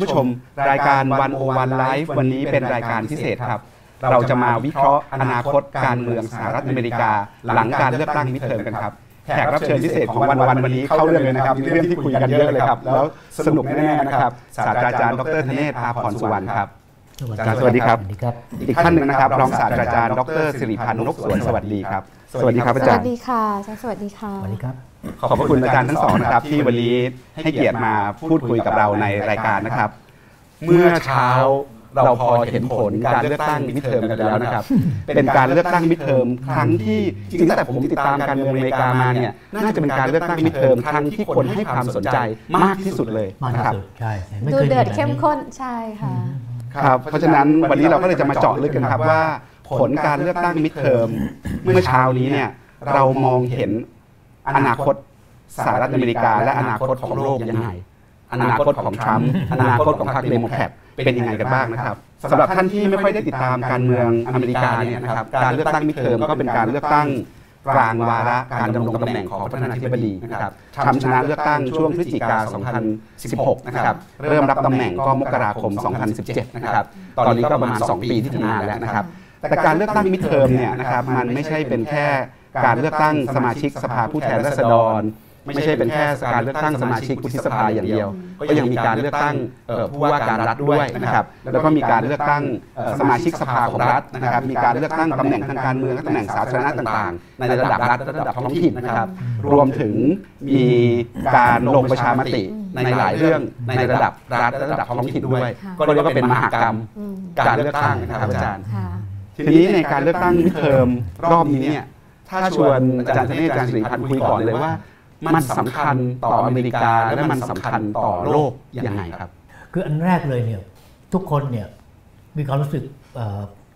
ครับท่านผู้ชม รายการวันโอวันไลฟ์วันนี้เป็นรายการพิเศษครับ เราจะมาวิเคราะห์อนาคตการเมืองสหรัฐอเมริกา หลังการเลือกตั้งมิดเทอมกันครับแขกรับเชิญพิเศษของวันวันวันนี้เข้าเรื่องเลยนะครับมีเรื่องที่คุยกันเยอะเลยครับ แล้วสนุกแน่ๆนะครับศาสตราจารย์ดรธเนศอาพรสุวรรณครับอาจารย์สวัสดีครับสวัสดีครับ อีกท่านหนึ่งนะครับ รองศาสตราจารย์ ดรสิริพันธ์นกสวน สวัสดีครับ สวัสดีครับอาสจารวัสย์ดีค่ะอาจารย์ สวัสดีค่ะ สวัสดีครับ ขอบพระคุณอาจารย์ทั้งสองนะครับ ที่วันนี้ให้เกียรติมาพูดคุยกับเราในรายการนะครับ เมื่อเช้าเราพอเห็นผลการเลือกตั้งมิดเทอมกันแล้วนะครับ เป็นการเลือกตั้งมิดเทอมครั้งที่จริงๆตั้งแต่ผมติดตามการเมืองอเมริกามาเนี่ยน่าจะเป็นการเลือกตั้งมิดเทอมครั้งที่คนให้ความสนใจมากที่สุดเลยมากนะที่ครับสุดใช่ใช่ไม่ดูคยเดือดแบบนี้เข้มข้นใช่ค่ะครับเพราะฉะนั้นวันนี้เราก็เลยจะมาเจาะลึกกันนะครับว่า ผลการเลือกตั้งมิดเทอมเมื่อเช้านี้เนี่ยเรามองเห็น อนาคตสหรัฐอเมริกา และอนาคตของโลกยังไงอนาคตของทรัมป์อนาคตของพรรคเดโมแครตเป็นยังไงกันบ้างนะครับสำหรับท่านที่ไม่ค่อยได้ติดตามการเมืองอเมริกาเนี่ยนะครับการเลือกตั้ง midterm ก็เป็นการเลือกตั้งกลางวาระการดำรงตำแหน่งของประธานาธิบดีนะครับทรัมป์ชนะเลือกตั้งช่วงพฤศจิกา 2016 นะครับ เริ่มรับตำแหน่งก็มกราคม 2017 นะครับ ตอนนี้ก็ประมาณ 2 ปีที่ทำงานแล้วนะครับ แต่การเลือกตั้งมิดเทอมเนี่ยนะครับ มันไม่ใช่เป็นแค่ การเลือกตั้งสมาชิกสภาผู้แทนราษฎร ไม่ใช่เป็นแค่การเลือกตั้งสมาชิกวุฒิสภาอย่างเดียว ก็ยังมีการเลือกตั้งเอ่อผู้ว่าการรัฐด้วยนะครับแล้วก็มีการเลือกตั้งเอ่อสมาชิกสภาของรัฐนะครับมีการเลือกตั้งตำแหน่งทางการเมืองและตำแหน่งสาธารณะต่างๆ ในระดับรัฐและระดับท้องถิ่นนะครับรวมถึงมีการลงประชามติในหลายเรื่องในระดับรัฐและระดับท้องถิ่นด้วยค่ะก็เรียกว่าเป็นมหากรรมอืมการเลือกตั้งนะครับอาจารย์ค่ะทีนี้ในการเลือกตั้งมิดเทอมรอบนี้เนี่ย ถ้าชวนอาจารย์ธเนศอาจารย์สิริพันธ์คุยก่อนเลยว่า มันสำคัญต่ออเมริกาและมันสำคัญต่อโลกยังไงครับ คืออันแรกเลยเนี่ยทุกคนเนี่ยมีความรู้สึก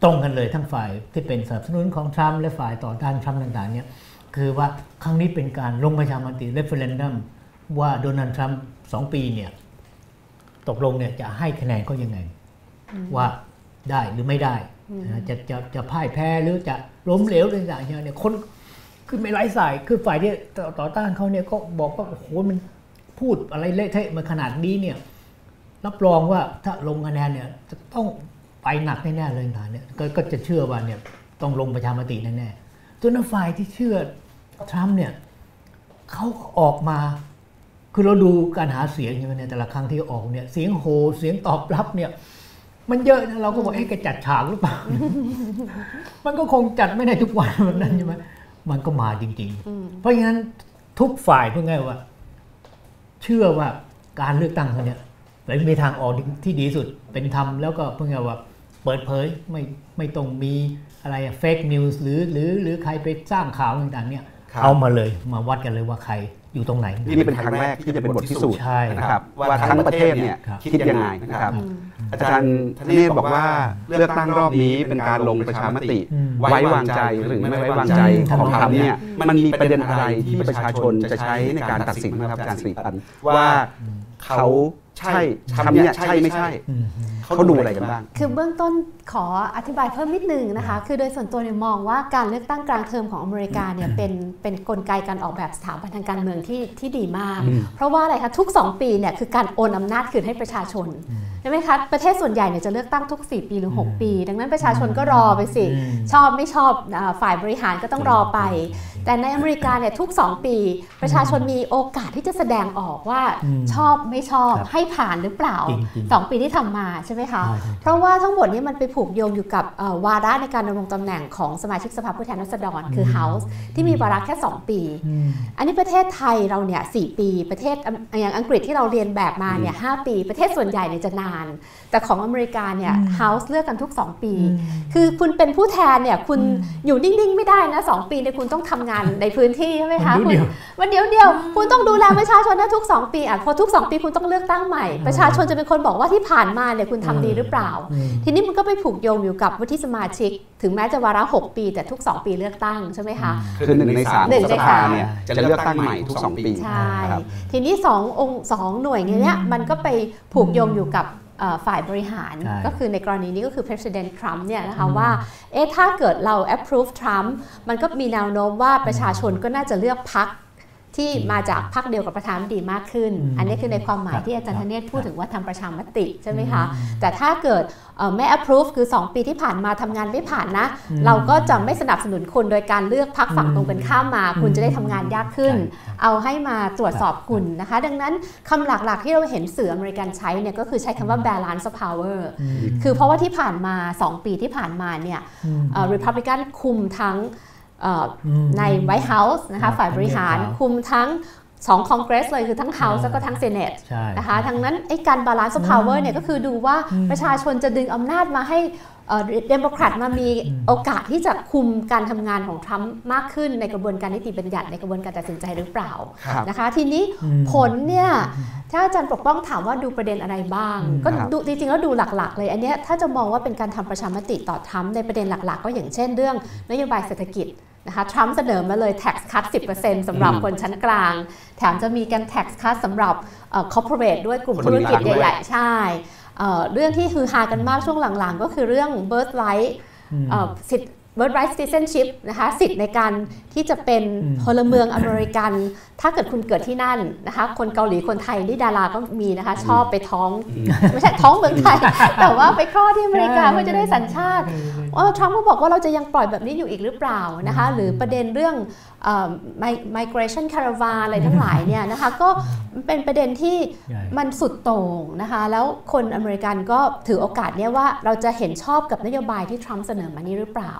ตรงกันเลยทั้งฝ่ายที่เป็นสนับสนุนของทรัมป์และฝ่ายต่อต้านทรัมป์ต่างๆเนี่ยคือว่าครั้งนี้เป็นการลงประชามติ referendum ว่าโดนัลด์ทรัมป์สองปีเนี่ยตกลงเนี่ยจะให้คะแนนเขายังไง ว่าได้หรือไม่ได้ จะจะจะพ่ายแพ้หรือจะล้มเหลวอะไรต่างๆเนี่ยคนคือไม่ไร้สายคือฝ่ายที่ต่อต่อต้านเขาเนี่ยก็บอกว่าโอ้โหมันพูดอะไรเละเทะมาขนาดนี้เนี่ยรับรองว่าถ้าลงคะแนนเนี่ยจะต้องไปหนักแน่ๆเลยนะเนี่ยกก็จะเชื่อว่าเนี่ยต้องลงประชามติแน่ๆตัวนฝ่ายที่เชื่อทรัมป์เนี่ยเขาออกมา คือเราดูการหาเสียงใช่ไหมเนี่ยแต่ละครั้งที่ออกเนี่ยเสียงโหเสียงตอบรับเนี่ย มันเยอะนะเราก็บอกเอ๊ะแกจัดฉากหรือเปล่า มันก็คงจัดไม่ได้ทุกวันแบบนั้นใช่ไหมมันก็มาจริง ๆ เพราะฉะนั้นทุกฝ่ายพูดง่ายว่า เชื่อว่าการเลือกตั้งครั้งเนี้ยเป็นมีทางออกที่ดีที่สุดเป็นธรรมแล้วก็พูดง่ายว่า เปิดเผยไม่ไม่ต้องมีอะไรเฟกนิวส์หรือหรือหรือใครไปสร้างข่าวต่างๆเนี่ยครับเอามาเลยมาวัดกันเลยว่าใคร อยู่ตรงไหน นี่เป็นครั้งแรกที่จะเป็นบทพิสูจน์ใช่นะครับว่าทั้งประเทศเนี่ยครับคิดยังไงนะครับ อาจารย์ธเนศบอกว่าเลือกตั้งรอบนี้เป็นการลงประชามติอืมไว้วางใจหรือไม่ไว้วางใจของทรัมป์เนี่ยมันมีประเด็นอะไรที่ประชาชนจะใช้ในการตัดสินนะครับอาจารย์สิริพันธ์ว่า เขาใช่ทำเนี่ยใช่ไม่ใช่อืมเขาดูอะไรกันบ้าง คือเบื้องต้นขออธิบายเพิ่มนิดนึงนะคะ คือโดยส่วนตัวเนี่ยมองว่าการเลือกตั้งกลางเทอมของอเมริกาเนี่ยเป็นเป็นกลไกการออกแบบสถาบันทางการเมืองที่ที่ดีมาก เพราะว่าอะไรคะทุก 2 ปีเนี่ยคือการโอนอำนาจคืนให้ประชาชนใช่ไหมคะประเทศส่วนใหญ่เนี่ยจะเลือกตั้งทุก 4 ปีหรือ 6 ปี ดังนั้นประชาชนก็รอไปสิอืมชอบไม่ชอบอาฝ่ายบริหารก็ต้องรอไป แต่ในอเมริกาเนี่ยทุก 2 ปี ประชาชนมีโอกาสที่จะแสดงออกว่าอืมชอบไม่ชอบครับให้ผ่านหรือเปล่าจริงๆสองปีที่ทำมาใช่ไหมคะใช่ใช่เพราะว่าทั้งหมดนี้มันไปผูกโยงอยู่กับเอ่อวาระในการดำรงตำแหน่งของสมาชิกสภาผู้แทนราษฎรคือ House ที่มีวาระแค่ 2 ปีอืมอันนี้ประเทศไทยเราเนี่ยสปี ประเทศอังอย่างอังกฤษที่เราเรียนแบบมาเนี่ยหปี ประเทศส่วนใหญ่เนี่ยจะนาน แต่ของอเมริกาเนี่ย House เลือกกันทุก 2 ปี คือคุณเป็นผู้แทนเนี่ยคุณอยู่นิ่งๆ ไม่ได้นะสองปีเนี่ยคุณต้องทำงานในพื้นที่ใช่ไหมคะมันเดี๋ยวคุณวันเดียวเดียวคุณต้องดูแลประชาชนนะทุก 2 ปีอะพอทุก 2 ปีคุณต้องเลือกตั้งใหม่ ประชาชนจะเป็นคนบอกว่าที่ผ่านมาเนี่ยคุณทำดีหรือเปล่าอืมทีนี้มันก็ไปผูกโยงอยู่กับวุฒิสมาชิก ถึงแม้จะวาระ 6 ปี แต่ทุก 2 ปีเลือกตั้งใช่ไหมคะคือหนึ่งในสามหนึ่ของงในสภาสามเนี่ยจะเลือกตั้งใหม่ทุกสองปีใช่นะครับทีนี้สององค์สองหน่วยเนี้ยมันก็ไปผูกโยงอยู่กับเอ่อ ฝ่ายบริหารใช่ก็คือในกรณีนี้ก็คือ President Trump เนี่ยนะคะว่าเอ๊ะถ้าเกิดเรา approve Trump มันก็มีแนวโน้มว่าประชาชนก็น่าจะเลือกพรรค ที่มาจากพรรคเดียวกับประธานาธิบดีมากขึ้นอืมอันนี้คือในความหมายครับที่อาจารย์ครัธบเนศพูดครับถึงว่าทำประชามติใช่ไหมคะ แต่ถ้าเกิดเอ่อไม่ approve คือ 2 ปีที่ผ่านมาทำงานไม่ผ่านนะอืมเราก็จะไม่สนับสนุนคุณโดยการเลือกพรรคฝั่งอืมตรงกันข้ามมา คุณจะได้ทำงานยากขึ้นใช่เอาให้มาตรวจสอบคุณนะคะ ดังนั้นคำหลักๆที่เราเห็นสื่ออเมริกันใช้เนี่ยก็คือใช้คำว่า balance of power อืมคือเพราะว่าที่ผ่านมา 2 ปีที่ผ่านมาเนี่ยอืมเอ่อ Republican คุมทั้ง เอ่ออืมใน White House นะคะอ่าฝ่ายบริหารทั้ง White House คุมทั้งสองคอนเกรสเลยคือทั้ง House อ่าแล้วก็ทั้ง Senate ใช่นะคะทั้งนั้นไอ้การ balance of power เนี่ยก็คือดูว่าอืมประชาชนจะดึงอำนาจมาให้เดโมแครตมามีโอกาสที่จะคุมการทำงานของทรัมป์มากขึ้นในกระบวนการนิติบัญญัติในกระบวนการตัดสินใจหรือเปล่าครับนะคะ ทีนี้อืมผลเนี่ยถ้าอาจารย์ปกป้องถามว่าดูประเด็นอะไรบ้างอืมก็ครับดูจริงๆแล้วดูหลักๆ เลย อันเนี้ยถ้าจะมองว่าเป็นการทำประชามติต่อทรัมป์ในประเด็นหลัก ๆ ก็อย่างเช่นเรื่องนโยบายเศรษฐกิจ นะคะทรัมป์เสนอมาเลย tax cut 10%สำหรับอืมคนชั้นกลาง แถมจะมีการ tax cut สำหรับเอ่อ corporate ด้วยกลุ่มคนธุรกิจมีตังค์ด้วยใหญ่ๆ ใช่เอ่อเรื่องที่ฮือฮากันมากช่วงหลังๆ ก็คือเรื่อง birthright อืมเอ่อสิทธิ birthright citizenship นะคะสิทธิ์ในการที่จะเป็นอืมพลเมืองอเมริกัน ถ้าเกิดคุณเกิดที่นั่นนะคะคนเกาหลีคนไทยนี่ดาราก็มีนะคะชอบไปท้อง ไม่ใช่ท้องเมืองไทย แต่ว่าไปคลอดที่อเมริกาเพื่อจะได้สัญชาติว่าทรัมป์ก็บอกว่าเราจะยังปล่อยแบบนี้อยู่อีกหรือเปล่านะคะหรือประเด็นเรื่องเอ่อ mi- migration caravan อะไรทั้งหลายเนี่ยนะคะก็เป็นประเด็นที่ใช่มันสุดโต่งนะคะแล้วคนอเมริกันก็ถือโอกาสเนี้ยว่าเราจะเห็นชอบกับนโยบายที่ทรัมป์เสนอมานี้หรือเปล่า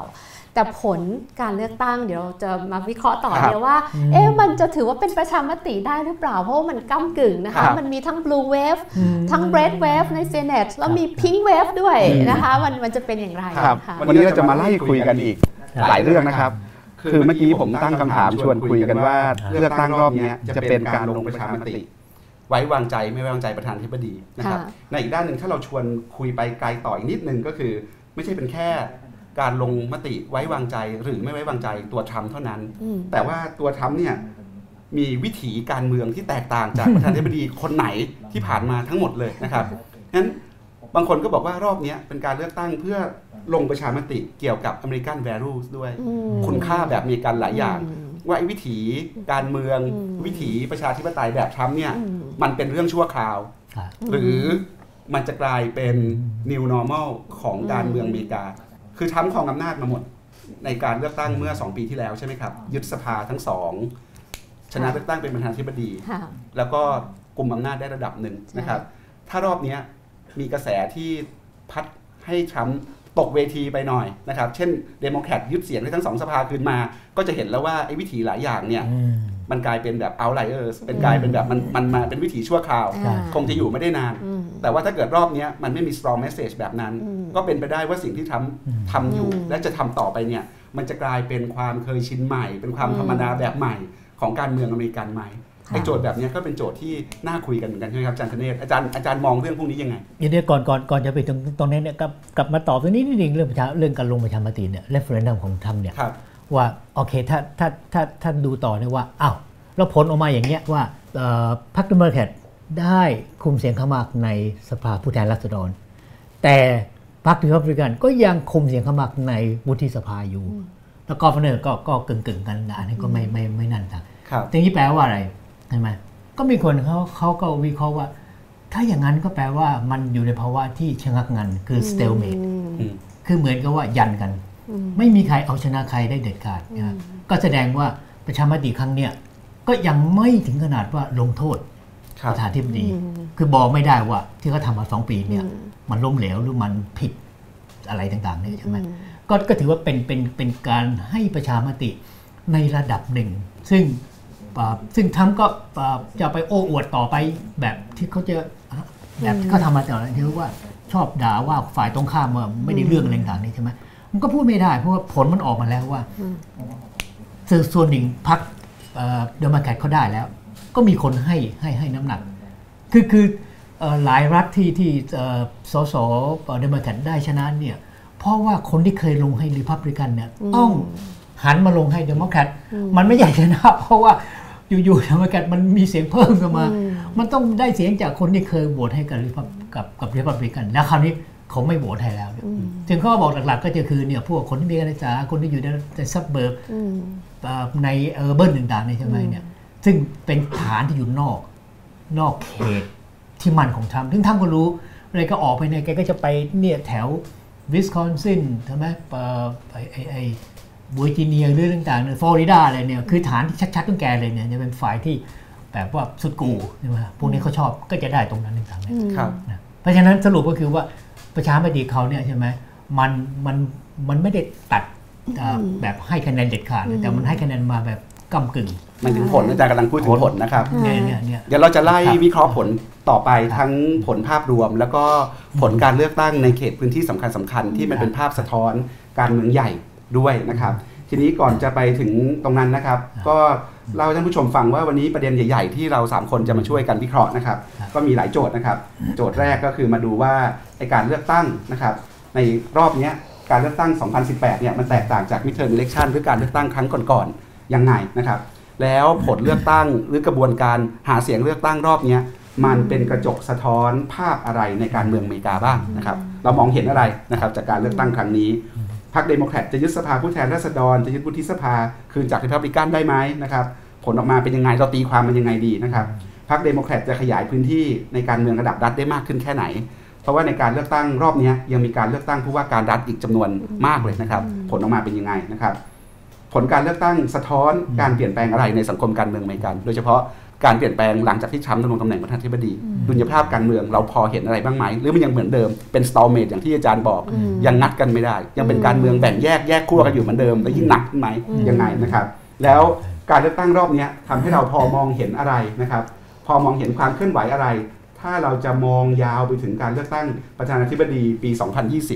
แต่ผลการเลือกตั้งเดี๋ยวเราจะมาวิเคราะห์ต่อครับเนี่ยว่าอืมเอ๊ะมันจะถือว่าเป็นประชามติได้หรือเปล่า เพราะว่ามันก้ากึ่งนะครัคะบมันมีทั้ง blue wave อืมทั้ง red wave ใน Senate แล้วมี pink wave ด้วยนะคะมันมันจะเป็นอย่างไรครับค่ะวันนี้เราจะมาไล่คุยกันอีกครับหลายเรื่องนะครับ คือเมื่อกี้ผมตั้งคำถามชวนคุยกันว่าเลือกตั้งรอบเนี้ยจะเป็นการลงประชามติ ไว้วางใจไม่ไว้วางใจประธานาธิบดีนะครับค่ะในอีกด้านหนึ่งถ้าเราชวนคุยไปไกลต่ออีกนิดนึงก็คือ ไม่ใช่เป็นแค่การลงมติไว้วางใจหรือไม่ไว้วางใจตัวทรัมป์เท่านั้นอืมแต่ว่าตัวทรัมป์เนี่ยมีวิถีการเมืองที่แตกต่างจากประธานาธิบดีคนไหนที่ผ่านมาทั้งหมดเลยนะครับงั้นบางคนก็บอกว่ารอบเนี้ยเป็นการเลือกตั้งเพื่อ ลงประชามติเกี่ยวกับ American Values ด้วยอืมคุณค่าแบบมีกันหลายอย่างอืมว่าไอ้วิถีการเมืองอืมวิถีประชาธิปไตยแบบทรัมป์เนี่ยอืมมันเป็นเรื่องชั่วคราวครับหรือมันจะกลายเป็น new normal ของการเมืองอเมริกา คือทรัมป์ครองอำนาจมาหมด ในการเลือกตั้งเมื่อ 2 ปีที่แล้วใช่ไหมครับ ยึดสภาทั้งสองชนะเลือกตั้งเป็นประธานาธิบดีค่ะแล้วก็กลุ่มอำนาจได้ระดับหนึ่งนะครับ ถ้ารอบเนี้ยมีกระแสที่พัดให้ทรัมป์ ตกเวทีไปหน่อยนะครับ เช่นเดโมแครตยึดเสียงได้ทั้งสองสภาคืนมา ก็จะเห็นแล้วว่าไอ้วิถีหลายอย่างเนี่ยอืมมันกลายเป็นแบบ outliers เป็นกลายเป็นแบบมันมันมาเป็นวิถีชั่วคราวใช่คงจะอยู่ไม่ได้นานอืมแต่ว่าถ้าเกิดรอบเนี้ยมันไม่มี strong message แบบนั้นอืมก็เป็นไปได้ว่าสิ่งที่ทรัมป์ทำอยู่อืมและจะทำต่อไปเนี่ยมันจะกลายเป็นความเคยชินใหม่ เป็นความอืมธรรมดาแบบใหม่ของการเมืองอเมริกันใหม่ค่ะ ไอ้โจทย์แบบเนี้ยก็เป็นโจทย์ที่น่าคุยกันเหมือนกันใช่ไหมครับอาจารย์ธเนศอาจารย์อาจารย์มองเรื่องพวกนี้ยังไงเดี๋ยวก่อนก่อนก่อนจะไปถึงตรงนี้เนี่ยกลับกลับมาตอบตรงนี้นิดนึงเรื่องประชาเรื่องการลงประชามติเนี่ย referendum ของทรัมป์เนี่ยครับว่าโอเคถ้าถ้าถ้าถ้าดูต่อเนี่ยว่าอ้าวแล้วผลออกมาอย่างเงี้ยว่าเอ่อพรรคเดโมแครตได้คุมเสียงข้างมากในสภาผู้แทนราษฎร แต่พรรครีพับลิกันก็ยังคุมเสียงข้างมากในวุฒิสภาอยู่ แล้ว governor ก็ก็กึ่งกึ่งๆกันนะอันนี้ก็ไม่ไม่ไม่นั่นทางครับทีนี้แปลว่าอะไร ใช่ไหมก็มีคนเขาเขาก็วิเคราะห์ว่า ถ้าอย่างนั้นก็แปลว่ามันอยู่ในภาวะที่ชะงักงันคือ stalemate อืมคือเหมือนกับว่ายันกันอืมไม่มีใครเอาชนะใครได้เด็ดขาดนะฮะก็แสดงว่าประชามติครั้งเนี้ยก็ยังไม่ถึงขนาดว่าลงโทษครัปบระธานาธิบดีอืมคือบอกไม่ได้ว่าที่เขาทำมาสองปีเนี่ยอืมมันล้มเหลวหรือมันผิดอะไรต่างๆเนี่ยใช่ไหมอืมก็ก็ถือว่าเป็นเป็นเป็นการให้ประชามติในระดับหนึ่ง ซึ่งอ่า ซึ่งทำก็อ่าจะไปโอ้อวดต่อไปแบบที่เขาจะแบบที่เขาทำมาตลอดที่ว่าชอบด่าว่าฝ่ายตรงข้ามว่าไม่ได้เรื่องอะไรต่างๆนี่ใช่ไหมมันก็พูดไม่ได้เพราะว่าผลมันออกมาแล้วว่าส่วนส่วนหนึ่งพรรคเดโมแครตเขาได้แล้ว ก็มีคนให้ให้ให้น้ำหนัก คือคือเอ่อหลายรัฐที่ที่เอ่อสสเดโมแครตได้ชนะเนี่ย เพราะว่าคนที่เคยลงให้ริพับลิกันเนี่ยต้องหันมาลงให้เดโมแครตมันไม่ใช่ชนะ เพราะว่า อยู่ๆเดโมแครตมันมีเสียงเพิ่มขึ้นมา มันต้องได้เสียงจากคนที่เคยโหวตให้กับริพับกับกับริพับลิกัน แล้วคราวนี้เขาไม่โหวตให้แล้วเนี่ยถึงข้อบอกหลักๆ ก็จะคือเนี่ยพวกคนที่มีการศึกษาคนที่อยู่ในใน suburb อืมใน urban ต่างๆเนี่ยใช่ไหมเนี่ยซึ่งเป็นฐานที่อยู่นอกนอกเขตที่มันของทรัมป์ถึงทรัมป์ก็รู้อะไรก็ออกไปเนี่ยแกก็จะไปเนี่ยแถววิสคอนซินใช่ไหมเอ่อไอไอไอ เวอร์จิเนียหรือต่างๆเนี่ยฟลอริดาอะไรเนี่ยคือฐานที่ชัดๆของแกเลยเนี่ยจะเป็นฝ่ายที่แบบว่าสุดกูใช่ไหมพวกนี้เขาชอบก็จะได้ตรงนั้นต่างๆเนี่ยครับนะเพราะฉะนั้นสรุปก็คือว่าประชามติเขาเนี่ยใช่ไหมมันมันมันไม่ได้ตัดเอ่อแบบให้คะแนนเด็ดขาดนะแต่มันให้คะแนนมาแบบกำกึ่งหมายถึงผลอาจารย์กำลังพูดถึงผลนะครับเนี่ยเนี่ยเนี่ยเดี๋ยวเราจะไล่ครับวิเคราะห์ผลต่อไปทั้งผลภาพรวม แล้วก็ผลการเลือกตั้งในเขตพื้นที่สำคัญสคัญๆที่มันเป็นภาพสะท้อนการเมืองใหญ่ ด้วยนะครับ ทีนี้ก่อนจะไปถึงตรงนั้นนะครับ ก็เล่าให้ท่านผู้ชมฟังว่าวันนี้ประเด็นใหญ่ ๆ ที่เราสามคนจะมาช่วยกันวิเคราะห์นะครับ ก็มีหลายโจทย์นะครับ โจทย์แรกก็คือมาดูว่าไอ้การเลือกตั้งนะครับ ในรอบเนี้ยการเลือกตั้ง 2018 เนี่ยมันแตกต่างจาก midterm election หรือการเลือกตั้งครั้งก่อนๆยังไงนะครับ แล้วผลเลือกตั้งหรือกระบวนการหาเสียงเลือกตั้งรอบเนี้ยมันเป็นกระจกสะท้อนภาพอะไรในการเมืองอเมริกาบ้างนะครับ เรามองเห็นอะไรนะครับจากการเลือกตั้งครั้งนี้ พรรคเดโมแครตจะยึดสภาผู้แทนราษฎร จะยึดวุฒิสภาคืนจากริพับลิกันได้ไหมนะครับ ผลออกมาเป็นยังไงเราตีความมันยังไงดีนะครับพรรคเดโมแครตจะขยายพื้นที่ในการเมืองระดับรัฐได้มากขึ้นแค่ไหน เพราะว่าในการเลือกตั้งรอบเนี้ยยังมีการเลือกตั้งผู้ว่าการรัฐอีกจำนวนมากเลยนะครับ ผลออกมาเป็นยังไงนะครับ ผลการเลือกตั้งสะท้อนการเปลี่ยนแปลงอะไรในสังคมการเมืองอเมริกัน โดยเฉพาะ การเปลี่ยนแปลงหลังจากที่ทรัมป์ดำรงตำแหน่งประธานาธิบดี ดุลยภาพการเมืองเราพอเห็นอะไรบ้างไหมหรือมันยังเหมือนเดิมเป็นสตอลเมดอย่างที่อาจารย์บอก ยังนัดกันไม่ได้ ยังเป็นการเมืองแบ่งแยกแยกขั้วกันอยู่เหมือนเดิมและยิ่งหนักขึ้นไหมยังไงนะครับ แล้วการเลือกตั้งรอบเนี้ยทำให้เราพอมองเห็นอะไรนะครับ พอมองเห็นความเคลื่อนไหวอะไร ถ้าเราจะมองยาวไปถึงการเลือกตั้งประธานาธิบดีปี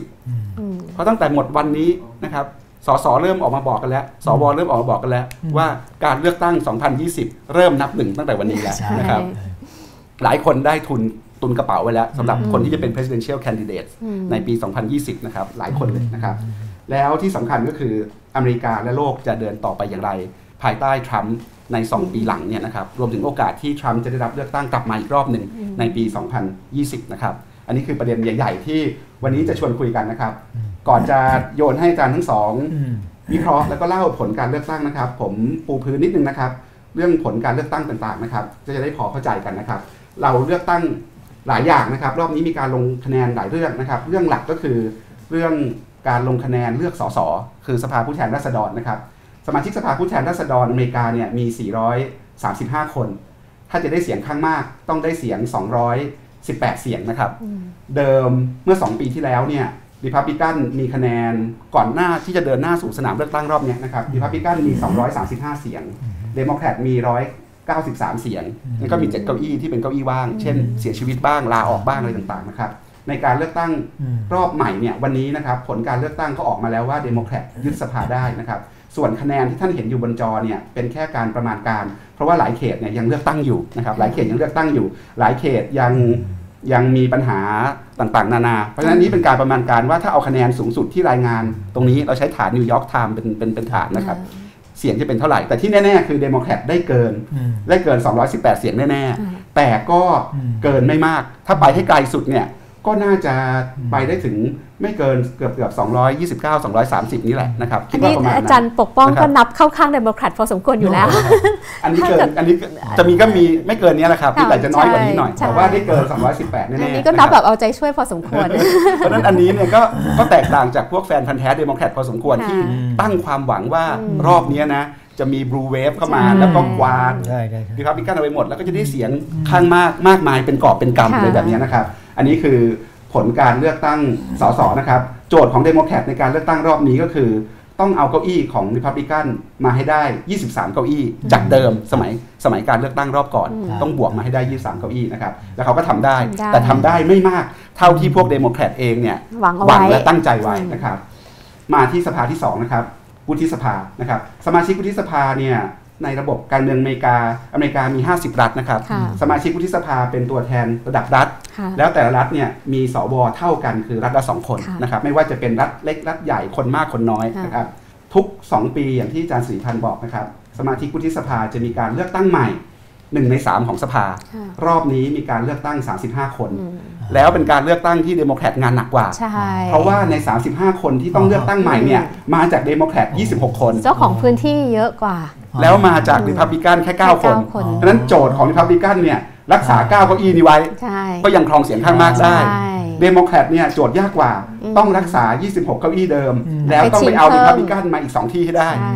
2020อืมเพราะตั้งแต่หมดวันนี้นะครับ สสเริ่มออกมาบอกกันแล้ว สวเริ่มออกมาบอกกันแล้ว ว่าการเลือกตั้ง 2020 เริ่มนับหนึ่งตั้งแต่วันนี้แล้วใช่นะครับ หลายคนได้ทุนตุนกระเป๋าไว้แล้วสำหรับคนที่จะเป็น presidential candidate อืมในปี 2020 นะครับ หลายคนเลยนะครับ แล้วที่สำคัญก็คืออเมริกาและโลกจะเดินต่อไปอย่างไร ภายใต้ทรัมป์ใน 2 ปีหลังเนี่ยนะครับ รวมถึงโอกาสที่ทรัมป์จะได้รับเลือกตั้งกลับมาอีกรอบหนึ่งในปี 2020 นะครับ อันนี้คือประเด็นใหญ่ ๆ ที่วันนี้จะชวนคุยกันนะครับ ก่อนจะโยนให้อาจารย์ทั้งสองอืมวิเคราะห์แล้วก็เล่าผลการเลือกตั้งนะครับ ผมปูพื้นนิดนึงนะครับ เรื่องผลการเลือกตั้งต่างๆนะครับก็จะได้พอเข้าใจกันนะครับ เราเลือกตั้งหลายอย่างนะครับ รอบนี้มีการลงคะแนนหลายเรื่องนะครับ เรื่องหลักก็คือเรื่องการลงคะแนนเลือกสสคือสภาผู้แทนราษฎรนะครับ สมาชิกสภาผู้แทนราษฎรอเมริกาเนี่ยมี 435 คน ถ้าจะได้เสียงข้างมากต้องได้เสียง 218 เสียงนะครับ เดิมเมื่อ 2 ปีที่แล้วเนี่ย ริพับลิกันมีคะแนนก่อนหน้าที่จะเดินหน้าสู่สนามเลือกตั้งรอบเนี้ยนะครับริพับลิกันมี 235 เสียงเดโมแครตมี 193 เสียงแล้วก็มี 7 เก้าอี้ที่เป็นเก้าอี้ว่าง เช่น เสียชีวิตบ้างลาออกบ้างอะไรต่างๆนะครับในการเลือกตั้งอืมรอบใหม่เนี่ยวันนี้นะครับผลการเลือกตั้งก็ออกมาแล้วว่าเดโมแครตยึดสภาได้นะครับส่วนคะแนนที่ท่านเห็นอยู่บนจอเนี่ยเป็นแค่การประมาณการ เพราะว่าหลายเขตเนี่ยยังเลือกตั้งอยู่นะครับหลายเขตยังเลือกตั้งอยู่ หลายเขตยัง ยังมีปัญหาต่างๆ นานา เพราะฉะนั้นนี้เป็นการประมาณการว่าถ้าเอาคะแนนสูงสุดที่รายงานตรงนี้เราใช้ฐานนิวยอร์กไทม์เป็นเป็นเป็นฐานนะครับ เสียงจะเป็นเท่าไหร่ แต่ที่แน่ ๆ คือเดโมแครตได้เกินอืมได้เกิน 218 เสียงแน่อืมๆแต่ก็อืมเกินไม่มาก ถ้าไปให้ไกลสุดเนี่ย ก็น่าจะไปได้ถึงไม่เกินเกือบเกือบ 229 230 นี่แหละนะครับอัคินดว่านี้ประมาณอานั้นจารย์ปกป้องนะครับก็นับเข้าข้างเดโมแครตพอสมควรอยู่แล้ว อันนี้เกินถ้าเกิดอันนี้จะมีก็มีไม่เกินนี้แหละครับแต่จะน้อยกว่านี้หน่อยใช่แต่ว่าได้เกิน 218 แน่ๆอันนี้ก็นับแบบเอาใจช่วยพอสมควร เพราะฉะนั้นอันนี้เนี่ยก็ก็แตกต่างจากพวกแฟนพันธุ์แท้เดโมแครตพอสมควรค่ะที่ตั้งความหวังว่ารอบเนี้ยนะจะมี Blue Wave เข้ามาใช่แล้วก็กวาดใช่ใช่ใช่รีพับลิกันเอาไปหมด แล้วก็จะได้เสียงข้างมากมากมายเป็นกอบเป็นกำค่ะเลยแบบนี้นะครับ อันนี้คือผลการเลือกตั้งสสนะครับ โจทย์ของเดโมแครตในการเลือกตั้งรอบนี้ก็คือ ต้องเอาเก้าอี้ของริพับลิกันมาให้ได้ 23 เก้าอี้ จากเดิมสมัยสมัยการเลือกตั้งรอบก่อน ต้องบวกมาให้ได้ 23 เก้าอี้นะครับ แล้วเขาก็ทำได้ได้ แต่ทำได้ไม่มากเท่าที่พวกเดโมแครตเองเนี่ยหวังเอาหวังไว้และตั้งใจไว้นะครับ มาที่สภาที่สองนะครับวุฒิสภานะครับ สมาชิกวุฒิสภาเนี่ย ในระบบการเมืองอเมริกา อเมริกามี 50 รัฐนะครับค่ะสมาชิกวุฒิสภาเป็นตัวแทนระดับรัฐค่ะแล้วแต่ละรัฐเนี่ยมีสวเท่ากันคือรัฐละสองคนค่ะนะครับ ไม่ว่าจะเป็นรัฐเล็กรัฐใหญ่คนมากคนน้อยค่ะนะครับ ทุก 2 ปีอย่างที่อาจารย์ศรีพันธ์บอกนะครับ สมาชิกวุฒิสภาจะมีการเลือกตั้งใหม่หนึ่งในสามของสภาค่ะรอบนี้มีการเลือกตั้ง 35 คนอืมแล้วเป็นการเลือกตั้งที่เดโมแครตงานหนักกว่าใช่เพราะว่าใน 35 คนที่ต้องเลือกตั้งใหม่เนี่ยมาจากเดโมแครต26 คน เจ้าของพื้นที่เยอะกว่า แล้วมาจากริพับลิกันแค่ 9 คนแค่9คนเพราะฉะนั้นโจทย์ของริพับลิกันเนี่ยรักษา9เก้าอี้นี้ไว้ใช่ก็ยังครองเสียงข้างมากได้ใช่เดโมแครตเนี่ยโจทย์ยากกว่าอืมต้องรักษา 26 เก้าอี้เดิมอืมแล้วต้องไปเอาไปชิริงเพิ่มพับลิกันมาอีก 2 ที่ให้ได้ใช่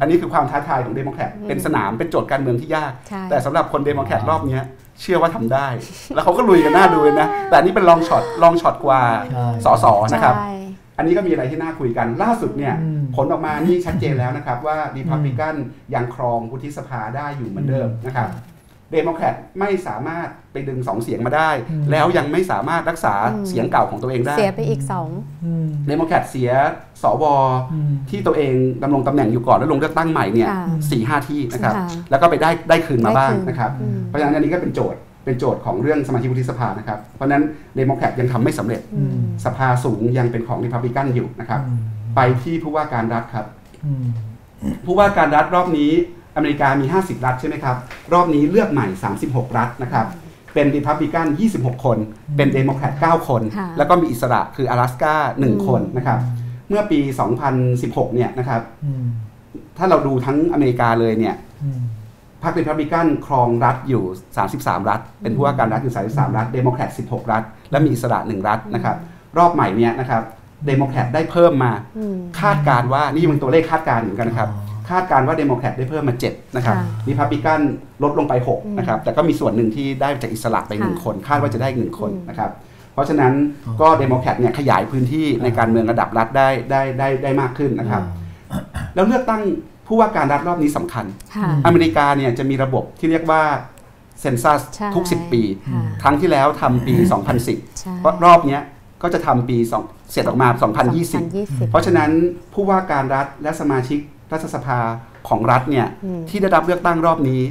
อันนี้คือความท้าทายของเดโมแครตเป็นสนามเป็นโจทย์การเมืองที่ยากใช่แต่สำหรับคนเดโมแครตรอบเนี้ยเชื่อว่าทำได้ แล้วเขาก็ลุยกันน่าดูเลยนะ แต่อันนี้เป็น long shot long shot กว่าใช่สสนะครับใช่ อันนี้ก็มีอะไรที่น่าคุยกันล่าสุดเนี่ยอืมผลออกมานี่ชัดเจนแล้วนะครับว่ารีพับลิกันยังครองวุฒิสภาได้อยู่เหมือนเดิมนะครับเดโมแครตไม่สามารถไปดึงสองเสียงมาได้อืมแล้วยังไม่สามารถรักษาอืมเสียงเก่าของตัวเองได้ เสียไปอีกสองอืมเดโมแครตเสียสวอืมที่ตัวเองดำรงตำแหน่งอยู่ก่อนแล้วลงเลือกตั้งใหม่เนี่ยค่ะสี่ห้าที่นะครับค่ะแล้วก็ไปได้ได้คืนมาบ้างได้คืนนะครับอืมเพราะฉะนั้นอันนี้ก็เป็นโจทย์ เป็นโจทย์ของเรื่องสมาชิกวุฒิสภานะครับ เพราะฉะนั้นเดโมแครตยังทำไม่สำเร็จอืมสภาสูงยังเป็นของริพับลิกันอยู่นะครับอืมไปที่ผู้ว่าการรัฐครับอืมผู้ว่าการรัฐรอบนี้อเมริกามี 50 รัฐใช่ไหมครับ รอบนี้เลือกใหม่ 36 รัฐนะครับ เป็นริพับลิกัน 26 คน เป็นเดโมแครต9คนค่ะแล้วก็มีอิสระคืออลาสกา1คนนะครับ เมื่อปี 2016 เนี่ยนะครับอืมถ้าเราดูทั้งอเมริกาเลยเนี่ยอืม พรรคริพับลิกันครองรัฐอยู่ 33 รัฐ เป็นผู้ว่าการรัฐอยู่ 33 รัฐ เดโมแครต 16 รัฐ และมีอิสระ 1 รัฐนะครับ รอบใหม่เนี่ยนะครับ เดโมแครตได้เพิ่มมาอืมคาดการณ์ว่า นี่เป็นตัวเลขคาดการณ์เหมือนกันนะครับอ๋อคาดการณ์ว่าเดโมแครตได้เพิ่มมา 7 นะครับค่ะริพับลิกันลดลงไปอืม6นะครับ แต่ก็มีส่วนหนึ่งที่ได้จากอิสระไปค่ะ1คน คาดว่าจะได้อีกหนึ่งคนอืมนะครับเพราะฉะนั้นก็เดโมแครตเนี่ยขยายพื้นที่ในการเมืองระดับรัฐได้ได้ได้ได้มากขึ้นนะครับ แล้วเลือกตั้ง ผู้ว่าการรัฐรอบนี้สำคัญค่ะอเมริกาเนี่ยจะมีระบบที่เรียกว่า census ใช่ทุก 10 ปีค่ะครั้งที่แล้วทำปีใช่2010 เพราะรอบเนี้ยก็จะทำปีสองเสร็จออกมา2020 2020 เพราะฉะนั้นผู้ว่าการรัฐและสมาชิกรัฐสภาของรัฐเนี่ยอืมที่ได้รับเลือกตั้งรอบนี้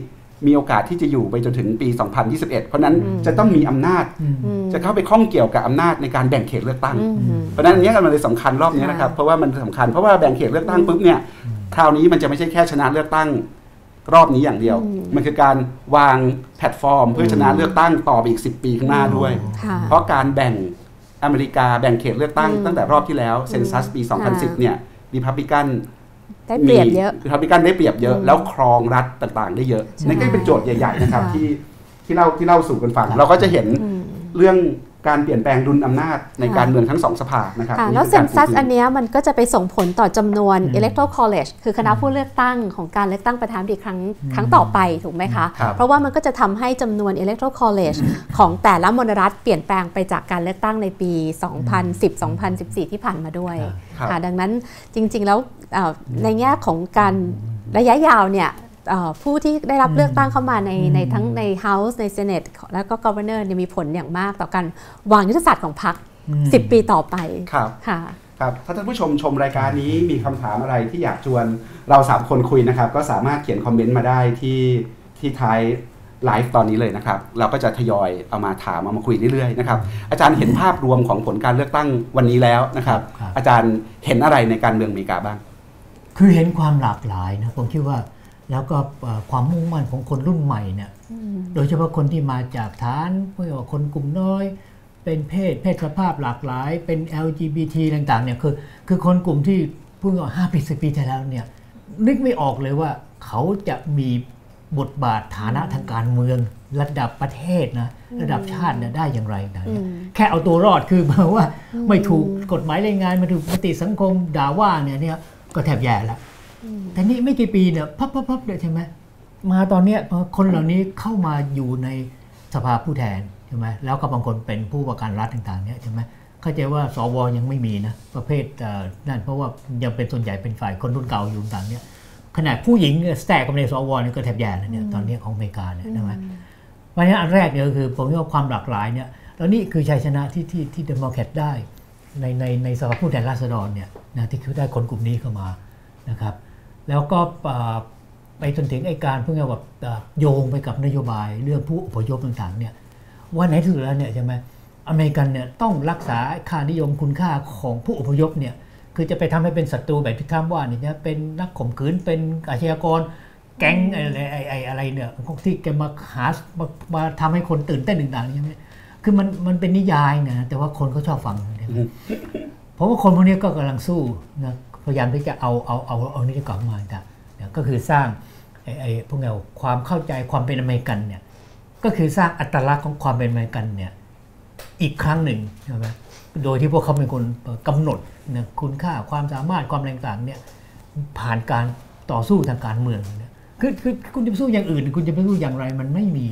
มีโอกาสที่จะอยู่ไปจนถึงปี 2021 เพราะฉะนั้นอืมจะต้องมีอำนาจอืมอืมจะเข้าไปข้องเกี่ยวกับอำนาจในการแบ่งเขตเลือกตั้งอืมเพราะฉะนั้นอันเนี้ยมันเลยสำคัญรอบนี้นะครับค่ะเพราะว่ามันสำคัญเพราะว่าแบ่งเขตเลือกตั้งปุ๊บเนี่ยคราวนี้มันจะไม่ใช่แค่ชนะเลือกตั้งรอบนี้อย่างเดียวอืมมันคือการวางแพลตฟอร์ม เพื่อชนะเลือกตั้งต่อไปอีก 10 ปีข้างหน้าด้วยค่ะเพราะการแบ่งอเมริกาแบ่งเขตเลือกตั้งอืมตั้งแต่รอบที่แล้ว census ปีค่ะ2010 เนี่ยรีพับลิกัน ได้เปรียบเยอะรีพับลิกันได้เปรียบเยอะอืมแล้วครองรัฐต่างๆ ได้เยอะใช่นั่นก็เป็นโจทย์ใหญ่ ๆ นะครับค่ะที่ที่เล่าที่เล่าสู่กันฟัง เราก็จะเห็นอืมเรื่อง การเปลี่ยนแปลงดุลอำนาจในค่ะการเมืองทั้งสองสภานะครับค่ะนี่แล้วคือเซการนซัสปูพื้อันเนี้ยมันก็จะไปส่งผลต่อจำนวนอืม electoral college คือคณะผู้เลือกตั้งของการเลือกตั้งประธานาธิบดีครั้งครั้งต่อไปถูกไหมคะครับเพราะว่ามันก็จะทำให้จำนวน electoral college ของแต่ละมณรัฐเปลี่ยนแปลงไปจากการเลือกตั้งในปี 2010-2014 ที่ผ่านมาด้วยครับค่ะดังนั้นจริง ๆ แล้วเอ่อในแง่ของการระยะยาวเนี่ยเอ่อ ผู้ที่ได้รับเลือกตั้งเข้ามาในอืมในทั้งใน House ใน Senate แล้วก็ Governor เนี่ยมีผลอย่างมากต่อการวางยุทธศาสตร์ของพรรคอืม10 ปีต่อไปครับค่ะครับถ้าท่านผู้ชมชมรายการนี้มีคำถามอะไรที่อยากชวนเราสามคนคุยนะครับ ก็สามารถเขียนคอมเมนต์มาได้ที่ที่ท้ายไลฟ์ตอนนี้เลยนะครับ เราก็จะทยอยเอามาถามเอามาคุยเรื่อยๆนะครับอาจารย์เห็นภาพรวมของผลการเลือกตั้งวันนี้แล้วนะครับครับอาจารย์เห็นอะไรในการเมืองอเมริกาบ้าง คือเห็นความหลากหลายนะผมคิดว่า แล้วก็เอ่อความมุ่งมั่นของคนรุ่นใหม่เนี่ยโดยเฉพาะคนที่มาจากฐานไม่ว่าคนกลุ่มน้อย เป็นเพศ เพศสภาพหลากหลาย เป็น LGBT ต่างๆเนี่ยคือคือคนกลุ่มที่พูดว่าห้าปีสิบปีที่แล้วเนี่ยนึกไม่ออกเลยว่าเขาจะมีบทบาทฐานะทางการเมือง ระดับประเทศนะระดับชาติเนี่ยได้อย่างไรนะอืมแค่เอาตัวรอดคือหมายว่า ไม่ถูกกฎหมายแรงงานไม่ถูกปฏิสังคมด่าว่าเนี่ยเนี่ยก็แทบแย่แล้ว แต่นี่ไม่กี่ปีเนี่ยพับพับพับเลยใช่ไหมมาตอนเนี้ยพอคนเหล่านี้เข้ามาอยู่ในสภาผู้แทนใช่ไหมแล้วก็บางคนเป็นผู้ว่าการรัฐต่างๆเนี่ยใช่ไหมเข้าใจว่าสวยังไม่มีนะประเภทเอ่อนั่นเพราะว่ายังเป็นส่วนใหญ่เป็นฝ่ายคนรุ่นเก่าอยู่ต่างๆเนี่ยขนาดผู้หญิงเนี่ยแทรกกับในสวเนี่ยก็แทบแย่แล้วเนี่ยตอนเนี้ยของอเมริกาเนี่ยใช่ไหมเพราะฉะนั้นอันแรกเนี่ยก็คือผมว่าความหลากหลายเนี่ยแล้วนี่คือชัยชนะที่ที่ที่เดโมแครตได้ในในในสภาผู้แทนราษฎรเนี่ยนะที่คือได้คนกลุ่มนี้เข้ามานะครับ แล้วก็เอ่อไปจนถึงไอ้การเพื่อแบบเอ่อโยงไปกับนโยบายเรื่องผู้อพยพต่างๆเนี่ยว่าไหนถือแล้วเนี่ยใช่ไหมอเมริกันเนี่ยต้องรักษาค่านิยมคุณค่าของผู้อพยพเนี่ยคือจะไปทำให้เป็นศัตรูแบบที่ทรัมป์ว่าเนี่ยจะเป็นนักข่มขืนเป็นอาชญากรแก๊งอะไรไอ้ไอ้อะไรเนี่ยพวกที่แกมาหามามาทำให้คนตื่นเต้นต่างๆใช่ไหมคือมันมันเป็นนิยายนะแต่ว่าคนเขาชอบฟังเนี่ยเพราะว่าคนพวกนี้ก็กำลังสู้นะ พยายามที่จะเอาเอาเอาเอานี่กลับมาแต่เนี่ยก็คือสร้างไอ้ไอ้พวกเราความเข้าใจความเป็นอเมริกันเนี่ยก็คือสร้างอัตลักษณ์ของความเป็นอเมริกันเนี่ยอีกครั้งหนึ่งใช่ไหมโดยที่พวกเขาเป็นคนกำหนดนะคุณค่าความสามารถความอะไรต่างๆเนี่ยผ่านการต่อสู้ทางการเมืองเนี่ยคือคือคุณจะไปสู้อย่างอื่น คุณจะไปสู้อย่างไรมันไม่มี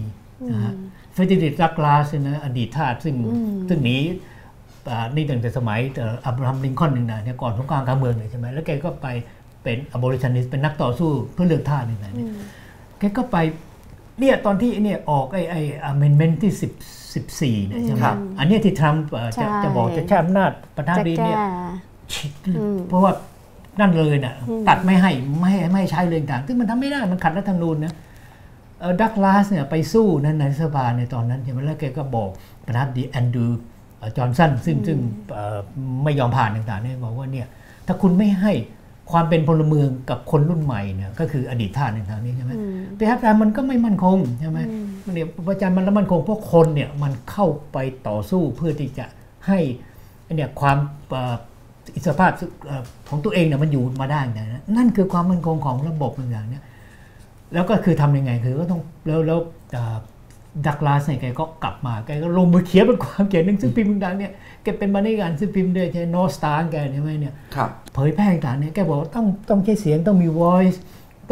นะฮะเฟรเดริกดักลาสนะอดีตทาสซึ่งซึ่งหนีอ่า นี่ตั้งแต่สมัยเอ่ออับราฮัมลิงคอล์นหนึ่งนะเนี่ยก่อนสงครามกลางเมืองเลยใช่ไหมแล้วแกก็ไปเป็น abolitionist เป็นนักต่อสู้เพื่อเลือกทาสนี่นะเนี่ยแกก็ไปเนี่ยตอนที่เนี่ยออกไอ้ไอ้ amendment ที่10 14เนี่ยใช่ไหมครับอันเนี้ยที่ทรัมป์เอ่อจะใช่จะบอกจะใช้อำนาจประธานาจะธิบดีแก้เนี่ยชิดเพราะว่านั่นเลยน่ะตัดไม่ให้ไม่ให้ไม่ให้ใช้เลยต่างซึ่งมันทำไม่ได้มันขัดรัฐธรรมนูญนะดักลาสเนี่ยไปสู้นั้นในรัฐสภาในตอนนั้นใช่ไหมแล้วแกก็บอกประธานาธิบดีแอนดรูว์เอ่อ จอห์นสันซึ่งซึ่งเอ่อไม่ยอมผ่านต่างๆเนี่ยบอกว่าเนี่ยถ้าคุณไม่ให้ความเป็นพลเมืองกับคนรุ่นใหม่เนี่ยก็คืออดีตทาสต่างๆนี่ใช่ไหมประชาธิปไตยมันก็ไม่มั่นคงใช่ไหมมันเนี่ยประชาธิปไตยมันแล้วมั่นคงเพราะคนเนี่ยมันเข้าไปต่อสู้เพื่อที่จะให้เนี่ยความเอ่ออิสรภาพเอ่อของตัวเองเนี่ยมันอยู่มาได้นะนั่นคือความมั่นคงของระบบอย่างเนี้ยแล้วก็คือทำยังไงคือก็ต้องแล้วแล้วเอ่อ ดักลาสเนี่ยแกก็กลับมาแกก็ลงมือเขียนเป็นความเขียนหนังสือพิมพ์ดังๆเนี่ยแกเป็นบรรณาธิการหนังสือพิมพ์ด้วยใช่นอสตาร์แกใช่ไหมเนี่ยครับเผยแพร่ต่างๆเนี่ยแกบอกว่าต้องต้องใช้เสียงต้องมี voice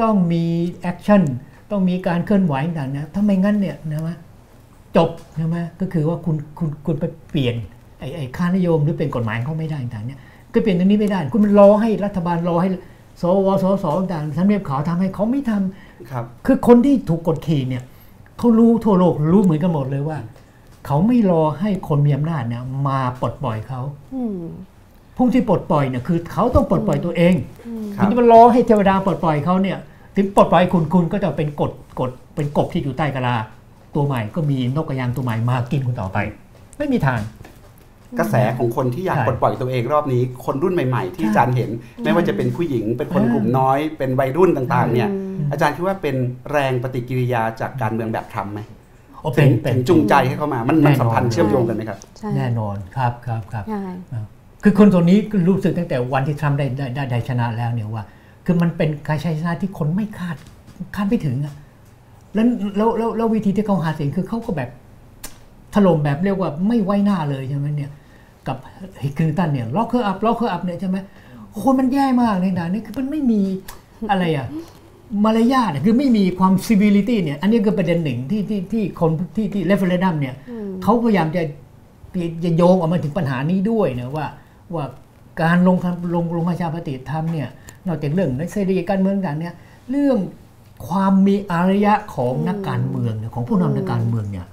ต้องมี action ต้องมีการเคลื่อนไหวต่างๆนะถ้าไม่งั้นเนี่ยนะว่าจบใช่ไหมก็คือว่าคุณคุณคุณไปเปลี่ยนไอ้ไอ้ค่านิยมหรือเป็นกฎหมายเขาไม่ได้ต่างๆเนี่ยก็เปลี่ยนตรงนี้ไม่ได้ คุณมันรอให้รัฐบาลรอให้สวสสต่างๆทำเนียบขาวทำให้เขาไม่ทำครับ คือคนที่ถูกกดขี่เนี่ย เขารู้ทั่วโลกรู้เหมือนกันหมดเลยว่า เขาไม่รอให้คนมีอำนาจเนี่ยมาปลดปล่อยเขาอืมผู้ที่ปลดปล่อยเนี่ยคือ เขาต้องปลดปล่อยตัวเองครัถึบงจะมารอให้เทวดาปลดปล่อยเขาเนี่ย ถึงปลดปล่อยคุณคุณก็จะเป็นกฎกฎเป็นกบที่อยู่ใต้กะลาตัวใหม่ก็มีนกกระยางตัวใหม่มากินคุณต่อไป ไม่มีทาง กระแสของคนที่อยากใช่ปลดปล่อยตัวเองรอบนี้ คนรุ่นใหม่ๆ ที่ใช่อาจารย์เห็น ไม่ว่าจะเป็นผู้หญิง เป็นคนอ่ากลุ่มน้อย เป็นวัยรุ่นต่างๆ เนี่ยอืมอาจารย์คิดว่าเป็นแรงปฏิกิริยาจากการเมืองแบบทรัมป์ไหมโอ้ถึเป็นงเป็ถึนงจูงใจให้เขามา มันแน่มันนอนสัมพันธ์เชื่อมโยงกันไหมครับใช่แน่นอนครับครับครับใช่คือคนตัวนี้ก็รู้สึกตั้งแต่วันที่ทรัมป์ได้ได้ได้ได้ชนะแล้วเนี่ยว่า คือมันเป็นการชัยชนะที่คนไม่คาดคาดไม่ถึงอะแล้วแล้วแล้วแล้ววิธีที่เขาหาเสียงคือเขาก็แบบถล่มแบบเรียกว่าไม่ไว้หน้าเลยใช่ไหมเนี่ย กับฮิลลารีคลินตันเนี่ย lock her up lock her up เนี่ยใช่ไหมโอ้โหมันแย่มากเลยนะนี่คือมันไม่มีอะไรอะมารยาทอะคือไม่มีความ civility เนี่ย อันนี้คือประเด็นหนึ่งที่ที่ที่คนที่ที่ referendum เนี่ยเขาพยายามจะจะโยงออกมาถึงปัญหานี้ด้วยนะว่าว่าการลงคำลงลงประชามติทำเนี่ยนอกจากเรื่องในเสรีการเมืองต่างเนี่ยเรื่องความมีอารยะของนักการเมืองเนี่ยของผู้นำนักการเมืองเนี่ย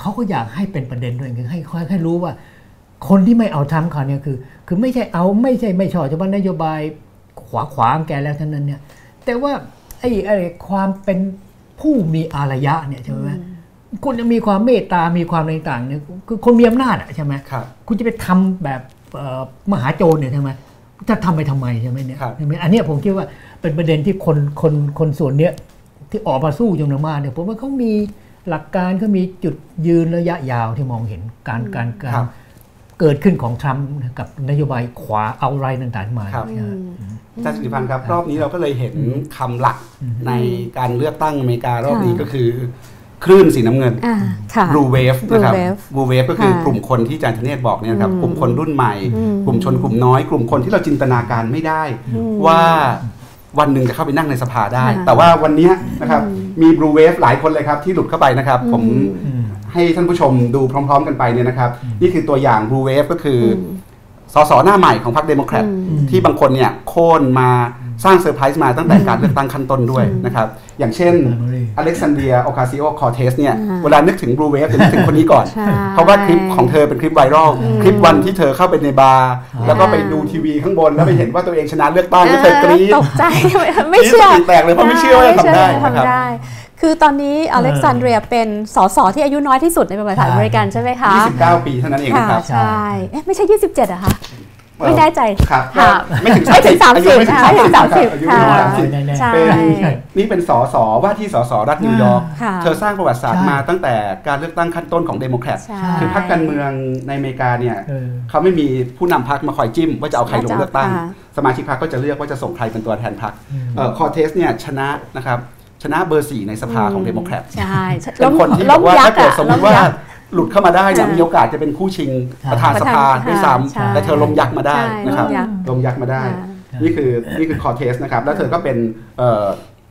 เขาก็อยากให้เป็นประเด็นด้วยคือให้ให้ให้รู้ว่า คนที่ไม่เอาทำเขาเนี่ยคือ คือไม่ใช่เอาไม่ใช่ไม่ชอบเฉพาะนโยบายขวาขวางแกแล้วเท่านั้นเนี่ย แต่ว่าไอ้ไอ้ความเป็นผู้มีอารยะเนี่ยใช่ไหมคุณจะมีความเมตตา มีความอะไรต่างๆเนี่ยคือคนมีอำนาจอะใช่ไหมครับคุณจะไปทำแบบเอ่อมหาโจรเนี่ยใช่ไหมจะทำไปทำไมใช่ไหมเนี่ยครับใช่ไหมอันเนี้ยผมคิดว่าเป็นประเด็นที่คนคนคนส่วนเนี้ยที่ออกมาสู้จำนวนมากเนี่ยผมว่าเขามีหลักการเขามีจุดยืนระยะยาวที่มองเห็นการการกาครัรบ เกิดขึ้นของทรัมป์กับนโยบายขวาเอาไรต่างๆมาครับเนี่ยอาจารย์สิริพันธ์ครับ รอบนี้เราก็เลยเห็นคำหลักในการเลือกตั้งอเมริการอบนี้ค่ะก็คือ คลื่นสีน้ำเงินอ่าค่ะ Blue Wave นะครับ Blue Wave Blue Wave ก็คือค่ะกลุ่มคนที่อาจารย์ธเนศบอกเนี่ยนะครับอืมกลุ่มคนรุ่นใหม่อืมกลุ่มชนกลุ่มน้อย กลุ่มคนที่เราจินตนาการไม่ได้ว่าวันหนึ่งจะเข้าไปนั่งในสภาได้ค่ะแต่ว่าวันเนี้ยนะครับมี Blue Wave หลายคนเลยครับที่หลุดเข้าไปนะครับ ผมอืม ให้ท่านผู้ชมดูพร้อม ๆ กันไปเนี่ยนะครับ นี่คือตัวอย่าง Blue Wave ก็คืออสสหน้าใหม่ของพรรคเดโมแครตที่บางคนเนี่ยโค่นมาสร้างเซอร์ไพรส์มาตั้งแต่การเลือกตั้งขั้นต้นด้วยนะครับ อย่างเช่นอเล็กซานเดรียโอคาซิโอคอร์เทสเนี่ยอ่าเวลานึกถึง Blue Wave จะนึกถึงคนนี้ก่อนใช่เพราะว่าคลิปของเธอเป็นคลิปไวรัล คลิปวันที่เธอเข้าไปในบาร์ แล้วก็ไปดูทีวีข้างบน แล้วไปเห็นว่าตัวเองชนะเลือกตั้งแล้วเธอกรี๊ดตกใจ ไม่เชื่อกรี๊ดสติแตกเลยเพราะไม่เชื่อว่าจะทำได้ไม่เชื่อว่าจะนะครับทำได้ คือตอนนี้อเล็กซานเดรียเป็นสสที่อายุน้อยที่สุดในประวัติศาสตร์อเมริกันใช่ไหมคะ29 ปีเท่านั้นเองค่ะนะครับใช่เอ๊ะไม่ใช่ 27เหรอะคะไม่แน่ใจครับค่ะไม่ถึงไม่ถึง30อายุ30ไม่ถึงค่ะไม่ถึง30 30อายุไม่ถึงค่ะ30แน่ๆใช่เป็นนี่เป็นสสว่าที่สสรัฐนิวยอร์กค่ะเธอสร้างประวัติศาสตร์ใช่มาตั้งแต่การเลือกตั้งขั้นต้นของเดโมแครตใช่คือพรรคการเมืองในอเมริกาเนี่ยเออเขาไม่มีผู้นำพรรคมาคอยจิ้ม ว่าจะเอาใครลงเลือกตั้งค่ะสมาชิกพรรคก็จะเลือกว่าจะส่งใครเป็นตัวแทนพรรคเอ่อคอร์เทสเนี่ยชนะนะครับ ชนะเบอร์สี่ในสภาของเดโมแครตใช่เป็นคนที่บล้อกว่ายัถ้ากเกิดษ์อะสมมติว่าล้ยักษ์หลุดเข้ามาได้เนี่ยค่ะมีโอกาสจะเป็นคู่ชิงค่ะประธานสภาประธานด้วยใช่ซ้ำแต่เธอล้มยักษ์มาได้ใช่นะครับล้มยักษ์ล้มยักษ์มาได้ค่ะนี่คือนี่คือคอร์เทสนะครับ แล้วเธอก็เป็น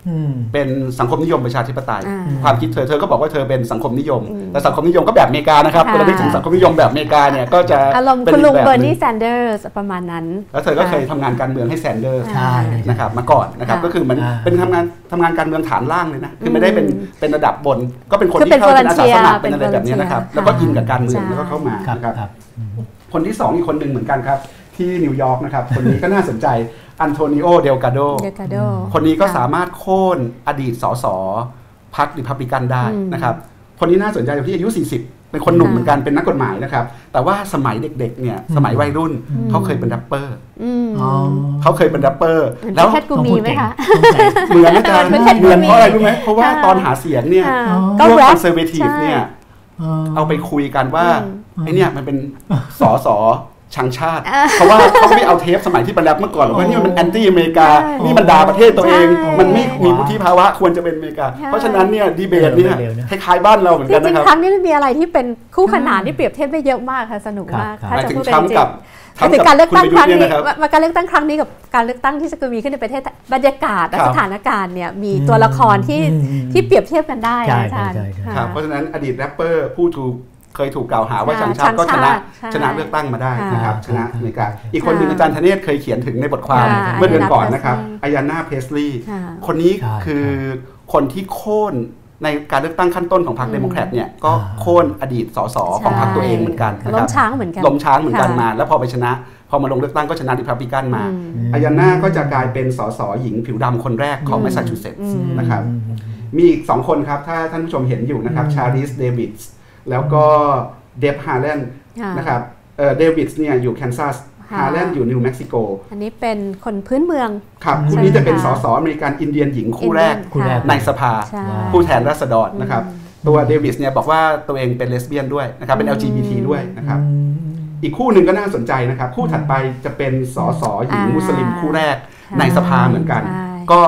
เอ่ออืมเป็นสังคมนิยมประชาธิปไตยอ่าความคิดเธอเธอก็บอกว่าเธอเป็นสังคมนิยมอืมแต่สังคมนิยมก็แบบอเมริกานะครับค่ะเวลานึกถึงสังคมนิยมแบบอเมริกาเนี่ยก็จะอารมณ์เป็นคุณลุงแบบเบอร์หนีนึ่งแซนเดอร์สประมาณนั้น แล้วเธอก็เคยทำงานการเมืองให้แซนเดอร์สใช่นะครับมาก่อนนะครับค่ะก็คือมันอ่าเป็นทำงานทำงานการเมืองฐานล่างเลยนะคือไม่ได้เป็นอืมเป็นระดับบน ก็เป็นคนคือที่เข้าเป็นเป็นอาสาสมัคร volunteer เป็นอะไรแบบนี้นะครับเป็น volunteer แล้วก็อินกับการเมืองใช่แล้วก็เข้ามาครับนะครับครับคนที่สองอีกคนหนึ่งเหมือนกันครับ ที่นิวยอร์กนะครับ คนนี้ก็น่าสนใจอันโทนิโอเดลกาโดเดกาโดคนนี้ก็สามารถโค่นอดีตสสพรรคริพับลิกันได้อืมนะครับ คนนี้น่าสนใจตรงที่อายุ 40 เป็นคนหนุ่มค่ะเหมือนกันเป็นนักกฎหมายนะครับ แต่ว่าสมัยเด็กๆเนี่ยสมัยวัยรุ่นอืมเขาเคยเป็นแรปเปอร์อืมอ๋อเขาเคยเป็นแรปเปอร์เหมือนแล้วเพชรกูมีไหมคะเหมือนอาจารย์เหมือนเหเพชรกูมือนมีเพราะอะไรรู้ไหมเพราะว่าค่ะตอนหาเสียงเนี่ยอ่าอ๋อก็พวกแรคปอนเซอร์เวทีฟเนี่ยเอาไปคุยกันว่าอืมไอเนี่ยมันเป็นสอสอ ชังชาติอ่าเพราะว่าเขาไม่เอาเทปสมัยที่เป็นแรปเมื่อก่อนหรอกว่านี่มันเป็นแอนตี้อเมริกาใช่นี่มันด่าประเทศตัวเองใช่มันไม่มีวุฒิภาวะควรจะเป็นอเมริกาใช่เพราะฉะนั้นเนี่ยดีเบตเนี่ยเร็วๆนะคล้ายๆบ้านเราเหมือนจกันรินะงครับๆครั้งนี้มันมีอะไรที่เป็นคู่ขนานที่เปรียบเทียบได้เยอะมากค่ะสนุกมากครับถ้าหมายจะถึงพูดทรัมป์จริงกับๆหมายถึงการเลือกตั้งครั้งนี้คุณประยุทธ์เนี่ยนะครับว่าการเลือกตั้งครั้งนี้กับการเลือกตั้งที่จะมีขึ้นในประเทศไทยบรรยากาศและครับสถานการณ์เนี่ยมีตัวละครที่อืมอืมที่เปรียบเทียบกันได้ใช่นะอาจารย์ใช่ใช่ค่ะครับเพราะฉะนั้นอดีตแรปเปอร์ผู้ถูก เคยถูกกล่าวหาว่าใช่ชังชาติก็ชนะใช่ชนะเลือกตั้งมาได้ค่ะนะครับค่ะชนะอเมริกา อีกคนหนึ่งอาจารย์ธเนศเคยเขียนถึงในบทความค่ะเมื่อเดือนก่อนนะครับอาอายานนาเพรสลีย์ค่ะคนนี้ใช่คือคนที่โค่นในการเลือกตั้งขั้นต้นของพรรคอืมเดโมแครตเนี่ยก็โค่นอดีตสสของพรรคตัวเองเหมือนกันนะคล้ายล้มช้างเหมือนกันล้มช้างเหมือนกันค่ะมา แล้วพอไปชนะ พอมาลงเลือกตั้งก็ชนะริพับลิกันมาอืมอายาน่าก็จะกลายเป็นสสหญิงผิวดำคนแรกของอืมแมสซาชูเซตส์อืมนะครับมีอีก2คนครับถ้าท่านผู้ชมเห็นอยู่นะครับชาริสเดวิดส์ แล้วก็เด็บฮาแลนด์ค่ะนะครับเอ่อเดวิดส์เนี่ยอยู่แคนซัสค่ะฮาร์แลนด์อยู่นิวเม็กซิโก อันนี้เป็นคนพื้นเมือง ครับอืมคู่นี้จะเป็นใช่สไหมคะสสอเมริกันอินเดียนหญิงคู่แรกคู่แรกในสภาใช่ผู้แทนราษฎรนะครับ ตัวเดวิสเนี่ยบอกว่าตัวเองเป็นเลสเบี้ยนด้วยนะครับ เป็น LGBT ด้วยนะครับ อีกคู่หนึ่งก็น่าสนใจนะครับ คู่ถัดไปจะเป็นสสหญิงอ่ามุมุสลิมคู่แรกค่ะในสภาเหมือนกันใช่ก็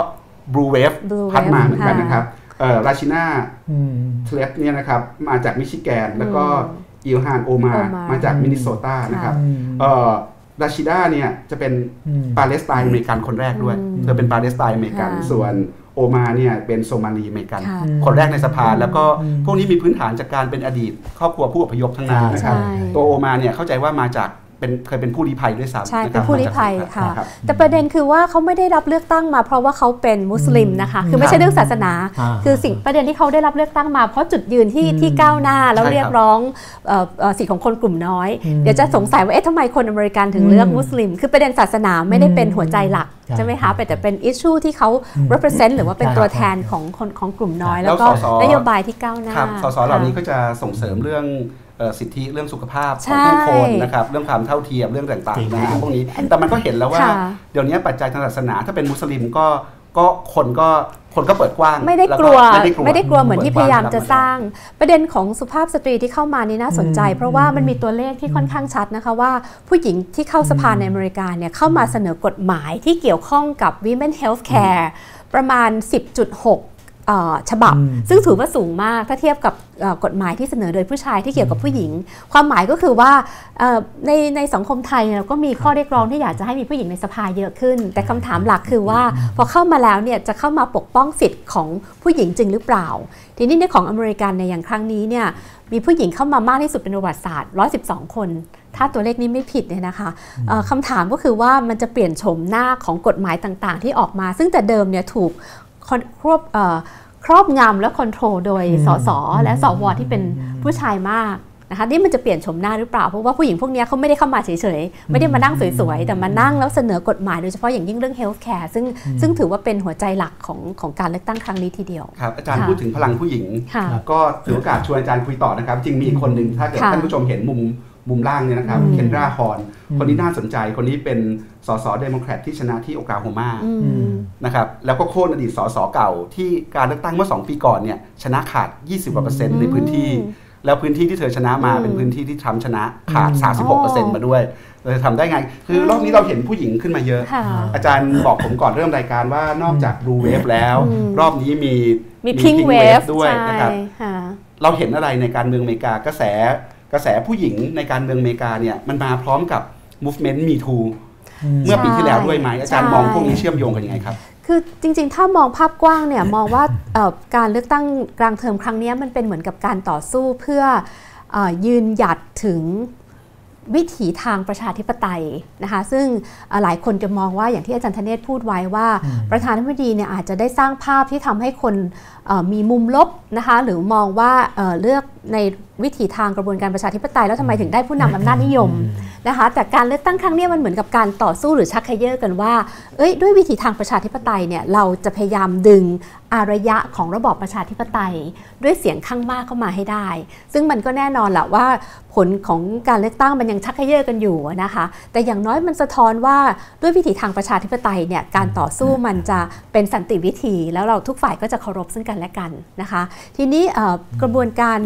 บลูเวฟ Blue พัดมา Wave เหมือนกันค่ะนะครับเอ่อ ราชิดาอืมทาลิบเนี่ยนะครับมาจากมิชิแกน แล้วก็อืมอิลฮานโอมาร์โอมาร์มาจากมินนิโซตานะครับอืมเอ่อราชิดาเนี่ยจะเป็นอืมปาเลสไตน์อเมริกันคนแรกด้วยอืมเธอเป็นปาเลสไตน์อเมริกันค่ะส่วนโอมาเนี่ยเป็นโซมาลีอเมริกันค่ะคนแรกในสภาแล้วก็อืมพวกนี้มีพื้นฐานจากการเป็นอดีต ครอบครัวผู้อพยพทั้งนั้นนะครับใช่ตัวโอมาเนี่ยเข้าใจว่ามาจาก เป็นเคยเป็นผู้ลี้ภัยด้วยซ้ำใช่ะคเป็รันบผู้ลี้ภัยมาจากค่ะรับแต่ประเด็นคือว่าเขาไม่ได้รับเลือกตั้งมา เพราะว่าเขาเป็นมุสลิมนะคะ คือไม่ครัใช่บเรื่องศาสนาอ่าคือสิ่งประเด็นที่เขาได้รับเลือกตั้งมา เพราะจุดยืนที่อืมที่ก้าวหน้าแล้วใช่ครับเรียกร้องเอ่อเอ่อสิทธิของคนกลุ่มน้อยอืมเดี๋ยวจะสงสัยว่าเอ๊ะทำไมคนอเมริกันถึงอืมเลือกมุสลิม คือประเด็นศาสนาไม่ได้เป็นหัวใจหลักใช่ใช่ไหมคะแต่เป็นอิชชูที่เขาอืม represent หรือว่าเป็นใช่ตัวแทนของคนของกลุ่มน้อย แล้แล้ววก็สสนโยบายที่ก้าวหน้าครับสสเหล่านี้ค่ะก็จะส่งเสริมเรื่องเอ่อ สิทธิเรื่องสุขภาพขใช่องผู้คนนะครับเรื่องความเท่าเทียมเรื่องต่างจริงๆนะพวกนี้แต่มันก็เห็นแล้วว่าค่ะเดี๋ยวนี้ปัจจัยทางศาสนาถ้าเป็นมุสลิมก็ก็คนก็คนก็เปิดกว้าง ไม่ได้แกลัวไม่ได้กลัวไม่ได้กลัวเหมือนที่พยายามจะสร้างเประเด็นของสุภาพสตรีที่เข้ามานี่น่าสนใจอืมเพราะว่ามันมีตัวเลขที่ค่อนข้างชัดนะคะว่า ผู้หญิงที่เข้าสภาในอเมริกาเนี่ยเข้ามาเสนอกฎหมายที่เกี่ยวข้องกับ Women Health Care ประมาณ 10.6เอ่อ ฉบับอืมซึ่งถือว่าสูงมากถ้าเทียบกับเอ่อกฎหมายที่เสนอโดยผู้ชายที่เกี่ยวกับผู้หญิง ความหมายก็คือว่าเอ่อในในสังคมไทยเนี่ยเราก็มีข้อเรียกร้องที่อยากจะให้มีผู้หญิงในสภาเยอะขึ้น แต่คำถามหลักคือว่า พอเข้ามาแล้วเนี่ยจะเข้ามาปกป้องสิทธิ์ของผู้หญิงจริงหรือเปล่า ทีนี้ในของอเมริกันในยอย่างครั้งนี้เนี่ยมีผู้หญิงเข้ามามากที่สุดเป็นประวัติศาสตร์ 112 คน ถ้าตัวเลขนี้ไม่ผิดเนี่ยนะคะเอ่อคำถามก็คือว่ามันจะเปลี่ยนโฉมหน้าของกฎหมายต่างๆ ที่ออกมา ซึ่งแต่เดิมเนี่ยถูก คอนควบเอ่อครอบงำและคอนโทรลโดยอืมสสและสวที่เป็นผู้ชายมากนะคะนี่มันจะเปลี่ยนโฉมหน้าหรือเปล่า เพราะว่าผู้หญิงพวกเนี้ยเขาไม่ได้เข้ามาเฉยๆ ไม่ได้มานั่งสวยๆ แต่มานั่งแล้วเสนอกฎหมายโดยเฉพาะอย่างยิ่งเรื่อง health care ซึ่งซึ่งถือว่าเป็นหัวใจหลักของของการเลือกตั้งครั้งนี้ทีเดียว ครับ อาจารย์ค่ะพูดถึงพลังผู้หญิงค่ะก็ถือโอกาสชวนอาจารย์คุยต่อนะครับ จริงมีอีกคนหนึ่งถ้าเกิดค่ะท่านผู้ชมเห็นมุมมุมล่างเนี่ยนะครับอืมเคนดราฮอนอืมคนนี้น่าสนใจคนนี้เป็น สสเดโมแครตที่ชนะที่โอกลาโฮมาอืมอืมนะครับแล้วก็โค่นอดีตสสเก่าที่การเลือกตั้งเมื่อ 2 ปีก่อนเนี่ยชนะขาด 20กว่าเปอร์เซ็นต์ในพื้นที่อืมแล้วพื้นที่ที่เธอชนะมาอืมเป็นพื้นที่ที่ทรัมป์ชนะขาดอืม36เปอร์เซ็นต์มาด้วยเราจะทำได้ไง คือรอบนี้เราเห็นผู้หญิงขึ้นมาเยอะค่ะอาจารย์บอกผมก่อนเริ่มรายการว่านอกจาก Blue Wave แล้วอืมรอบนี้มีมีพิง Pink เวฟ Wave ด้วยใช่นะครับค่ะเราเห็นอะไรในการเมืองอเมริกากระแสกระแสผู้หญิงในการเมืองอเมริกาเนี่ยมันมาพร้อมกับ movement Me Too เมื่อปีที่แล้วด้วยไหมอาจารย์ใช่มองพวกนี้เชื่อมโยงกันยังไงครับคือจริงๆ ถ้ามองภาพกว้างเนี่ยมองว่าเอ่อการเลือกตั้งกลางเทอมครั้งเนี้ยมันเป็นเหมือนกับการต่อสู้เพื่อเออยืนหยัดถึงวิถีทางประชาธิปไตยนะคะซึ่งเอ่อหลายคนจะมองว่าอย่างที่อาจารย์ธเนศพูดไว้ว่าอืมประธานาธิบดีเนี่ยอาจจะได้สร้างภาพที่ทำให้คนเอ่อ มีมุมลบนะคะหรือมองว่าเเลือกในวิถีทางกระบวนการประชาธิปไตยแล้วทำไมถึงได้ผู้นำอำนาจนิยมนะคะแต่การเลือกตั้งครั้งนี้มันเหมือนกับการต่อสู้หรือชักเขย่อกันว่าเอ้ยด้วยวิธีทางประชาธิปไตยเนี่ยเราจะพยายามดึงอารยะของระบอบประชาธิปไตย ด้วยเสียงข้างมากเข้ามาให้ได้ ซึ่งมันก็แน่นอนแหละว่าผลของการเลือกตั้งมันยังชักเขย่อกันอยู่นะคะแต่อย่างน้อยมันสะท้อนว่าด้วยวิถีทางประชาธิปไตยเนี่ยการต่อสู้มันจะเป็นสันติวิธี แล้วเราทุกฝ่ายก็จะเคารพซึ่งกันและกันนะคะ ทีนี้เอ่อกระบวนการ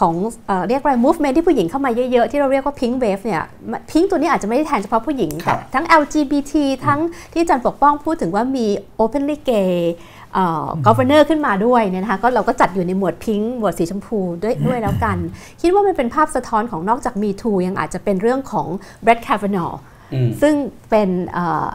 ของเอ่อเรียกว่า movement ที่ผู้หญิงเข้ามาเยอะๆ ที่เราเรียกว่า pink wave เนี่ย pink ตัวนี้อาจจะไม่ได้แทนเฉพาะผู้หญิงครัแต่บทั้ง LGBT ทั้งที่อาจารย์ปกป้องพูดถึงว่ามี openly gay เอ่อ governor ขึ้นมาด้วยเนี่ยนะคะก็เราก็จัดอยู่ในหมวดพิงค์หมวดสีชมพูด้วยด้วยแล้วกัน คิดว่ามันเป็นภาพสะท้อนของนอกจาก Me Too ยังอาจจะเป็นเรื่องของ Brett Kavanaugh อืมซึ่งเป็นเอ่อเอ่อ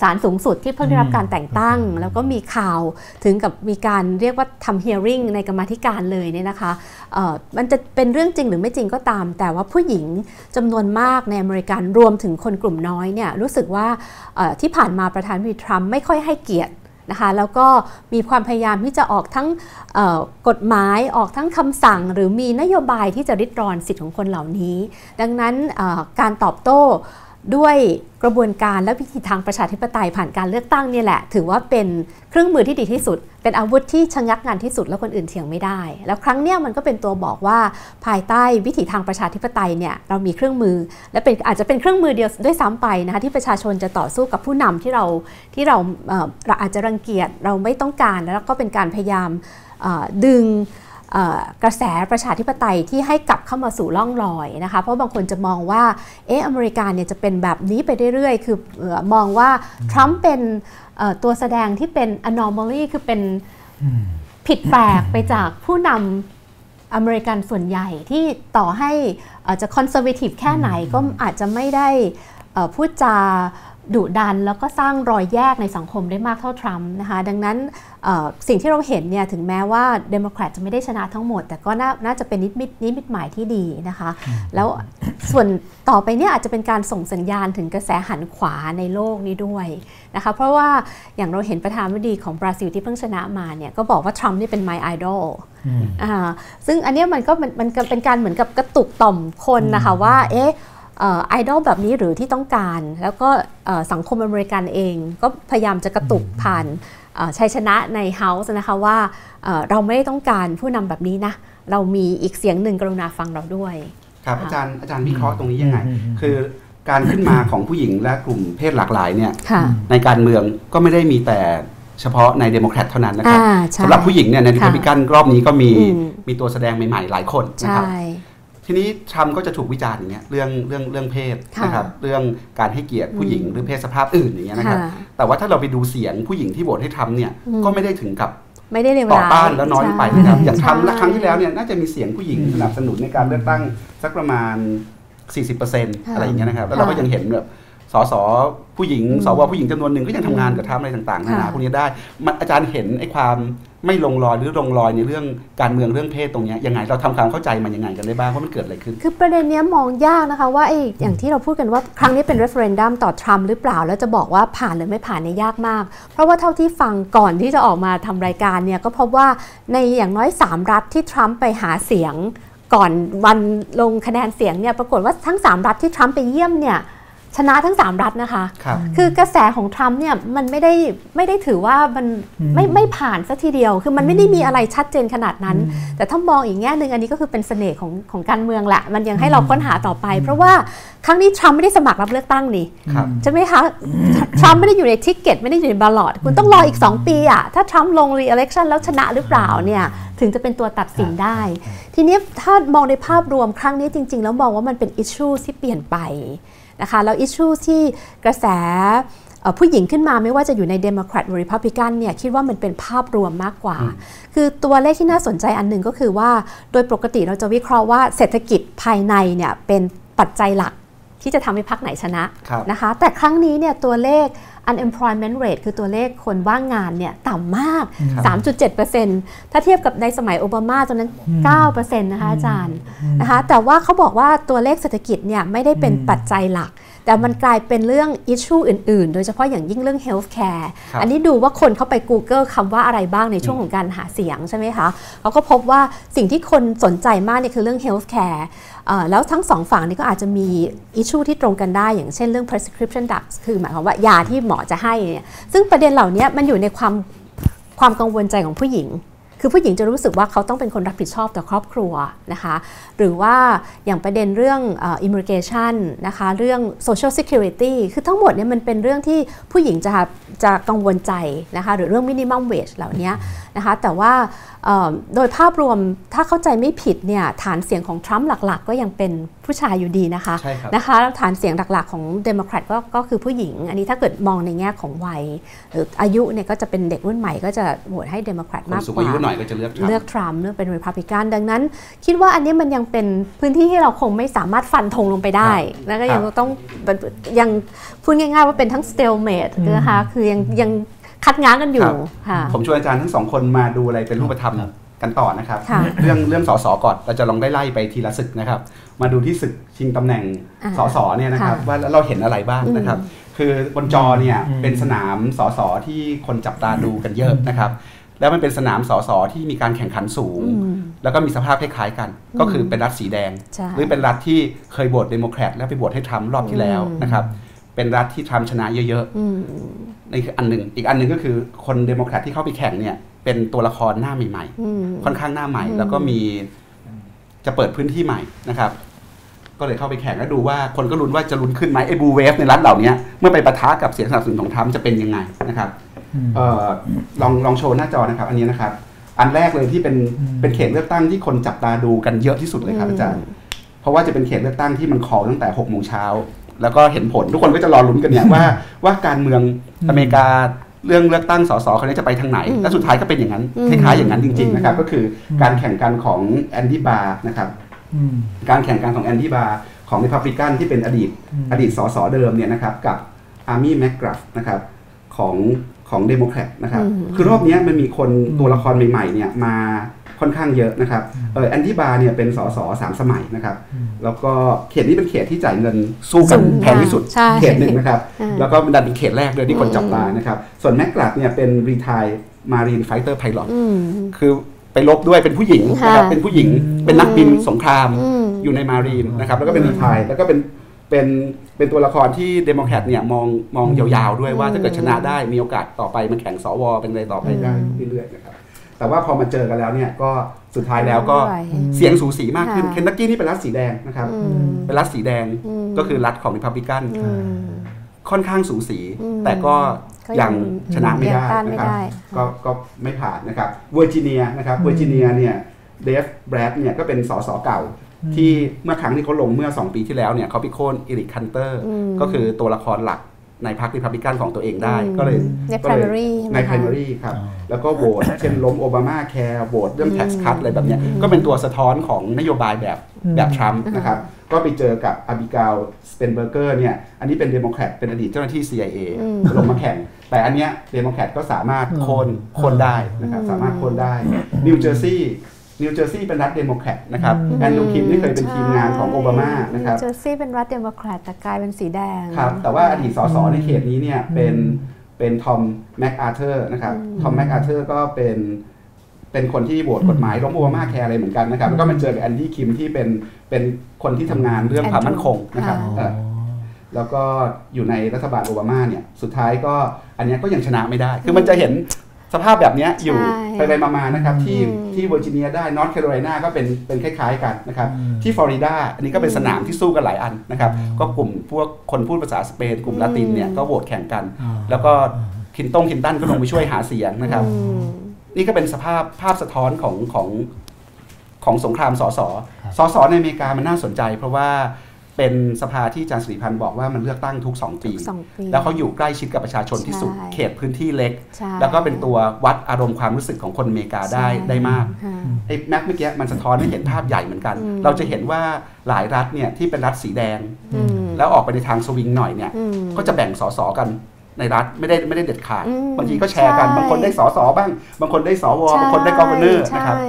ศาลสูงสุดที่เพิ่งได้รับการแต่งตั้ง แล้วก็มีข่าวถึงกับมีการเรียกว่าทำ hearing ในกรรมาธิการเลยเนี่ยนะคะเอ่อมันจะเป็นเรื่องจริงหรือไม่จริงก็ตาม แต่ว่าผู้หญิงจำนวนมากในอเมริกันรวมถึงคนกลุ่มน้อยเนี่ยรู้สึกว่าเอ่อที่ผ่านมาประธานาธิบดีทรัมป์ไม่ค่อยให้เกียรตินะคะแล้วก็มีความพยายามที่จะออกทั้งเอ่อกฎหมายออกทั้งคำสั่ง หรือมีนโยบายที่จะริดรอนสิทธิของคนเหล่านี้ ดังนั้นเอ่อการตอบโต้ ด้วยกระบวนการและวิธีทางประชาธิปไตยผ่านการเลือกตั้งเนี่ยแหละ ถือว่าเป็นเครื่องมือที่ดีที่สุด เป็นอาวุธที่ชะงักงานที่สุดแล้วคนอื่นเถียงไม่ได้ แล้วครั้งเนี้ยมันก็เป็นตัวบอกว่าภายใต้วิถีทางประชาธิปไตยเนี่ยเรามีเครื่องมือ และเป็นอาจจะเป็นเครื่องมือเดียวด้วยซ้ำไปนะคะที่ประชาชนจะต่อสู้กับผู้นำที่เราที่เราเอ่อเราอาจจะรังเกียจเราไม่ต้องการแล้วก็เป็นการพยายามดึง กระแสประชาธิปไตยที่ให้กลับเข้ามาสู่ร่องรอยนะคะ เพราะบางคนจะมองว่าเอออเมริกาเนี่ยจะเป็นแบบนี้ไปเรื่อยๆ คือเอ่อมองว่าทรัมป์เป็นเอ่อตัวแสดงที่เป็น anomaly คือเป็นผิดแปลกไปจากผู้นำอเมริกันส่วนใหญ่ที่ต่อให้เอ่อจะคอนเซอร์ t i ทีฟแค่ไหนก็อาจจะไม่ได้เอ่อพูดจา ดุดันแล้วก็สร้างรอยแยกในสังคมได้มากเท่าทรัมป์นะคะดังนั้นเอ่อสิ่งที่เราเห็นเนี่ยถึงแม้ว่าเดโมแครตจะไม่ได้ชนะทั้งหมด แต่ก็น่าน่าจะเป็นนิมิตนิมิตหมายที่ดีนะคะ แล้วส่วนต่อไปเนี่ยอาจจะเป็นการส่งสัญญาณถึงกระแสหันขวาในโลกนี้ด้วยนะคะเพราะว่าอย่างเราเห็นประธานาธิบดีของบราซิลที่เพิ่งชนะมาเนี่ยก็บอกว่าทรัมป์นี่เป็น my idol อ่าซึ่งอันเนี้ยมันก็มันมันก็เป็นการเหมือนกับกระตุกต่อมคนนะคะว่าเอ๊ะ ไอดอลแบบนี้หรือที่ต้องการ แล้วก็เอ่อสังคมอเมริกันเอง ก็พยายามจะกระตุกผ่านเอ่อชัยชนะใน House นะคะว่าเอ่อเราไม่ได้ต้องการผู้นำแบบนี้นะ เรามีอีกเสียงหนึ่งกรุณาฟังเราด้วย ครับอาจารย์อาจารย์วิเคราะห์ตรงนี้ยังไงอืมอืมคือการขึ้นมาของผู้หญิงและกลุ่มเพศหลากหลายเนี่ยค่ะในการเมืองก็ไม่ได้มีแต่เฉพาะในเดโมแครตเท่านั้นนะครับอ่าใช่สำหรับผู้หญิงเนี่ยในริค่ะพับลิกันรอบนี้ก็มีอืมมีตัวแสดงใหม่ๆหลายคนนะใช่ครับ ทีนี้ทรัมป์ก็จะถูกวิจารณ์อย่างเงี้ยเรื่องเรื่องเรื่องเพศค่ะนะครับเรื่องการให้เกียรติผู้หญิงอืมหรือเพศสภาพอื่นอย่างเงี้ยนะครับค่ะแต่ว่าถ้าเราไปดูเสียงผู้หญิงที่โหวตให้ทรัมป์เนี่ยอืมก็ไม่ได้ถึงกับไม่ได้เลวต่อร้ายต้านแล้วน้อยไปนะครับอย่างทรัมป์ใช่และครั้งที่แล้วเนี่ยน่าจะมีเสียงผู้หญิงสนับสนุนในการเลือกตั้งสักประมาณ 40%อะไรอย่างเงี้ยนะครับแล้วเราก็ยังเห็นแบบสสผู้หญิงอืมสวผู้หญิงจำนวนหนึ่งก็ยังทำงานกับทรัมป์อะไรต่างๆนานาค่ะพวกนี้ได้มันอาจารย์เห็นไอ้ความ ไม่ลงรอยหรือลงรอยในเรื่องการเมืองเรื่องเพศตรงนี้ยังไงเราทำความเข้าใจมันยังไงกันได้บ้างว่ามันเกิดอะไรขึ้น คือประเด็นเนี้ยมองยากนะคะว่าไอ้อย่างที่เราพูดกันว่าครั้งนี้เป็น referendum ต่อทรัมป์หรือเปล่า แล้วจะบอกว่าผ่านหรือไม่ผ่านเนี่ยยากมาก เพราะว่าเท่าที่ฟังก่อนที่จะออกมาทำรายการเนี่ยก็พบว่าในอย่างน้อย 3 รัฐที่ทรัมป์ไปหาเสียง ก่อนวันลงคะแนนเสียงเนี่ยปรากฏว่าทั้ง 3 รัฐที่ทรัมป์ไปเยี่ยมเนี่ย ชนะทั้ง 3 รัฐนะคะครับคือกระแสของทรัมป์เนี่ยมันไม่ได้ไม่ได้ถือว่ามันไม่ไม่ผ่านซะทีเดียว คือมันไม่ได้มีอะไรชัดเจนขนาดนั้น แต่ถ้ามองอีกแง่หนึ่งอันนี้ก็คือเป็นเสน่ห์ของของการเมืองแหละ มันยังให้เราค้นหาต่อไป เพราะว่าครั้งนี้ทรัมป์ไม่ได้สมัครรับเลือกตั้งนี่ครับใช่ไหมคะทรัมป์ไม่ได้อยู่ใน ticket ไม่ได้อยู่ใน ballot คุณต้องรออีก 2 ปีอะถ้าทรัมป์ลง re-election แล้วชนะหรือเปล่าเนี่ยถึงจะเป็นตัวตัดสินได้ ทีนี้ถ้ามองในภาพรวมครั้งนี้จริง ๆ แล้วมองว่ามันเป็น issue ที่เปลี่ยนไป นะคะแล้ว issue ที่กระแสเอ่อผู้หญิงขึ้นมาไม่ว่าจะอยู่ในเดโมแครตหรือริพับลิกันเนี่ยคิดว่ามันเป็นภาพรวมมากกว่า คือตัวเลขที่น่าสนใจอันหนึ่งก็คือว่า โดยปกติเราจะวิเคราะห์ว่าเศรษฐกิจภายในเนี่ยเป็นปัจจัยหลัก ที่จะทำให้พรรคไหนชนะครับนะคะ แต่ครั้งนี้เนี่ยตัวเลข unemployment rate คือตัวเลขคนว่างงานเนี่ยต่ำมาก 3.7%ถ้าเทียบกับในสมัยโอบามาตอนนั้น 9%นะคะอาจารย์นะคะแต่ว่าเขาบอกว่าตัวเลขเศรษฐกิจเนี่ยไม่ได้เป็นปัจจัยหลัก แต่มันกลายเป็นเรื่อง issue อื่น ๆ โดยเฉพาะอย่างยิ่งเรื่อง healthcare ครับอันนี้ดูว่าคนเข้าไป Google คำว่าอะไรบ้างในช่วงของการหาเสียงใช่ไหมคะเขาก็พบว่าสิ่งที่คนสนใจมากเนี่ยคือเรื่อง healthcare เอ่อแล้วทั้งสองฝั่งนี่ก็อาจจะมีอิชชูที่ตรงกันได้ อย่างเช่นเรื่อง prescription drugs คือหมายความว่ายาที่หมอจะให้เนี่ยซึ่งประเด็นเหล่านี้มันอยู่ในความความกังวลใจของผู้หญิง คือผู้หญิงจะรู้สึกว่าเขาต้องเป็นคนรับผิดชอบต่อครอบครัวนะคะ หรือว่าอย่างประเด็นเรื่องเอ่อ immigration นะคะ เรื่อง social security คือทั้งหมดเนี่ยมันเป็นเรื่องที่ผู้หญิงจะจะกังวลใจนะคะ หรือเรื่อง minimum wage เหล่านี้นะคะ แต่ว่าเอ่อโดยภาพรวมถ้าเข้าใจไม่ผิดเนี่ยฐานเสียงของทรัมป์หลักๆ ก็ยังเป็นผู้ชายอยู่ดีนะคะใช่ครับนะคะแล้วฐานเสียงหลักๆ ของเดโมแครตก็ก็คือผู้หญิง อันนี้ถ้าเกิดมองในแง่ของวัย หรืออายุเนี่ยก็จะเป็นเด็กรุ่นใหม่ก็จะโหวตให้เดโมแครตคนมากสูงกว่าอายุหน่อยก็จะเลือกทรัมเลือกป์ทรัมป์เลือกเป็นริพับลิกันดังนั้น คิดว่าอันนี้มันยังเป็นพื้นที่ที่เราคงไม่สามารถฟันธงลงไปได้ แล้วก็ยังครับต้องยังพูดง่ายๆว่าเป็นทั้ง stalemate นะคะคือยังยังคัดง้างกันอยู่ค่ะผมชวนอาจารย์ทั้งสองคนมาดูอะไรเป็นรูปธรรมครับกันต่อนะครับค่ะเรื่องเรื่องสสก่อนเราจะลองได้ไล่ไปทีละศึกนะครับ มาดูที่ศึกชิงตำแหน่งอ่าสสเนี่ยนะครับค่ะว่าเราเห็นอะไรบ้างนะครับ คือบนจอเนี่ยอืมเป็นสนามสสที่คนจับตาดูกันเยอะนะครับ แล้วมันเป็นสนามสสที่มีการแข่งขันสูงอืมแล้วก็มีสภาพคล้ายๆกัน ก็คือเป็นรัฐสีแดงใช่หรือเป็นรัฐที่เคยโหวตเดโมแครตแล้วไปโหวตให้ทรัมป์รอบที่แล้วอืมนะครับเป็นรัฐที่ทรัมป์ชนะเยอะอืมๆนี่คืออันหนึ่งอีกอันหนึ่งก็คือคนเดโมแครตที่เข้าไปแข่งเนี่ยเป็นตัวละครหน้าใหม่ๆอืมค่อนข้างหน้าใหม่อืมแล้วก็มีจะเปิดพื้นที่ใหม่นะครับ ก็เลยเข้าไปแข่งแล้วดูว่าคนก็ลุ้นว่าจะลุ้นขึ้นไหมไอ้บูเวฟในรัฐเหล่านี้เมื่อไปปะทะกับเสียงสนับสนุนของทรัมป์จะเป็นยังไงนะครับเออลองลองโชว์หน้าจอนะครับ อันนี้นะครับ อันแรกเลยที่เป็นเป็นเขตเลือกตั้งที่คนจับตาดูกันเยอะที่สุดเลยครับอาจารย์ เพราะว่าจะเป็นเขตเลือกตั้งที่มันคอตั้งแต่6กโมงเช้าแล้วก็เห็นผลทุกคนก็จะรอลุ้นกันเนี่ยว่าว่าการเมืองอเมริกาเรื่องเลือกตั้งสสครั้งนี้จะไปทางไหนอืมและสุดท้ายก็เป็นอย่างนั้นอืมคล้ายๆอย่างนั้นจริง ๆ นะครับอืมก็คือการแข่งกันของแอนดี้บาร์นะครับอืม การแข่งกันของแอนดี้บาร์ของริพับลิกันที่เป็นอดีตอืมอดีตสสเดิมเนี่ยนะครับกับอาร์มี่แมกกราฟนะครับของของเดโมแครตนะครับอืมคือรอบเนี้ยมันมีคนตัวละครใหม่ๆเนี่ยมาค่อนข้างเยอะนะครับเออแอนดี้บาร์เนี่ยเป็นสสสามสมัยนะครับแล้วก็เขตนี้เป็นเขตที่จ่ายเงินสู้กันสูงแพงที่สุดใช่เขตหนึ่งนะครับอ่าแล้วก็ดันเป็นเขตแรกด้วยที่คนจับตาอืมนะครับส่วนแมกกราธเนี่ยเป็น retire marine fighter pilot อืมคือ ไปรบด้วยเป็นผู้หญิงนะครับค่ะเป็นผู้หญิงเป็นนักบินสงครามอืมอยู่ใน marine นะครับแล้วก็เป็น retire แล้วก็เป็นเป็นเป็นตัวละครที่เดโมแครตเนี่ยมองมองยาวๆด้วยว่าถ้าเกิดชนะได้มีโอกาสต่อไปมันแข่งสวเป็นอะไรต่อไปได้เรื่อยๆนะครับแต่ว่าพอมาเจอกันแล้วเนี่ยก็สุดท้ายแล้วก็ไม่ไหวเสียงสูสีมากขึ้นค่ะเคนตักกี้นี่เป็นรัฐสีแดงนะครับอืมเป็นรัฐสีแดงอืมก็คือรัฐของริพับลิกันอืมค่อนข้างสูสีอืมแต่ก็ก็ ยังยังชนะไม่ได้ยังต้านไม่นะครับได้ก็ก็ไม่ผ่านนะครับเวอร์จิเนียนะครับเวอร์จิเนียเนี่ยเดฟแบรตเนี่ยก็เป็นสสเก่าที่เมื่อครั้งที่เขาลงเมื่อ 2 ปีที่แล้วเนี่ยเขาไปโค่นอีริกแคนเตอร์อืมก็คือตัวละครหลัก ในพรรคริพับลิกันของตัวเองได้อืมก็เลยในก็เลย primary ใช่ไหมในคะ primary ครับอ๋อแล้วก็โหวตเช่นล้มโอบามาแคร์โหวตเรื่อง tax cut อะไรแบบเนี้ยก็เป็นตัวสะท้อนของนโยบายแบบแบบทรัมป์นะครับก็ไปเจอกับอบิเกลสแปนเบอร์เกอร์เนี่ย อันนี้เป็นเดโมแครตเป็นอดีตเจ้าหน้าที่ CIA อืมลงมาแข่ง แต่อันเนี้ยเดโมแครตก็สามารถโค่นโค่นได้นะครับ สามารถโค่นได้ นิวเจอร์ซีย์ นิวเจอร์ซีย์เป็นรัฐเดโมแครตนะครับแอนดี้คิมนี่เคยเป็นทีมงานของโอบามานะครับนิวเจอร์ซีย์เป็นรัฐเดโมแครตแต่กลายเป็นสีแดงครับแต่ว่าอดีตสสในเขตนี้เนี่ยเป็นเป็นทอมแมคอาเธอร์นะครับทอมแมคอาเธอร์ก็เป็นเป็นคนที่โหวตกฎหมายล้มโอบามาแคร์อะไรเหมือนกันนะครับแล้วก็มาเจอกับแอนดี้คิมที่เป็นเป็นคนที่ทำงานเรื่องความมั่นคงนะครับค่ะเอ่อแล้วก็อยู่ในรัฐบาลโอบามาเนี่ยสุดท้ายก็อันเนี้ยก็ยังชนะไม่ได้ คือมันจะเห็น สภาพแบบเนี้ยอยู่ใช่ไปไปๆมาๆนะครับที่อืมที่เวอร์จิเนียได้นอร์ทแคโรไลนาก็เป็นเป็นคล้าย ๆ กันนะครับอืมที่ฟลอริดาอันนี้ก็เป็นสนามที่สู้กันหลายอันนะครับก็กลุ่มพวกคนพูดภาษาสเปนกลุ่มละตินเนี่ยก็โหวตแข่งกันอ่าแล้วก็คินตงคินตันก็ลงไปช่วยหาเสียงนะครับอืมนี่ก็เป็นสภาพภาพสะท้อนของของของสงครามสสครับสสในอเมริกามันน่าสนใจ เพราะว่า เป็นสภาที่อาจารย์สิริพันธ์บอกว่ามันเลือกตั้งทุก 2 ปีสองปีแล้วเขาอยู่ใกล้ชิดกับประชาชนที่สุดใช่เขตพื้นที่เล็กใช่แล้วก็เป็นตัววัดอารมณ์ความรู้สึกของคนอเมริกาได้ใช่ได้มากค่ะไอ้แม็กเมื่อกี้มันสะท้อนให้เห็นภาพใหญ่เหมือนกันอืมเราจะเห็นว่าหลายรัฐเนี่ยที่เป็นรัฐสีแดงอืมแล้วออกไปในทางสวิงหน่อยเนี่ยอืมก็จะแบ่งสสกันในรัฐไม่ได้ไม่ได้เด็ดขาดอืมบางทีก็แชร์กันใช่บางคนได้สสบ้าง บางคนได้สวบางคนได้ governor นะครับใช่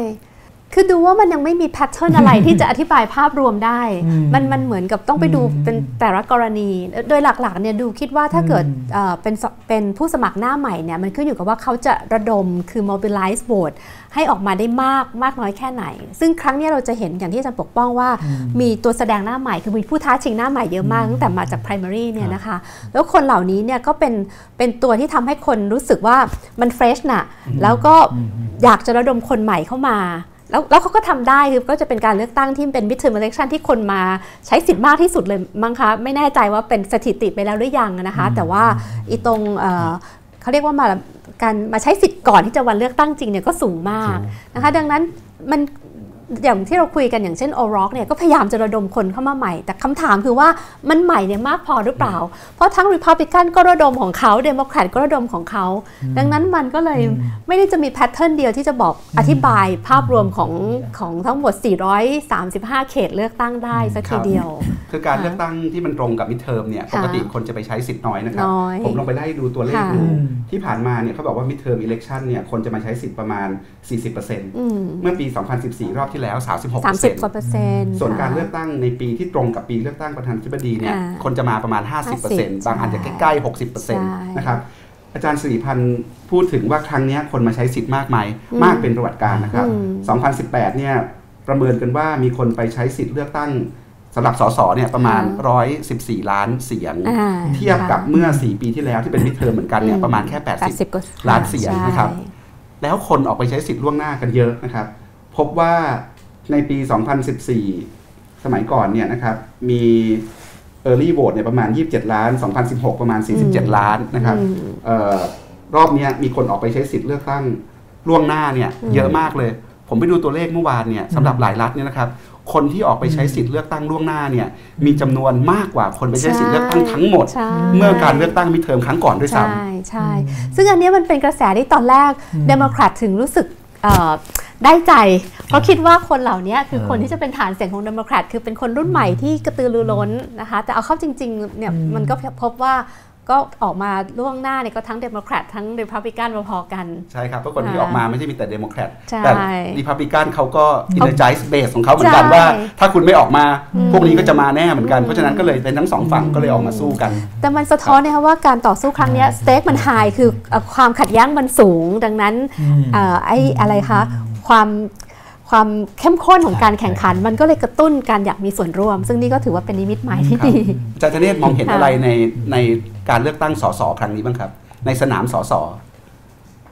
คือดูว่ามันยังไม่มี pattern อะไรที่จะอธิบายภาพรวมได้อืมมันมันเหมือนกับต้องไปดูอืมเป็นแต่ละกรณี โดยหลักๆเนี่ยดูคิดว่าถ้าเกิดอืมเอ่อเป็นสเป็นผู้สมัครหน้าใหม่เนี่ยมันขึ้นอยู่กับว่าเขาจะระดมคือ mobilize vote ให้ออกมาได้มากมากน้อยแค่ไหน ซึ่งครั้งเนี้ยเราจะเห็นอย่างที่อาจารย์ปกป้องว่า มีตัวแสดงหน้าใหม่คือมีผู้ท้าชิงหน้าใหม่เยอะมากตั้งแต่มาจาก primary เนี่ยนะคะแล้วคนเหล่านี้เนี่ยก็เป็นเป็นตัวที่ทำให้คนรู้สึกว่ามัน fresh น่ะแล้วก็อยากจะระดมคนใหม่เข้ามา แล้วแล้วเขาก็ทำได้คือก็จะเป็นการเลือกตั้งที่เป็น midterm election ที่คนมาใช้สิทธิ์มากที่สุดเลยมั้งคะ ไม่แน่ใจว่าเป็นสถิติไปแล้วหรือยังนะคะ แต่ว่าอีตรงเอ่อเขาเรียกว่ามาการมาใช้สิทธิ์ก่อนที่จะวันเลือกตั้งจริงเนี่ยก็สูงมากนะคะ ดังนั้นมัน อย่างที่เราคุยกันอย่างเช่นโอร็อกเนี่ยก็พยายามจะระดมคนเข้ามาใหม่ แต่คำถามคือว่ามันใหม่เนี่ยมากพอหรือเปล่า เพราะทั้ง Republican ก็ระดมของเขาเดโมแครตก็ระดมของเขา ดังนั้นมันก็เลยไม่ได้จะมี pattern เดียวที่จะบอกอธิบายภาพรวมของของทั้งหมด 435 เขตเลือกตั้งได้ซะครัทีบเดียว คือการค่ะเลือกตั้งที่มันตรงกับมิดเทอมเนี่ยค่ะปกติคนจะไปใช้สิทธิ์น้อยนะครับน้อยผมลองไปไล่ดูตัวเลขค่ะดูอืมที่ผ่านมาเนี่ยเขาบอกว่ามิดเทอมอิเล็กชันเนี่ยคนจะมาใช้สิทธิ์ประมาณ 40%อืมเมื่อปี 2014 รอบที่แล้ว 36%สามสิบกว่าเปอร์เซ็นต์ส่วนการค่ะเลือกตั้งในปีที่ตรงกับปีเลือกตั้งประธานาธิบดีเนี่ยอ่าคนจะมาประมาณ 50%บางอันจะใกล้ๆ 60%นะครับอาจารย์สิริพันธ์พูดถึงว่าครั้งเนี้ยคนมาใช้สิทธิ์มากไหมมากเป็นประวัติการณ์นะครับอืม2018 เนี่ยประเมินกันว่ามีคนไปใช้สิทธิ์เลือกตั้งสำหรับสสเนี่ยประมาณ 114 ล้านเสียงอ่าเทียบกับเมื่อ 4 ปีที่แล้วที่เป็นมิดเทอมเหมือนกันเนี่ยประมาณแค่แปดสิบกว่าล้านเสียงนะครับใช่แล้วคนออกไปใช้สิทธิ์ล่วงหน้ากันเยอะนะครับ พบว่าในปี 2014 สมัยก่อนเนี่ยนะครับมี Early Vote เนี่ยประมาณ 27 ล้าน 2016 ประมาณ 47 ล้านนะครับอืมเออรอบเนี้ยมีคนออกไปใช้สิทธิ์เลือกตั้งล่วงหน้าเนี่ยเยอะมากเลย ผมไปดูตัวเลขเมื่อวานเนี่ยสำหรับหลายรัฐเนี่ยนะครับคนที่ออกไปใช้สิทธิ์เลือกตั้งล่วงหน้าเนี่ยมีจำนวนมากกว่าคนไปใช้สิทธิ์เลือกตั้งทั้งหมดใช่เมื่อการเลือกตั้งมิดเทอมครั้งก่อนด้วยซ้ำใช่ใช่ซึ่งอันเนี้ยมันเป็นกระแสที่ตอนแรกเดโมแครตถึงรู้สึกเอ่อ ได้ใจ เพราะคิดว่าคนเหล่านี้คือเออคนที่จะเป็นฐานเสียงของเดโมแครตคือเป็นคนรุ่นใหม่ที่กระตือรือร้นนะคะ แต่เอาเข้าจริงๆเนี่ยอืมมันก็พบว่า ก็ออกมาล่วงหน้าเนี่ยก็ทั้งเดโมแครตทั้งเ e พับลิกันพอๆกัน ใช่ครับเพราะคนที่ค่ะออกมาไม่ใช่มีแต่เดโมแครตใช่แต่รีพับลิกันเขาก็อินเ r อร์ e เบสของเขาเหมือนกันใช่ว่า ถ้าคุณไม่ออกมาอืมพวกนี้ก็จะมาแน่เหมือนกันอืมเพราะฉะนั้นก็เลยเป็นทั้งสองฝั่งก็เลยออกมาสู้กัน แต่มันสะท้อนนะคะว่าการต่อสู้ครั้งเนี้ย stake มัน high คือเอ่อความขัดแย้งมันสูงดังนั้นอืมเอ่อไอ้อะไรคะความ ความเข้มข้นของการแข่งขัน มันก็เลยกระตุ้นการอยากมีส่วนร่วม ซึ่งนี่ก็ถือว่าเป็นนิมิตหมายที่ครับดีอาจารย์ธเนศมองเห็นค่ะอะไรในในการเลือกตั้งสสครั้งนี้บ้างครับ ในสนามสส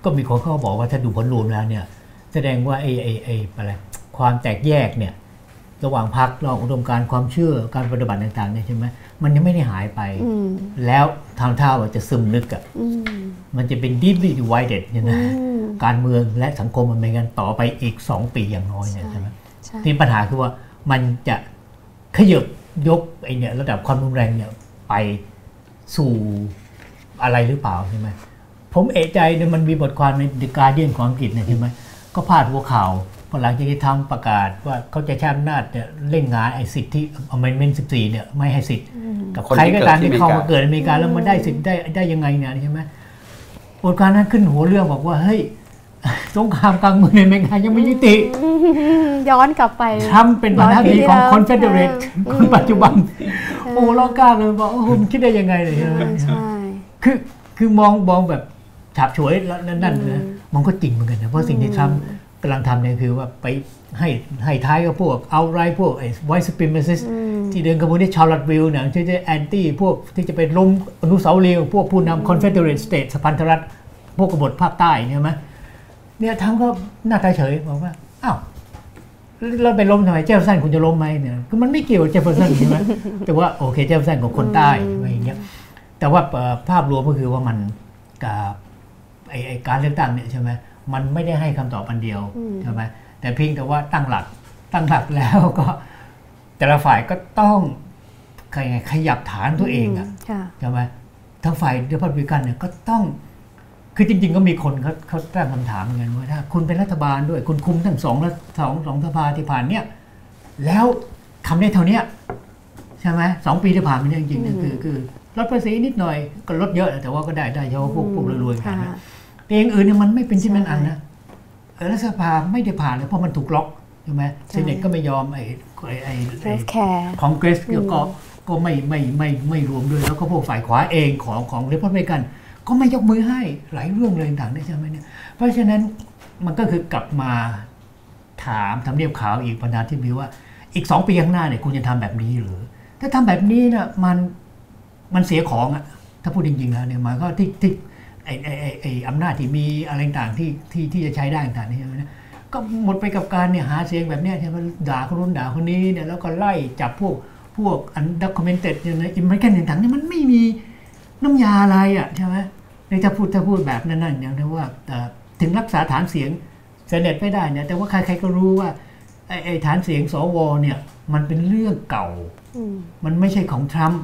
ก็มีคนเขาบอกว่าถ้าดูผลรวมแล้วเนี่ย แสดงว่าไอ้ไอ้ไอ้อะไรความแตกแยกเนี่ยระหว่างพรรคระหว่างอุดมการณ์ความเชื่อการปฏิบัติต่างๆเนี่ยใช่ไหม มันยังไม่ได้หายไปอืมแล้วทางเท่าว่าจะซึมลึกอะอืมมันจะเป็น deeply divided เนี่ยนะอืมการเมืองและสังคมมันเป็นกันต่อไปอีก 2 ปีอย่างน้อยเนี่ยใช่ใช่ไหมใช่ที่ปัญหาคือว่ามันจะขยบยกไอเนี่ยระดับความรุนแรงเนี่ยไปสู่อะไรหรือเปล่าใช่ไหมผมเอะใจเนี่ยมันมีบทความใน The Guardian ของอังกฤษเนี่ยใช่ไหมก็พาดหัวข่าว พอหลังจากที่ทำประกาศว่าเขาจะใช้อำนาจเนี่ยเล่นงานไอ้สิทธิ Amendment 14เนี่ยไม่ให้สิทธิ์กับคนใครที่ก็เกิดตามที่ที่เข้าอเมริกามาเกิดในอเมริกาแล้วมาได้สิทธิ์ได้ได้ยังไงเนี่ยใช่ไหมบทความนั้นขึ้นหัวเรื่องบอกว่าเฮ้ยสงครามกลางเมืองในอเมริกายังไม่ยุติอืมย้อนกลับไปทรัมป์เป็นประธานาธิบดีของร้อยปีที่แล้ว Confederate อืมคนปัจจุบัน โอ้ล้อกล้าเลยบอกโอ้โหมันคิดได้ยังไงเลยใช่ไหมใช่คือคือมองมองแบบฉับฉวยแล้วนั่นนั่นนะมันก็จริงเหมือนกันนะเพราะสิ่งที่ทรัมป์ กำลังทำเนี่ยคือว่าไปให้ให้ท้ายกับพวกเอาไรพวกไอ้ white supremacist ที่เดินขบวนที่ชาร์ลอตวิลล์เนี่ยที่จะแอนตี้พวกที่จะไปล้มอนุสาวรีย์พวกผู้นำ Confederate States สหพันธรัฐ พวกกบฏภาคใต้ใช่ไหมเนี่ยทรัมป์ก็หน้าตาเฉยบอกว่าอ้าวเราไปล้มทำไมเจฟเฟอร์สันคุณจะล้มไหมเนี่ยคือมันไม่เกี่ยวกับเจฟเฟอร์สันใช่ไหมแต่ว่าโอเคเจฟเฟอร์สันของคนใต้อะไรอย่างเงี้ยแต่ว่าเอ่อภาพรวมก็คือว่ามันกับไอ้ไอ้การเลือกตั้งเนี่ยใช่ไหม มันไม่ได้ให้คำตอบอันเดียวใช่ไหมแต่เพียงแต่ว่าตั้งหลักตั้งหลักแล้วก็แต่ละฝ่ายก็ต้องขยขยับฐานตัวเองอะค่ะใช่ไหมทางฝ่ายรีพับลิกันเนี่ยก็ต้องคือจริง ๆ ก็มีคนเขาเขาตั้งคำถามเหมือนกันว่าถ้าคุณเป็นรัฐบาลด้วย คุณคุมทั้งสองรัฐสองสองสภาที่ผ่านเนี่ยแล้วทำได้เท่าเนี้ยใช่ไหมสองปีที่ผ่านมาเนี่ยจริงๆเนี่ยคือคือลดภาษีนิดหน่อยก็ลดเยอะแต่ว่าก็ได้ได้เฉพาะพวกพวกรวยๆกัน นะค่ะแต่อย่างอื่นเนี่ยมันไม่เป็นที่มันอันใช่นะเออรัฐสภาไม่ได้ผ่านเลยเพราะมันถูกล็อกใช่ไหมใช่เซเนตก็ไม่ยอมไอ้ไอ้ไอ้เฮไอ้ health care Congressก็ก็ไม่ไม่ไม่ไม่รวมด้วยแล้วก็พวกฝ่ายขวาเองของของเรพับลิกัน ก็ไม่ยกมือให้หลายเรื่องเลยต่างๆเนี่ยใช่ไหมเนี่ยเพราะฉะนั้นมันก็คือกลับมาถามทำเนียบขาวอีกประธานที่บิวว่า อีกสองปีข้างหน้าเนี่ยคุณจะทำแบบนี้หรือ ถ้าทำแบบนี้เนี่ยมันมันเสียของอะถ้าพูดจริงๆแล้วเนี่ยหมายก็ที่ที่ ไอ้ไอ้ไอ้ไอ้อำนาจที่มีอะไรต่างๆที่ที่ที่จะใช้ได้ต่างๆนี่ใช่ไหมเนี่ยก็หมดไปกับการเนี่ยหาเสียงแบบเนี้ยใช่ไหมด่าคนนู้นด่าคนนี้เนี่ยแล้วก็ไล่จับพวกพวก undocumented อย่าง immigrant ต่างๆเนี่ยมันไม่มีน้ำยาอะไรอะใช่ไหมในถ้าพูดถ้าพูดแบบนั้นๆอย่างที่ว่าเอ่อถึงรักษาฐานเสียง Senate ไม่ได้เนี่ยแต่ว่าใครๆก็รู้ว่าไอ้ไอ้ฐานเสียงสวเนี่ยมันเป็นเรื่องเก่าอืมมันไม่ใช่ของทรัมป์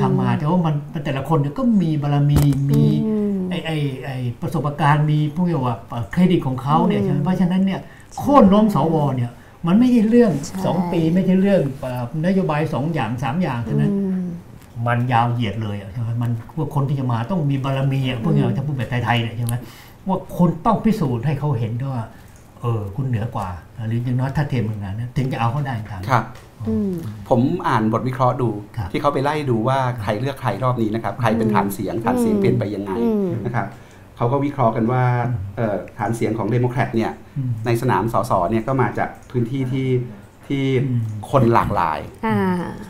ทำมาแต่ว่ามันมันแต่ละคนเนี่ยก็มีบารมีมีอืมไอ้ไอ้ไอ้ประสบการณ์มีพวกเรียกว่าเครดิตของเขาเนี่ยใช่ไหมเพราะฉะนั้นเนี่ยโค่นล้มสวเนี่ยมันไม่ใช่เรื่องใช่สองปีไม่ใช่เรื่องเอ่อนโยบายสองอย่างสามอย่างเท่านั้นอืมมันยาวเหยียดเลยอะใช่ไหมมันพวกคนที่จะมาต้องมีบารมีอะพวกเราจะพูดแบบไทยๆเนี่ยใช่ไหมว่าคุณต้องพิสูจน์ให้เขาเห็นด้วยว่าเออคุณเหนือกว่า หรืออย่างน้อยถ้าเทียมเหมือนกันนะถึงจะเอาเขาได้ตามครับอืม ผมอ่านบทวิเคราะห์ดูครับที่เขาไปไล่ดูว่าใครเลือกใครรอบนี้นะครับใครเป็นฐานเสียงฐานเสียงอืมเปลี่ยนไปยังไงอืมนะครับเขาก็วิเคราะห์กันว่าเอ่อฐานเสียงของเดโมแครตเนี่ยอืมในสนามสสเนี่ยก็มาจากพื้นที่ที่ที่อืมคนหลากหลายอ่า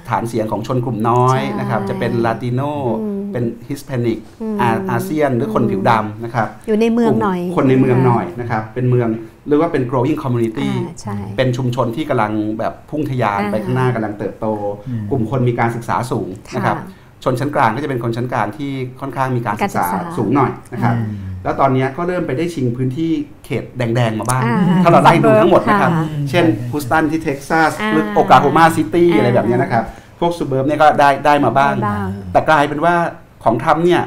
ฐานเสียงของชนกลุ่มน้อยใช่นะครับ จะเป็นลาติโนอืมเป็น Hispanic อืม Asian หรือคนผิวดำนะครับ อยู่ในเมืองหน่อยกลุ่มคนในเมืองหน่อยนะครับ เป็นเมือง หรือว่าเป็น growing community อ่าใช่เป็นชุมชนที่กำลังแบบพุ่งทะยานอ่าไปข้างหน้ากำลังเติบโตอืมกลุ่มคนมีการศึกษาสูงค่ะนะครับชนชั้นกลางก็จะเป็นคนชั้นกลางที่ค่อนข้างมีการศึกษาการศึกษาสูงหน่อยนะครับอืมแล้วตอนนี้ก็เริ่มไปได้ชิงพื้นที่เขตแดง ๆ มาบ้างอ่าถ้าเราไล่ดูทั้งหมดนะครับค่ะเช่นฮูสตันที่เท็กซัสอ่าหรือโอกลาโฮมาซิตี้อ่าอะไรแบบเนี้ยนะครับ พวก suburb เนี่ยก็ได้ได้มาบ้างได้บ้างแต่กลายเป็นว่าของทรัมป์เนี่ย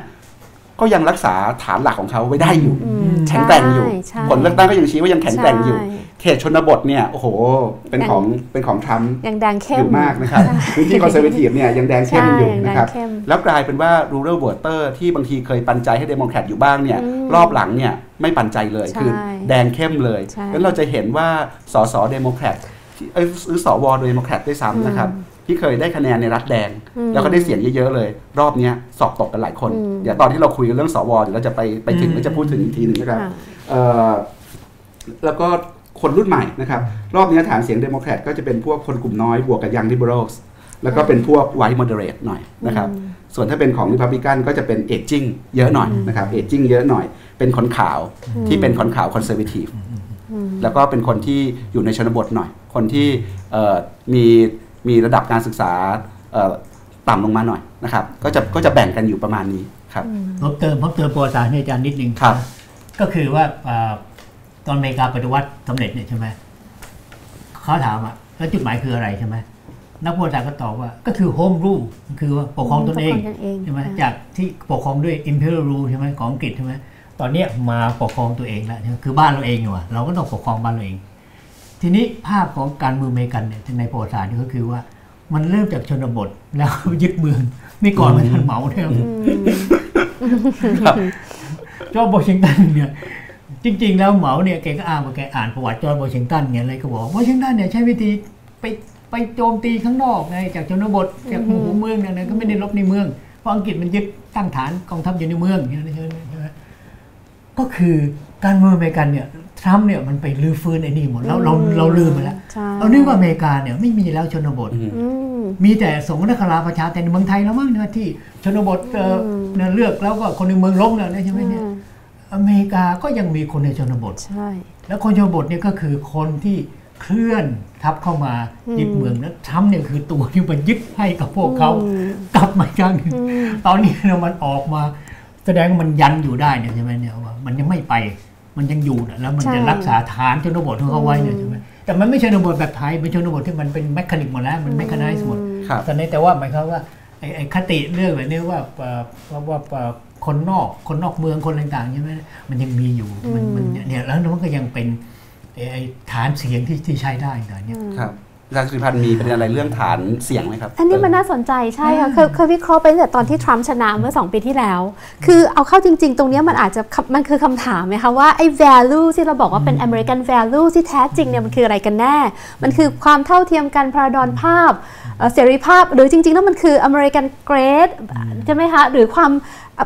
ก็ยังรักษาฐานหลักของเขาไว้ได้อยู่อืมแข็งแกร่งอยู่ใช่ใช่ผลเลือกตั้งก็ยังชี้ว่ายังแข็งแกร่งอยู่ใช่เขตชนบทเนี่ยโอ้โหเป็นของเป็นของทรัมป์ยังแดงเข้มอยู่มากนะครับพื้นที่ conservative เนี่ยยังแดงเข้มอยู่ใช่ยังแดงนะครับเข้มแล้วกลายเป็นว่า rural voter ที่บางทีเคยปันใจให้เดโมแครตอยู่บ้างเนี่ยอืมรอบหลังเนี่ยไม่ปันใจเลยใช่คือแดงเข้มเลยใช่งั้นเราจะเห็นว่าสสเดโมแครตที่เอ้ยหรือสวเดโมแครตด้วยซ้ำนะครับ ที่เคยได้คะแนนในรัฐแดงอืมแล้วก็ได้เสียงเยอะๆเลย รอบเนี้ยสอบตกกันหลายคนอืมเดี๋ยวตอนที่เราคุยกันเรื่องสวเดี๋ยวเราจะไปไปถึงอืมแล้วจะพูดถึงอีกทีหนึ่งนะครับค่ะเอ่อแล้วก็คนรุ่นใหม่นะครับ รอบนี้ฐานเสียงเดโมแครตก็จะเป็นพวกคนกลุ่มน้อยบวกกับ young liberals แล้วก็เป็นพวก white moderate หน่อยนะครับอืมส่วนถ้าเป็นของริพับลิกันก็จะเป็น aging เยอะหน่อยนะครับ aging เยอะหน่อย เป็นคนขาวที่เป็นคนขาว conservative อืมแล้วก็เป็นคนที่อยู่ในชนบทหน่อย คนที่เอ่อมี มีระดับการศึกษาเอ่อต่ำลงมาหน่อยนะครับก็จะก็จะแบ่งกันอยู่ประมาณนี้ครับผมเติมผมเติมประวัติศาสตร์ให้อาจารย์นิดนึงครับก็คือว่าอ่าตอนอเมริกาปฏิวัติสำเร็จเนี่ยใช่ไหมเขาถามอะแล้วจุดหมายคืออะไรใช่ไหมนักประวัติศาสตร์ก็ตอบว่าก็คือโฮมรูลคือว่าปกครองตนเองปกครองตนเองใช่ไหมค่ะจากที่ปกครองด้วย imperial rule ใช่ไหมของอังกฤษใช่ไหมตอนเนี้ยมาปกครองตัวเองแล้วใช่ไหมคือบ้านเราเองอยู่อะเราก็ต้องปกครองบ้านเราเอง ทีนี้ภาพของการเมืองอเมริกันเนี่ยในประวัติศาสตร์นี่ก็คือว่า มันเริ่มจากชนบทแล้วยึดเมือง นี่ก่อนมันทันเหมาเนี่ยจอร์จวอชิงตันเนี่ยจริง ๆ แล้วเหมาเนี่ยแกก็อ้างว่าแกอ่านประวัติจอร์จวอชิงตันเนี่ยอะไรก็บอกวอชิงตันเนี่ยใช้วิธีไปไปโจมตีข้างนอกไงจากชนบทจากหมู่เมืองเนี่ยนะก็ไม่ได้ลบในเมืองเพราะอังกฤษมันยึดตั้งฐานกองทัพอยู่ในเมืองอย่างนี้ใช่ไหมใช่ไหมก็คือการเมืองอเมริกันเนี่ยทรัมป์เนี่ยมันไปลื้อฟื้นไอ้นี่หมดแล้วเราเราลืมไปแล้วใช่เรานึกว่าอเมริกาเนี่ยไม่มีแล้วชนบทอืมอืมมีแต่สงฆ์นักราประชาแต่ในเมืองไทยแล้วมั้งนะที่ชนบทเอ่ออมเนี่ยเลือกแล้วก็คนในเมืองล้มแล้วเนี่ยใช่ไหมเนี่ยอืมอเมริกาก็ยังมีคนในชนบท ใช่ แล้วคนชนบทเนี่ยก็คือคนที่เคลื่อนทับเข้ามาอืมยึดเมืองแล้วทรัมป์เนี่ยคือตัวที่มันยึดให้กับพวกเขาอืมกลับมาอีกครั้งหนึ่งอืมตอนนี้เนี่ยมันออกมา แสดงว่ามันยันอยู่ได้เนี่ยใช่ไหมเนี่ยว่ามันยังไม่ไป มันยังอยู่นะแล้วมันจะใช่รักษาฐานชนบทของเขาไว้เนี่ยอืมใช่ไหมแต่มันไม่ใช่ชนบทแบบไทยเป็นชนบทที่มันเป็นแมคานิกหมดแล้วมันแมคานิกหมดครับแต่ในแต่ว่าหมายความว่าไอ้ไอ้คติเรื่องแบบนี้ว่าเอ่อว่าว่าว่าคนนอกคนนอกเมืองคนต่างๆใช่ไหมมันยังมีอยู่มันมันเนี่ยแล้วมันก็ยังเป็นไอ้ไอ้ฐานเสียงที่ที่ใช้ได้ตอนเนี้ยครับ อาจารย์สุริพันธ์มีประเด็นอะไรเรื่องฐานเสียงไหมครับ อันนี้มันน่าสนใจใช่ค่ะเคยเคยวิเคราะห์ไปตั้งแต่ตอนที่ทรัมป์ชนะเมื่อ 2 ปีที่แล้ว คือเอาเข้าจริง ๆ ตรงเนี้ยมันอาจจะมันคือคำถามไหมคะว่าไอ้ value ที่เราบอกว่าเป็น American value ที่แท้จริงเนี่ยมันคืออะไรกันแน่ มันคือความเท่าเทียมกันพราดอนภาพเอ่อเสรีภาพหรือจริง ๆ แล้วมันคือ American great ใช่ไหมคะหรือความ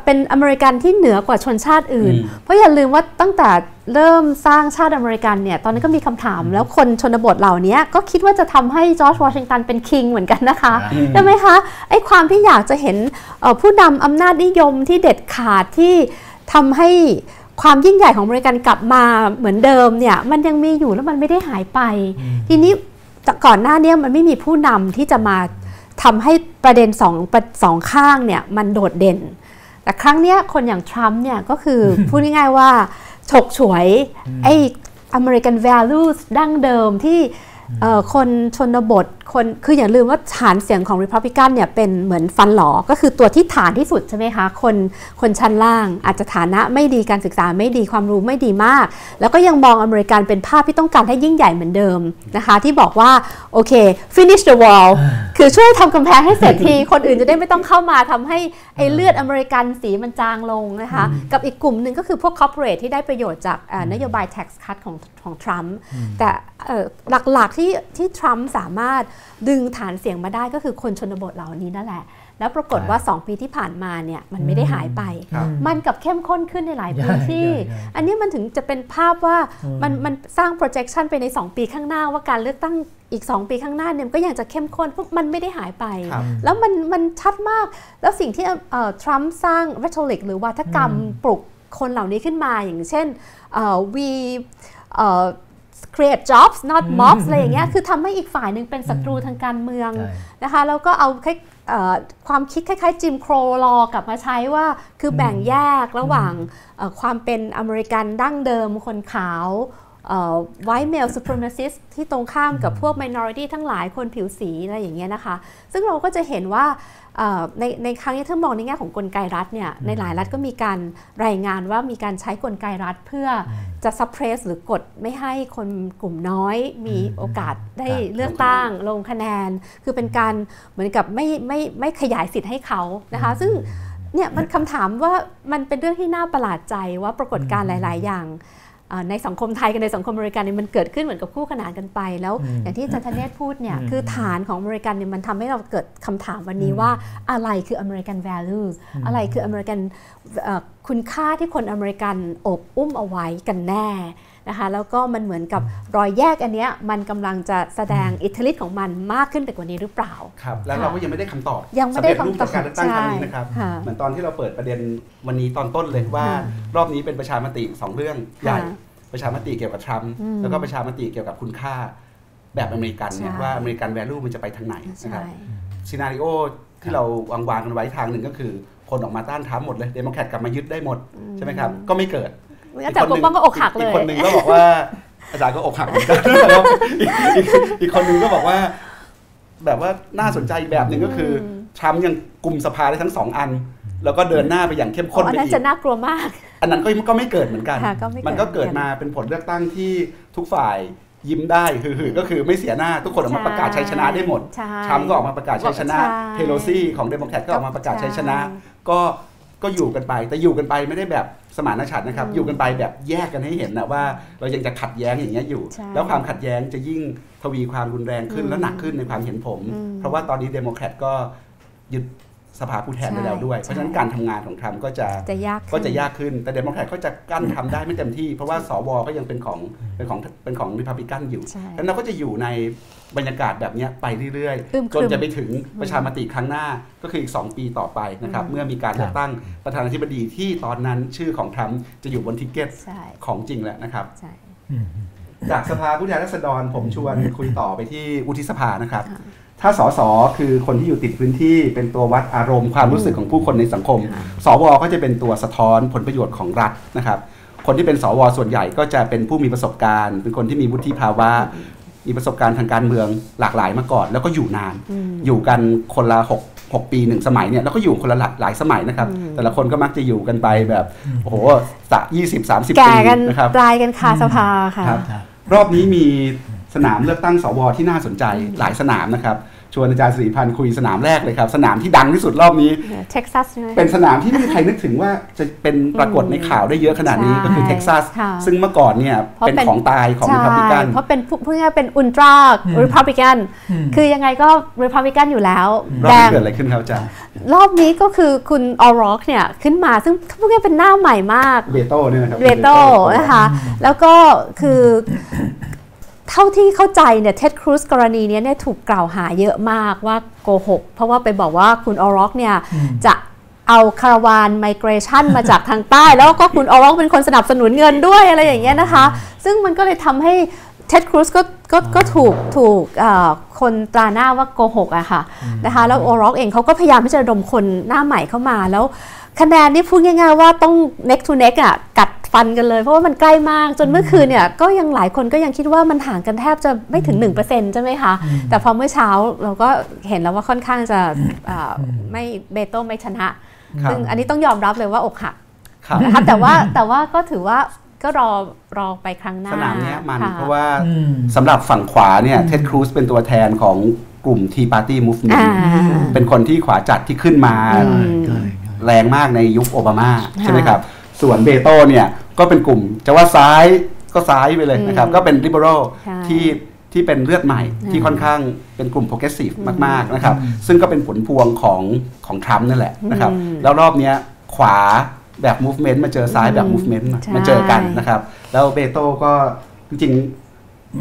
เป็นอเมริกันที่เหนือกว่าชนชาติอื่นอืมเพราะอย่าลืมว่าตั้งแต่เริ่มสร้างชาติอเมริกันเนี่ย ตอนนั้นก็มีคำถาม แล้วคนชนบทเหล่านี้ก็คิดว่าจะทำให้จอร์จวอชิงตันเป็นคิงเหมือนกันนะคะอืมใช่ไหมคะ ไอ้ความที่อยากจะเห็นเอ่อผู้นำอำนาจนิยมที่เด็ดขาดที่ทำให้ความยิ่งใหญ่ของอเมริกันกลับมาเหมือนเดิมเนี่ย มันยังมีอยู่แล้วมันไม่ได้หายไป ทีนี้แต่ก่อนหน้าเนี้มันไม่มีผู้นำที่จะมาทำให้ประเด็นสองประสองข้างเนี่ยมันโดดเด่น แต่ครั้งเนี้ยคนอย่างทรัมป์เนี่ยก็คือพูดง่ายๆว่าฉกฉวยไอ้ American values ดั้งเดิมที่เอ่อ คนชนบทคนคืออย่าลืมว่าฐานเสียงของ Republican เนี่ยเป็นเหมือนฟันหลอก็คือตัวที่ฐานที่สุดใช่ไหมคะคนคนชั้นล่าง อาจจะฐานะไม่ดีการศึกษาไม่ดีความรู้ไม่ดีมาก แล้วก็ยังมองอเมริกันเป็นภาพที่ต้องการให้ยิ่งใหญ่เหมือนเดิมนะคะ ที่บอกว่า โอเค finish the wall คือช่วยทำกำแพงให้เสร็จที คนอื่นจะได้ไม่ต้องเข้ามาทำให้ไอ้เลือดอเมริกันสีมันจางลงนะคะกับอีกกลุ่มหนึ่งก็คือพวก corporate ที่ได้ประโยชน์จากเอ่อนโยบาย tax cut ของของทรัมป์แต่เอ่อ หลักๆที่ที่ทรัมป์สามารถดึงฐานเสียงมาได้ก็คือคนชนบทเหล่านี้นั่นแหละ แล้วปรากฏว่า 2 ปีที่ผ่านมาเนี่ยมันไม่ได้หายไปครับมันกับเข้มข้นขึ้นในหลายพื้นที่ใช่ใช่ใช่อันนี้มันถึงจะเป็นภาพว่ามันมันสร้าง projection ไปใน 2 ปีข้างหน้าว่าการเลือกตั้งอีก 2 ปีข้างหน้าเนี่ยมันก็ยังจะเข้มข้นพวกมันไม่ได้หายไปครับแล้วมันมันชัดมาก แล้วสิ่งที่เอ่อทรัมป์สร้าง rhetoric หรือวาทกรรมปลุกคนเหล่านี้ขึ้นมาอย่างเช่นเอ่อ we เอ่อ create jobs not mobs อะไรอย่างเงี้ยคือทำให้อีกฝ่ายหนึ่งเป็นศัตรูทางการเมืองใช่นะคะแล้วก็เอาคล้ายเอ่อความคิดคล้ายๆจิมโครลอกลับมาใช้ว่าคือแบ่งแยกระหว่างเอ่อความเป็นอเมริกันดั้งเดิมคนขาวเอ่อ white male supremacist ที่ตรงข้ามกับพวก minority ทั้งหลายคนผิวสีอะไรอย่างเงี้ยนะคะ ซึ่งเราก็จะเห็นว่าเอ่อ ในในครั้งนี้ถ้ามองในแง่ของกลไกรัฐเนี่ยในหลายรัฐก็มีการรายงานว่ามีการใช้กลไกรัฐเพื่อจะ suppress หรือกดไม่ให้คนกลุ่มน้อยมีโอกาสได้ครับเลือกตั้งลงคะแนน คือเป็นการเหมือนกับไม่ไม่ไม่ขยายสิทธิ์ให้เขานะคะ ซึ่งเนี่ยมันคำถามว่ามันเป็นเรื่องที่น่าประหลาดใจว่าปรากฏการณ์หลาย ๆ อย่างเอ่อ ในสังคมไทยกับในสังคมอเมริกันเนี่ยมันเกิดขึ้นเหมือนกับคู่ขนานกันไป แล้วอืมอย่างที่อาจารย์ธเนศพูดเนี่ยอืมคือฐานของอเมริกันเนี่ยมันทำให้เราเกิดคำถามวันนี้ว่าอะไรคือ American values อะไรคือ American เอ่อคุณค่าที่คนอเมริกันอบอุ้มเอาไว้กันแน่ นะคะแล้วก็มันเหมือนกับรอยแยกอันเนี้ยมันกำลังจะแสดงอิทธิฤทธิ์ของมันมากขึ้นไปกว่านี้หรือเปล่าครับแล้วเราก็ยังไม่ได้คำตอบยังไม่ได้สำเร็จรูปคำตอบจากการเลือกตั้งครั้งนี้นะครับใช่ค่ะเหมือนตอนที่เราเปิดประเด็นวันนี้ตอนต้นเลยว่าค่ะรอบนี้เป็นประชามติสองเรื่องใหญ่ค่ะประชามติเกี่ยวกับทรัมป์อืมแล้วก็ประชามติเกี่ยวกับคุณค่าแบบอเมริกันเนี่ยใช่ว่า American value มันจะไปทางไหนนะครับใช่ scenario ที่เราวางวางๆกันไว้ทางหนึ่งก็คือ คนออกมาต้านทรัมป์หมดเลยเดโมแครตกลับมายึดได้หมดใช่ไหมครับก็ไม่เกิด อาจารย์ปกป้องก็อกหักเลยอีกคนหนึ่งก็บอกว่าอาจารย์ก็อกหักเหมือนกันแล้วอีกอีกอีกคนหนึ่งก็บอกว่า แบบว่าน่าสนใจอีกแบบหนึ่งก็คืออทรัมป์ยังกลุ่มสภาได้ทั้งสองอัน แล้วก็เดินหน้าไปอย่างเข้มข้นอันไปนั้นอีกจะน่ากลัวมาก อันนั้นก็ก็ไม่เกิดเหมือนกันค่ะก็ไม่เกิดมันก็เกิดมาเป็นผลเลือกตั้งที่ทุกฝ่ายยิ้มได้คือๆก็คือไม่เสียหน้าทุกคนออกมาประกาศชัยชนะได้หมดใช่ทรัมป์ก็ออกมาประกาศชัยชนะใช่เพโลซี่ของเดโมแครตก็ออกมาประกาศชัยชนะใช่ก็ ก็อยู่กันไป แต่อยู่กันไปไม่ได้แบบสมานฉันท์นะครับอืมอยู่กันไปแบบแยกกันให้เห็นนะว่า เรายังจะขัดแย้งอย่างเงี้ยอยู่ ใช่แล้วความขัดแย้งจะยิ่งทวีความรุนแรงขึ้นอืมและหนักขึ้นในความเห็นผม อืม เพราะว่าตอนนี้เดโมแครตก็ยึด สภาผู้แทนไปแล้วด้วยใช่เพราะฉะนั้นการทำงานของทรัมป์ก็จะจะยากขึ้นก็จะยากขึ้น แต่เดโมแครตก็จะกั้นทำได้ไม่เต็มที่ เพราะว่าสวก็ยังเป็นของเป็นของเป็นของริพับลิกันอยู่ใช่แล้วเราก็จะอยู่ในบรรยากาศแบบเนี้ยไปเรื่อยอึมๆคจรึนมจะไปถึงประชามติครั้งหน้าก็คืออีก 2 ปีต่อไปนะครับ เมื่อมีการเลือกตั้งประธานาธิบดีที่ตอนนั้นชื่อของทรัมป์จะอยู่บน ticket ใช่ของจริงแล้วนะครับใช่อืมจากสภาผู้แทนราษฎรผมชวนคุยต่อไปที่วุฒิสภานะครับค่ะ ถ้าสสคือคนที่อยู่ติดพื้นที่เป็นตัววัดอารมณ์ความรู้สึกของผู้คนในสังคม สวก็จะเป็นตัวสะท้อนผลประโยชน์ของรัฐนะครับ คนที่เป็นสวส่วนใหญ่ก็จะเป็นผู้มีประสบการณ์ เป็นคนที่มีวุฒิภาวะ มีประสบการณ์ทางการเมืองหลากหลายมาก่อน แล้วก็อยู่นานอืมอยู่กันคนละหกหกปีหนึ่งสมัยเนี่ยแล้วก็อยู่คนละหลากหลายสมัยนะครับอืมแต่ละคนก็มักจะอยู่กันไปแบบโอ้โหสะยี่สิบสามสิบแก่ปีกันนะครับตายกันคาสภาค่ะครับครับรอบนี้มี สนามเลือกตั้งสวที่น่าสนใจหลายสนามนะครับชวนอาจารย์สิริพรรณคุยสนามแรกเลยครับ สนามที่ดังที่สุดรอบนี้เท็กซัสใช่ไหมเป็นสนามที่ไม่มีใครนึกถึงว่าจะเป็นปรากฏในข่าวได้เยอะขนาดนี้ใช่ก็คือเท็กซัสค่ะซึ่งเมื่อก่อนเนี่ยเพราะเป็นเป็นของตายของใช่ริพับลิกันเพราะเป็นผู้พูดง่ายๆเป็น ultra อืมริพับลิกันอืมคือยังไงก็ริพับลิกันอยู่แล้วรอบแต่นี้เกิดอะไรขึ้นครับอาจารย์รอบนี้ก็คือคุณโอร็อกเนี่ยขึ้นมาซึ่งพูดง่ายๆเป็นหน้าใหม่มากเบโต้เนี่ยนะครับเบโต้นะคะแล้วก็คือ เท่าที่เข้าใจเนี่ยเท็ดครูซกรณีเนี้ยเนี่ยถูกกล่าวหาเยอะมากว่าโกหก เพราะว่าไปบอกว่าคุณโอร็อกเนี่ยอืมจะเอาคาราวาน migration มาจากทางใต้ แล้วก็คุณโอร็อกเป็นคนสนับสนุนเงินด้วยอะไรอย่างเงี้ยนะคะ ซึ่งมันก็เลยทำให้เท็ดครูซก็ก็ก็ถูกถูกเอ่อคนตราหน้าว่าโกหกอะค่ะนะคะแล้วโอร็อกเองเขาก็พยายามที่จะระดมคนหน้าใหม่เข้ามาแล้ว คะแนนนี่พูดง่าย ๆ ว่าต้อง neck to neck อะกัดฟันกันเลย เพราะว่ามันใกล้มากจนเมื่อคืนเนี่ยก็ยังหลายคนก็ยังคิดว่ามันห่างกันแทบจะไม่ถึง 1%ใช่ไหมคะ แต่พอเมื่อเช้าเราก็เห็นแล้วว่าค่อนข้างจะอ่าไม่เบโต้ไม่ชนะครับซึ่งอันนี้ต้องยอมรับเลยว่าอกหักครับนะคะแต่ว่าแต่ว่าก็ถือว่าก็รอรอไปครั้งหน้าสนามเนี้ยมันค่เพราะว่าอืมสำหรับฝั่งขวาเนี่ยเท็ดครูซเป็นตัวแทนของกลุ่ม Tea Party Movement อ่าเป็นคนที่ขวาจัดที่ขึ้นมาอืมใช่ แรงมากในยุคโอบามาค่ะใช่ไหมครับ ส่วนเบโต้เนี่ยก็เป็นกลุ่มจะว่าซ้ายก็ซ้ายไปเลยนะครับอืมก็เป็น liberal ใช่ที่ที่เป็นเลือดใหม่อืมที่ค่อนข้างเป็นกลุ่ม progressive มากๆนะครับ ซึ่งก็เป็นผลพวงของของทรัมป์นั่นแหละนะครับอืมแล้วรอบเนี้ยขวาแบบ movement มาเจอซ้ายแบบอืม movement มาใช่มาเจอกันนะครับ แล้วเบโต้ก็จริงๆ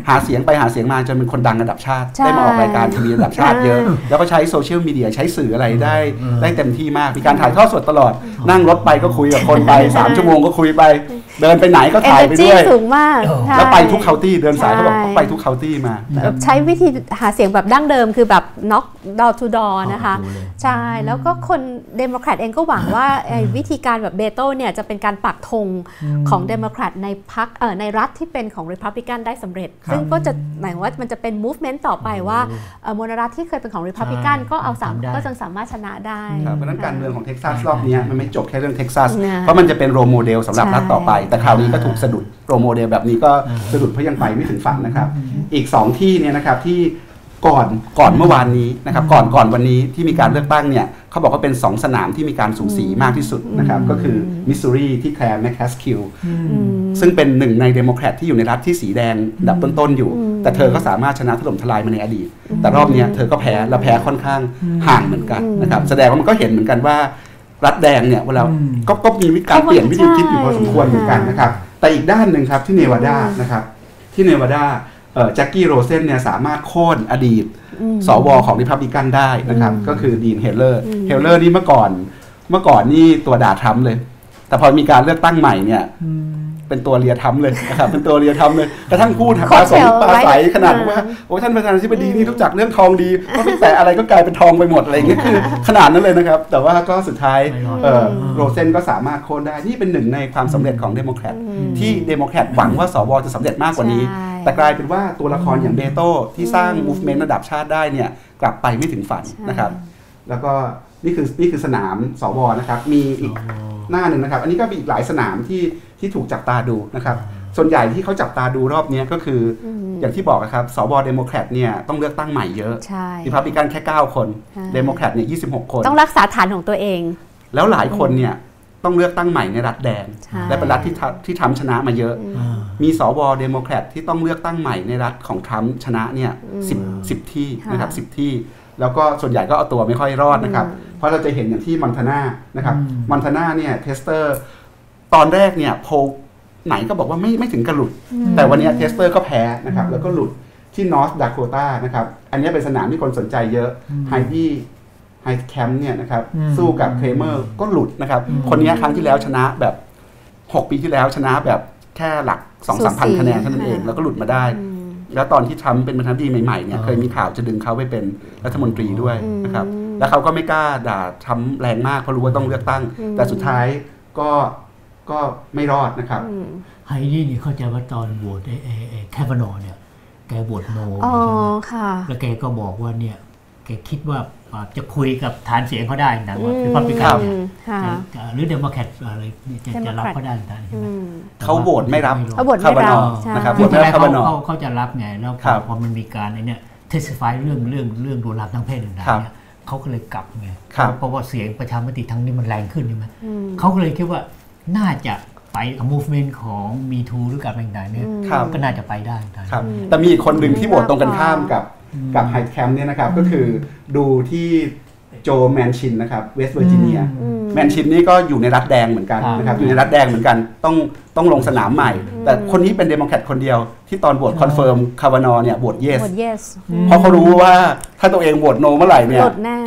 หาเสียงไปหาเสียงมาจนเป็นคนดังระดับชาติใช่ได้มาออกรายการทีวีระดับชาติเยอะใช่แล้วก็ใช้โซเชียลมีเดียใช้สื่ออะไรได้อืมได้เต็มที่มาก มีการถ่ายทอดสดตลอด นั่งรถไปก็คุยกับคนไป 3 ชั่วโมงก็คุยไป เดินไปไหนก็ถ่ายไป energy ด้วยสูงมากเออใช่แล้วไปทุก county เดินสายเขาบอกใช่เขาไปทุก county มาแบบใช้วิธีหาเสียงแบบดั้งเดิมคือแบบ knock door to door นะคะเอาไปดูเลยใช่ แล้วก็คนเดโมแครตเองก็หวังว่าไอ้วิธีการแบบเบโต้เนี่ยจะเป็นการปักธงของเดโมแครตในพรรคเอ่อในรัฐที่เป็นของริพับลิกันได้สำเร็จครับซึ่งก็จะหมายว่ามันจะเป็น movement ต่อไปว่าเอ่อมลรัฐที่เคยเป็นของริพับลิกันใช่ก็เอาสามทำได้ก็จะสามารถชนะได้ครับเพราะฉะนั้นการเมืองของเท็กซัสรอบเนี้ยมันไม่จบแค่เรื่องเท็กซัสนะเพราะมันจะเป็น role model สำหรับใช่รัฐต่อไป แต่คราวนี้ก็ถูกสะดุด role model แบบนี้ก็สะดุดเพราะยังไปไม่ถึงฝั่งนะครับ อีก 2 ที่เนี่ยนะครับที่ ก่อนก่อนเมื่อวานนี้นะครับก่อนก่อนวันนี้ที่มีการเลือกตั้งเนี่ยเขาบอกว่าเป็น 2 สนามที่มีการสูสีมากที่สุดนะครับก็คือมิสซูรีที่แคลร์แมคคาสคิลอืมซึ่งเป็นหนึ่งในเดโมแครตที่อยู่ในรัฐที่สีแดงอันดับต้นๆอยู่อืมแต่เธอก็สามารถชนะถล่มทลายมาในอดีต แต่รอบเนี้ยเธอก็แพ้และแพ้ค่อนข้างห่างเหมือนกันนะครับแสดงว่ามันก็เห็นเหมือนกันว่า รัฐแดงเนี่ยเวลาอืมก็ก็มีวิธีการเปลี่ยนวิธีคิดอยู่พอสมควรใช่เหมือนกันนะครับแต่อีกด้านหนึ่งครับที่เนวาดาอืมนะครับที่เนวาดาเอ่อ แจ็คกี้โรเซนเนี่ยสามารถโค่นอดีตอืมสวของริพับลิกันได้นะครับอืมก็คือดีนเฮเลอร์อืมเฮเลอร์นี่เมื่อก่อน เมื่อก่อนนี่ตัวด่าทรัมป์เลย แต่พอมีการเลือกตั้งใหม่เนี่ยเป็นตัวเลียทรัมป์เลยนะครับเป็นตัวเลียทรัมป์เลยกระทั่งพูดปราศัยปราศัยขนาดว่าโอ้ท่านประธานาธิบดีนี่รู้จักเรื่องทองดีก็ไม่แต่อะไรก็กลายเป็นทองไปหมดอะไรอย่างเงี้ยคือขนาดนั้นเลยนะครับ แต่ว่าก็สุดท้ายไม่รอดเอ่อโรเซนก็สามารถโค่นได้นี่เป็นหนึ่งในความสำเร็จของเดโมแครตที่เดโมแครตหวังว่าสวจะสำเร็จมากกว่านี้ใช่ แต่กลายเป็นว่าตัวละครอย่างเบโต้ที่สร้าง movement ระดับชาติได้เนี่ยกลับไปไม่ถึงฝั่งนะครับ แล้วก็นี่คือนี่คือสนามสวนะครับ มีอีกหน้าหนึ่งนะครับ อันนี้ก็มีอีกหลายสนามที่ที่ถูกจับตาดูนะครับ ส่วนใหญ่ที่เขาจับตาดูรอบเนี้ยก็คืออืมอย่างที่บอกนะครับสวเดโมแครตเนี่ยต้องเลือกตั้งใหม่เยอะใช่ริพับลิกันแค่ 9 คนใช่เดโมแครตเนี่ย26 คน ต้องรักษาฐานของตัวเอง แล้วหลายคนเนี่ย ต้องเลือกตั้งใหม่ในรัฐแดงใช่และเป็นรัฐที่ทำที่ทำชนะมาเยอะอ่ามีสวเดโมแครตที่ต้องเลือกตั้งใหม่ในรัฐของทรัมป์ชนะเนี่ยสิบสิบที่นะครับค่ะสิบที่ แล้วก็ส่วนใหญ่ก็เอาตัวไม่ค่อยรอดนะครับ เพราะเราจะเห็นอย่างที่มอนทานานะครับอืมมอนทานาเนี่ยเทสเตอร์ตอนแรกเนี่ยโพลไหนก็บอกว่าไม่ไม่ถึงกับหลุด แต่วันเนี้เทสเตอร์ก็แพ้นะครับแล้วก็หลุดที่นอร์ h ด a โคตานะครับ อันนี้เป็นสนามที่คนสนใจเยอะไฮดี้ไฮ แคมป์เนี่ยนะครับอืมสู้กับเครเมอร์ก็หลุดนะครับ คนนี้ครั้งที่แล้วชนะแบบ 6 ปีที่แล้วชนะแบบแค่หลัก2 3 0 0 0คะแนนเท่านั้นเองแล้วก็หลุดมาได้ แล้วตอนที่ทรัมป์เป็นประธานาธิบดีใหม่ๆเนี่ยอ๋อเคยมีข่าวจะดึงเขาไปเป็นรัฐมนตรีด้วยอืมนะครับแล้วเขาก็ไม่กล้าด่าทรัมป์แรงมากเพราะรู้ว่าต้องเลือกตั้งอืมแต่สุดท้ายก็ก็ไม่รอดนะครับอืมไฮดี้นี่เข้าใจว่าตอนโหวตไอ้ไอ้ไอ้แคฟานอเนี่ยแกโหวตโนอ๋อใช่ไหมค่ะแล้วแกก็บอกว่าเนี่ย แกคิดว่าอ่าจะคุยกับฐานเสียงเขาได้นะว่าอืมริพับลิกันเนี่ยค่ะจะหรือเดโมแครตอะไรเนี่ยจะจะรับ Democrat เขาได้นะใช่ไหมอืมแต่เขาโหวตไม่รับเขาโหวตไม่รับคาร์บานอใช่นะครับคือโหวตตอนไม่แรรับกคาร์เขาบานอเขาเขาจะรับไงแล้วพครัอบพอมันมีการไอ้เนี่ยเทสฟายเรื่องเรื่องเรื่องโดนลามทางเพศต่างครับๆเนี่ยเขาก็เลยกลับไงครับเพราะว่าเสียงประชามติทางนี้มันแรงขึ้นใช่ไหมอืมเขาก็เลยคิดว่าน่าจะไปกับ movement ของ Me Too หรือกับอะไรต่างๆเนี่ยครับก็น่าจะไปได้ได้ครับแต่มีอีกคนหนึ่งที่โหวตตรงกันข้ามกับอืม กับไฮแคมป์เนี่ยนะครับก็คือดูที่โจแมนชินนะครับเวสต์เวอร์จิเนียอืมแมนชินนี่ก็อยู่ในรัฐแดงเหมือนกันครับนะครับอยู่ในรัฐแดงเหมือนกันต้องต้องลงสนามใหม่ แต่คนนี้เป็นเดโมแครตคนเดียวที่ตอนโหวต confirm คาวานอเนี่ยโหวต yes หมด yes เพราะเขารู้ว่าถ้าตัวเองโหวตโนเมื่อไหร่เนี่ยหลดแน่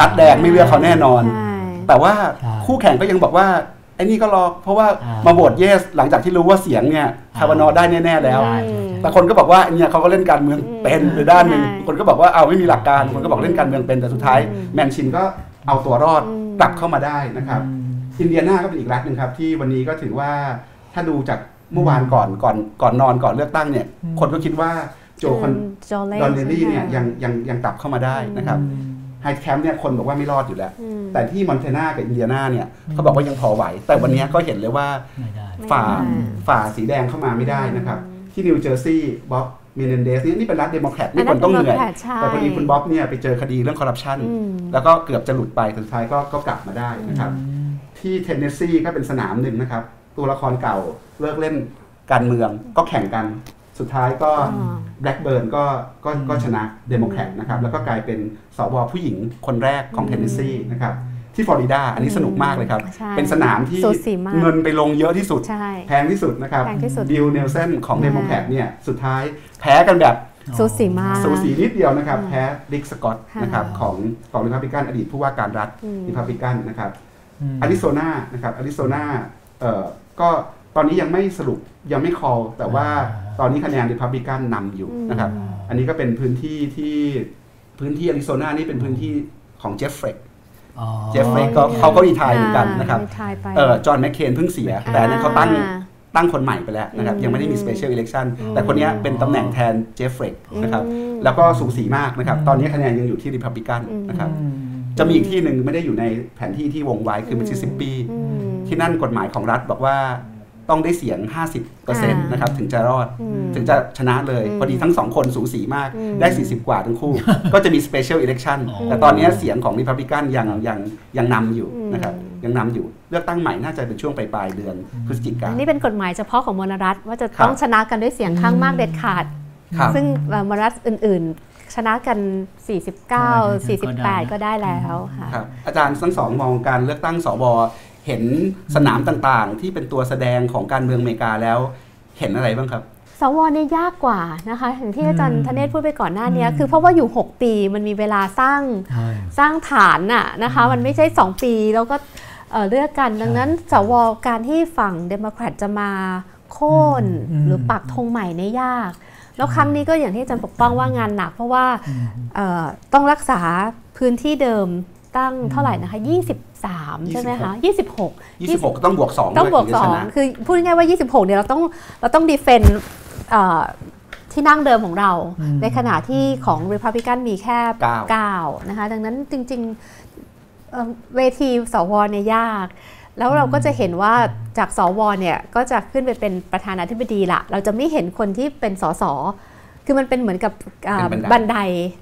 รัฐแดงไม่เลือกเขาแน่นอนใช่แต่ว่าใช่คู่แข่งก็ยังบอกว่า ไอ้นี่ก็รอเพราะว่าอ่ามมาโหวตเยส หลังจากที่รู้ว่าเสียงเนี่ยคาวานอได้แน่ๆแล้วใช่แต่คนก็บอกว่าเนี่ยเขาก็เล่นการเมืองเป็นหรือด้านหนึ่งใช่คนก็บอกว่าเอาไม่มีหลักการ คนก็บอกเล่นการเมืองเป็นแต่สุดท้ายอืมแมนชินก็เอาตัวรอดอืมกลับเข้ามาได้นะครับอินเดียนาก็เป็นอีกรัฐหนึ่งครับ ที่วันนี้ก็ถือว่าถ้าดูจากเมื่อวานก่อนก่อนก่อนนอนก่อนเลือกตั้งเนี่ย คนก็คิดว่าโจคอนโจเลดอนเนลลี่เนี่ยยังยังยังกลับเข้ามาได้นะครับ ไฮแคมป์เนี่ยคนบอกว่าไม่รอดอยู่แล้วอืมแต่ที่มอนทานากับอินเดียนาเนี่ยเขาบอกว่ายังพอไหว แต่วันนี้ก็เห็นเลยว่าไม่ได้ฝ่าไม่ได้ฝ่าสีแดงเข้ามาไม่ได้นะครับ ที่นิวเจอร์ซีย์บ๊อบเมเนนเดซนี่นี่เป็นรัฐเดโมแครตนี่คนต้องเหนื่อยอันนั้น Democrat ใช่แต่พอดีคุณบ๊อบเนี่ยไปเจอคดีเรื่องคอร์รัปชันอืมแล้วก็เกือบจะหลุดไปแต่สุดท้ายก็ก็กลับมาได้นะครับ ที่เทนเนสซีก็เป็นสนามหนึ่งนะครับ ตัวละครเก่าเลิกเล่นการเมืองก็แข่งกัน สุดท้ายก็อ่าแบล็กเบิร์นก็ก็ก็ชนะเดโมแครตนะครับแล้วก็กลายเป็นสวผู้หญิงคนแรกของเทนเนสซีนะครับที่ฟลอริดาอันนี้สนุกมากเลยครับใช่เป็นสนามที่สูสีมากเงินไปลงเยอะที่สุดใช่แพงที่สุดนะครับแพงที่สุดบิลเนลเซนของอ่าเดโมแครตเนี่ยสุดท้ายแพ้กันแบบสูสีมากสูสีนิดเดียวนะครับ แพ้ริกสกอตต์ค่ะนะครับของของริพับลิกันอดีตผู้ว่าการรัฐอืมริพับลิกันนะครับอืมอาริโซนานะครับอาริโซนาเอ่อก็ ตอนนี้ยังไม่สรุปยังไม่ call แต่ว่าอ่าตอนนี้คะแนนริพับลิกันนำอยู่นะครับ อันนี้ก็เป็นพื้นที่ที่พื้นที่อาริโซนานี่เป็นพื้นที่ของเจฟเฟลกอ๋อเจฟเฟลกก็เขาก็ retire เหมือนกันนะครับ retire ไปเออจอห์นแมคเคนเพิ่งเสีย แต่อันนั้นเขาตั้งอ่าตั้งคนใหม่ไปแล้วนะครับอืมยังไม่ได้มี special election แต่คนเนี้ยเป็นตำแหน่งแทนเจฟเฟลกนะครับอืมแล้วก็สูสีมากนะครับ ตอนนี้คะแนนยังอยู่ที่ริพับลิกันนะครับอืมจะมีอีกที่หนึ่งไม่ได้อยู่ในแผนที่ที่วงไว้คือมิสซิสซิปปีอืมที่นั่นกฎหมายของรัฐบอกว่า ต้องได้เสียง 50%นะครับถึงจะรอดอืมถึงจะชนะเลยอืมพอดีทั้งสองคนสูสีมากอืมได้ 40 กว่าทั้งคู่ ก็จะมี special election อ๋อแต่ตอนนี้เสียงของริพับลิกันยังยังยังนำอยู่อืมนะครับยังนำอยู่เลือกตั้งใหม่น่าจะเป็นช่วงปลายปลายๆเดือนพฤศจิกาอันนี้เป็นกฎหมายเฉพาะของมลรัฐว่าจะครับต้องชนะกันด้วยเสียงข้างมากเด็ดขาดครับซึ่งเอ่อมลรัฐอื่นๆชนะกัน 49 48 ก็ได้แล้วค่ะครับอาจารย์ทั้งสองมองการเลือกตั้งสว เห็นสนามต่างๆ ที่เป็นตัวแสดงของการเมืองอเมริกาแล้วเห็นอะไรบ้างครับสวเนี่ยยากกว่านะคะอย่างที่อาจารอืย์มธเนศพูดไปก่อนหน้านี้อืมคือเพราะว่าอยู่ 6 ปีมันมีเวลาสร้างใช่สร้างฐานน่ะนะคะมันไม่ใช่ 2 ปีแล้วก็เอ่อเลือกกันดังนั้นสวการที่ฝั่งเดโมแครตจะมาโค่นอืมหรือปักธงใหม่เนี่ยยาก แล้วครั้งนี้ก็อย่างที่อาจารย์ปกป้องว่างานหนัก เพราะว่าอืมเอ่อต้องรักษาพื้นที่เดิมตั้งเท่าไหร่นะคะ 23ใช่ไหมคะ 26 26ก็ต้องบวก 2 ต้องบวกด้วยถึจะชนะ2คือพูดง่ายๆว่า 26 เนี่ยเราต้องเราต้องดีเฟนที่นั่งเดิมของเราอืมในขณะที่ของ Republican มีแค่เก้า9นะคะ ดังนั้นจริงๆเอ่อเวทีสวเนี่ยยากแล้วเราก็จะเห็นว่าจากสวเนี่ยก็จะขึ้นไปเป็นประธานาธิบดีละเราจะไม่เห็นคนที่เป็นสส คือมันเป็นเหมือนกับอ่าเป็นบับันนไดได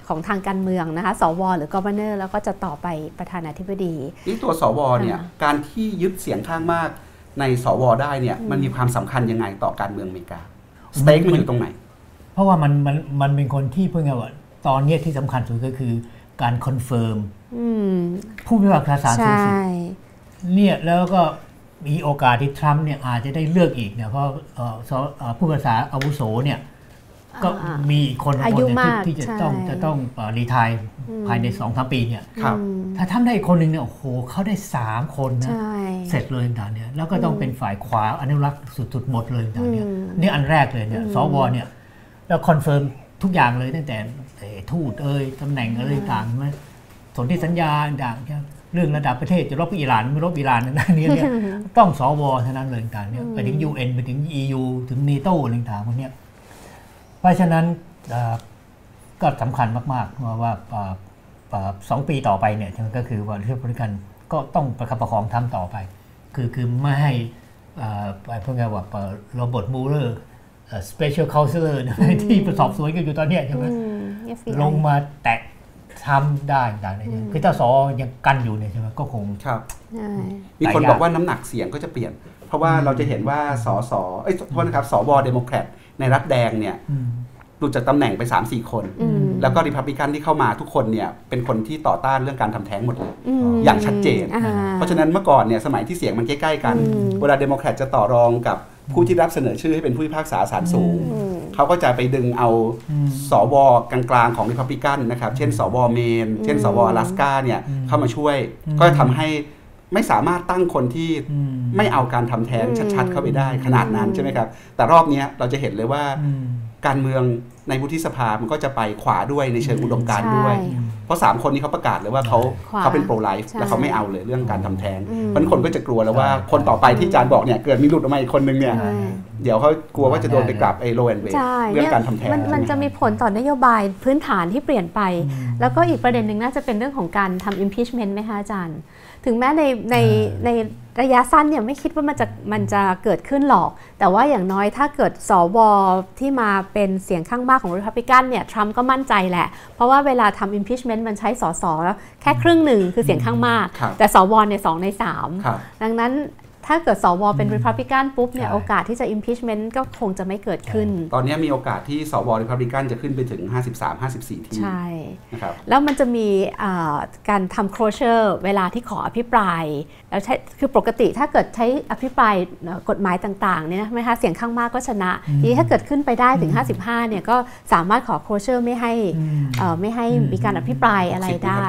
ของทางการเมืองนะคะ สว หรือกอ v เนอร์แล้วก็จะต่อไปประธานาธิบดีนี่ตัวสวเนี่ยอ่าการที่ยึดเสียงข้างมากในสวได้เนี่ยมันมีความสำคัญยังไงต่อการเมืองอเมริกาสเต็กมันอยู่ตรงไหน เพราะว่ามันมันมันเป็นคนที่เพิ่งไงว่าตอนเนี้ยที่สำคัญสุดก็คือการ confirm อืมผู้พิพากษาศาลสูงสุดใช่เนี่ยแล้วก็มีโอกาสที่ทรัมป์เนี่ยอาจจะได้เลือกอีกเนี่ยเพราะเอ่อสเอ่อผู้พิพากษาอาวุโสเนี่ย ก็อ่ามีอีกคนอายุคนหนึ่งมากที่ที่จะต้องใช่จะต้อง retire ภายในสองสามปีเนี่ยครับอืมถ้าทำได้อีกคนหนึ่งเนี่ยโอ้โหเขาได้สามคนนะใช่เสร็จเลยต่างๆเนี่ยแล้วก็ต้องเป็นฝ่ายขวาอนุรักษ์สุดๆหมดเลยต่างๆเนี่ยอืมนี่อันแรกเลยเนี่ยสวเนี่ยแล้ว confirm ทุกอย่างเลยตั้งแต่เอ่อทูตเอ่ยตำแหน่งอะไรต่างๆใช่ไหมสนธิสัญญาต่างๆเรื่องระดับประเทศจะรบกับอิหร่านไม่รบอิหร่านนั่นนี่เนี่ยต้องสวเท่านั้นเลยต่างๆเนี่ยไปถึง UN ไปถึง EU ถึง NATO อะไรต่างๆพวกเนี้ยเพ ราะฉะนั้นเอ่อก็สำคัญมากๆว่าว่าเอ่อเอ่อสองปีต่อไปเนี่ยก็คือว่าเรื่องบริหารก็ต้องประคับประคองทำต่อไป คือคือไม่ให้เอ่อไอ้พวกนี้ว่า Robert Mueller special counselor นะที่ไปสอบสวนกันอยู่ตอนเนี้ยใช่ไหมอืม FBI ลงมาแตะทำได้ต่างๆเนี่ยคือถ้าสอยังกันอยู่เนี่ยใช่ไหมก็คงครับใช่มีคนหลายอย่างบอกว่าน้ำหนักเสียงก็จะเปลี่ยน เพราะว่าเราจะเห็นว่าสสเอ้ยโทษนะครับสวเดโมแครต ในรัฐแดงเนี่ยอืมหลุดจากตำแหน่งไป 3 4 คนอืมแล้วก็ริพับลิกันที่เข้ามาทุกคนเนี่ยเป็นคนที่ต่อต้านเรื่องการทำแท้งหมดเลยมอย่างชัดเจนอ่าเพราะฉะนั้นเมื่อก่อนเนี่ยสมัยที่เสียงมันใกล้ ๆ กันอืมเวลาเดโมแครตจะต่อรองกับผู้ที่รับเสนอชื่อให้เป็นผู้พิพากษาศาลสูงอืมเขาก็จะไปดึงเอาอืมสวกลางๆของริพับลิกันนะครับ เช่น สวเมน เช่น สวอลาสกาเนี่ยอืมเข้ามาช่วยอืมก็จะทำให้ ไม่สามารถตั้งคนที่อืมไม่เอาการทำแท้งอืมชัด ๆ เข้าไปได้ขนาดนั้นใช่ไหมครับ แต่รอบเนี้ยเราจะเห็นเลยว่าอืมการเมืองในวุฒิสภามันก็จะไปขวาด้วยในเชิงอุดมการณ์ด้วยใช่เพราะ 3 คนนี้เขาประกาศเลยว่าเขาขวาเขาเป็นโปรไลฟ์ใช่แล้วเขาไม่เอาเลยเรื่องการทำแท้งอืมเพราะฉะนั้นคนก็จะกลัวแล้วว่าใช่คนต่อไปที่อาจารย์บอกเนี่ยเกิดมีหลุดออกมาอีกคนนึงเนี่ยใช่เดี๋ยวเขากลัวว่าจะโดนไปกลับไอ้โลแอนเวใช่เรื่องเนี่ยการทำแท้งมันมันจะมีผลต่อนโยบายพื้นฐานที่เปลี่ยนไปอืมแล้วก็อีกประเด็นหนึ่งน่าจะเป็นเรื่องของการทำ impeachment ไหมคะอาจารย์ ถึงแม้ในในอ่าในระยะสั้นเนี่ยไม่คิดว่ามันจะมันจะเกิดขึ้นหรอก แต่ว่าอย่างน้อยถ้าเกิดสวที่มาเป็นเสียงข้างมากของ Republican เนี่ยทรัมป์ก็มั่นใจแหละ เพราะว่าเวลาทำ impeachment มันใช้สสแค่ครึ่งหนึ่งคือเสียงข้างมากครับแต่สวเนี่ยสองในสามครับดังนั้น ถ้าเกิดสวเป็น Republican ปุ๊บเนี่ยใช่โอกาสที่จะ impeachment ก็คงจะไม่เกิดขึ้น ตอนนี้มีโอกาสที่สวริพับลิกันจะขึ้นไปถึง 53-54 ที่ใช่นะครับแล้วมันจะมีอ่าการทำ closure เวลาที่ขออภิปรายแล้วใช้คือปกติถ้าเกิดใช้อภิปรายเอ่อกฎหมายต่างๆเนี่ยนะคะเสียงข้างมากก็ชนะ ทีนี้ถ้าเกิดขึ้นไปได้ถึง 55เนี่ยก็สามารถขอ closure ไม่ให้อืมเอ่อไม่ให้อืมมีการอภิปรายอะไร60ได้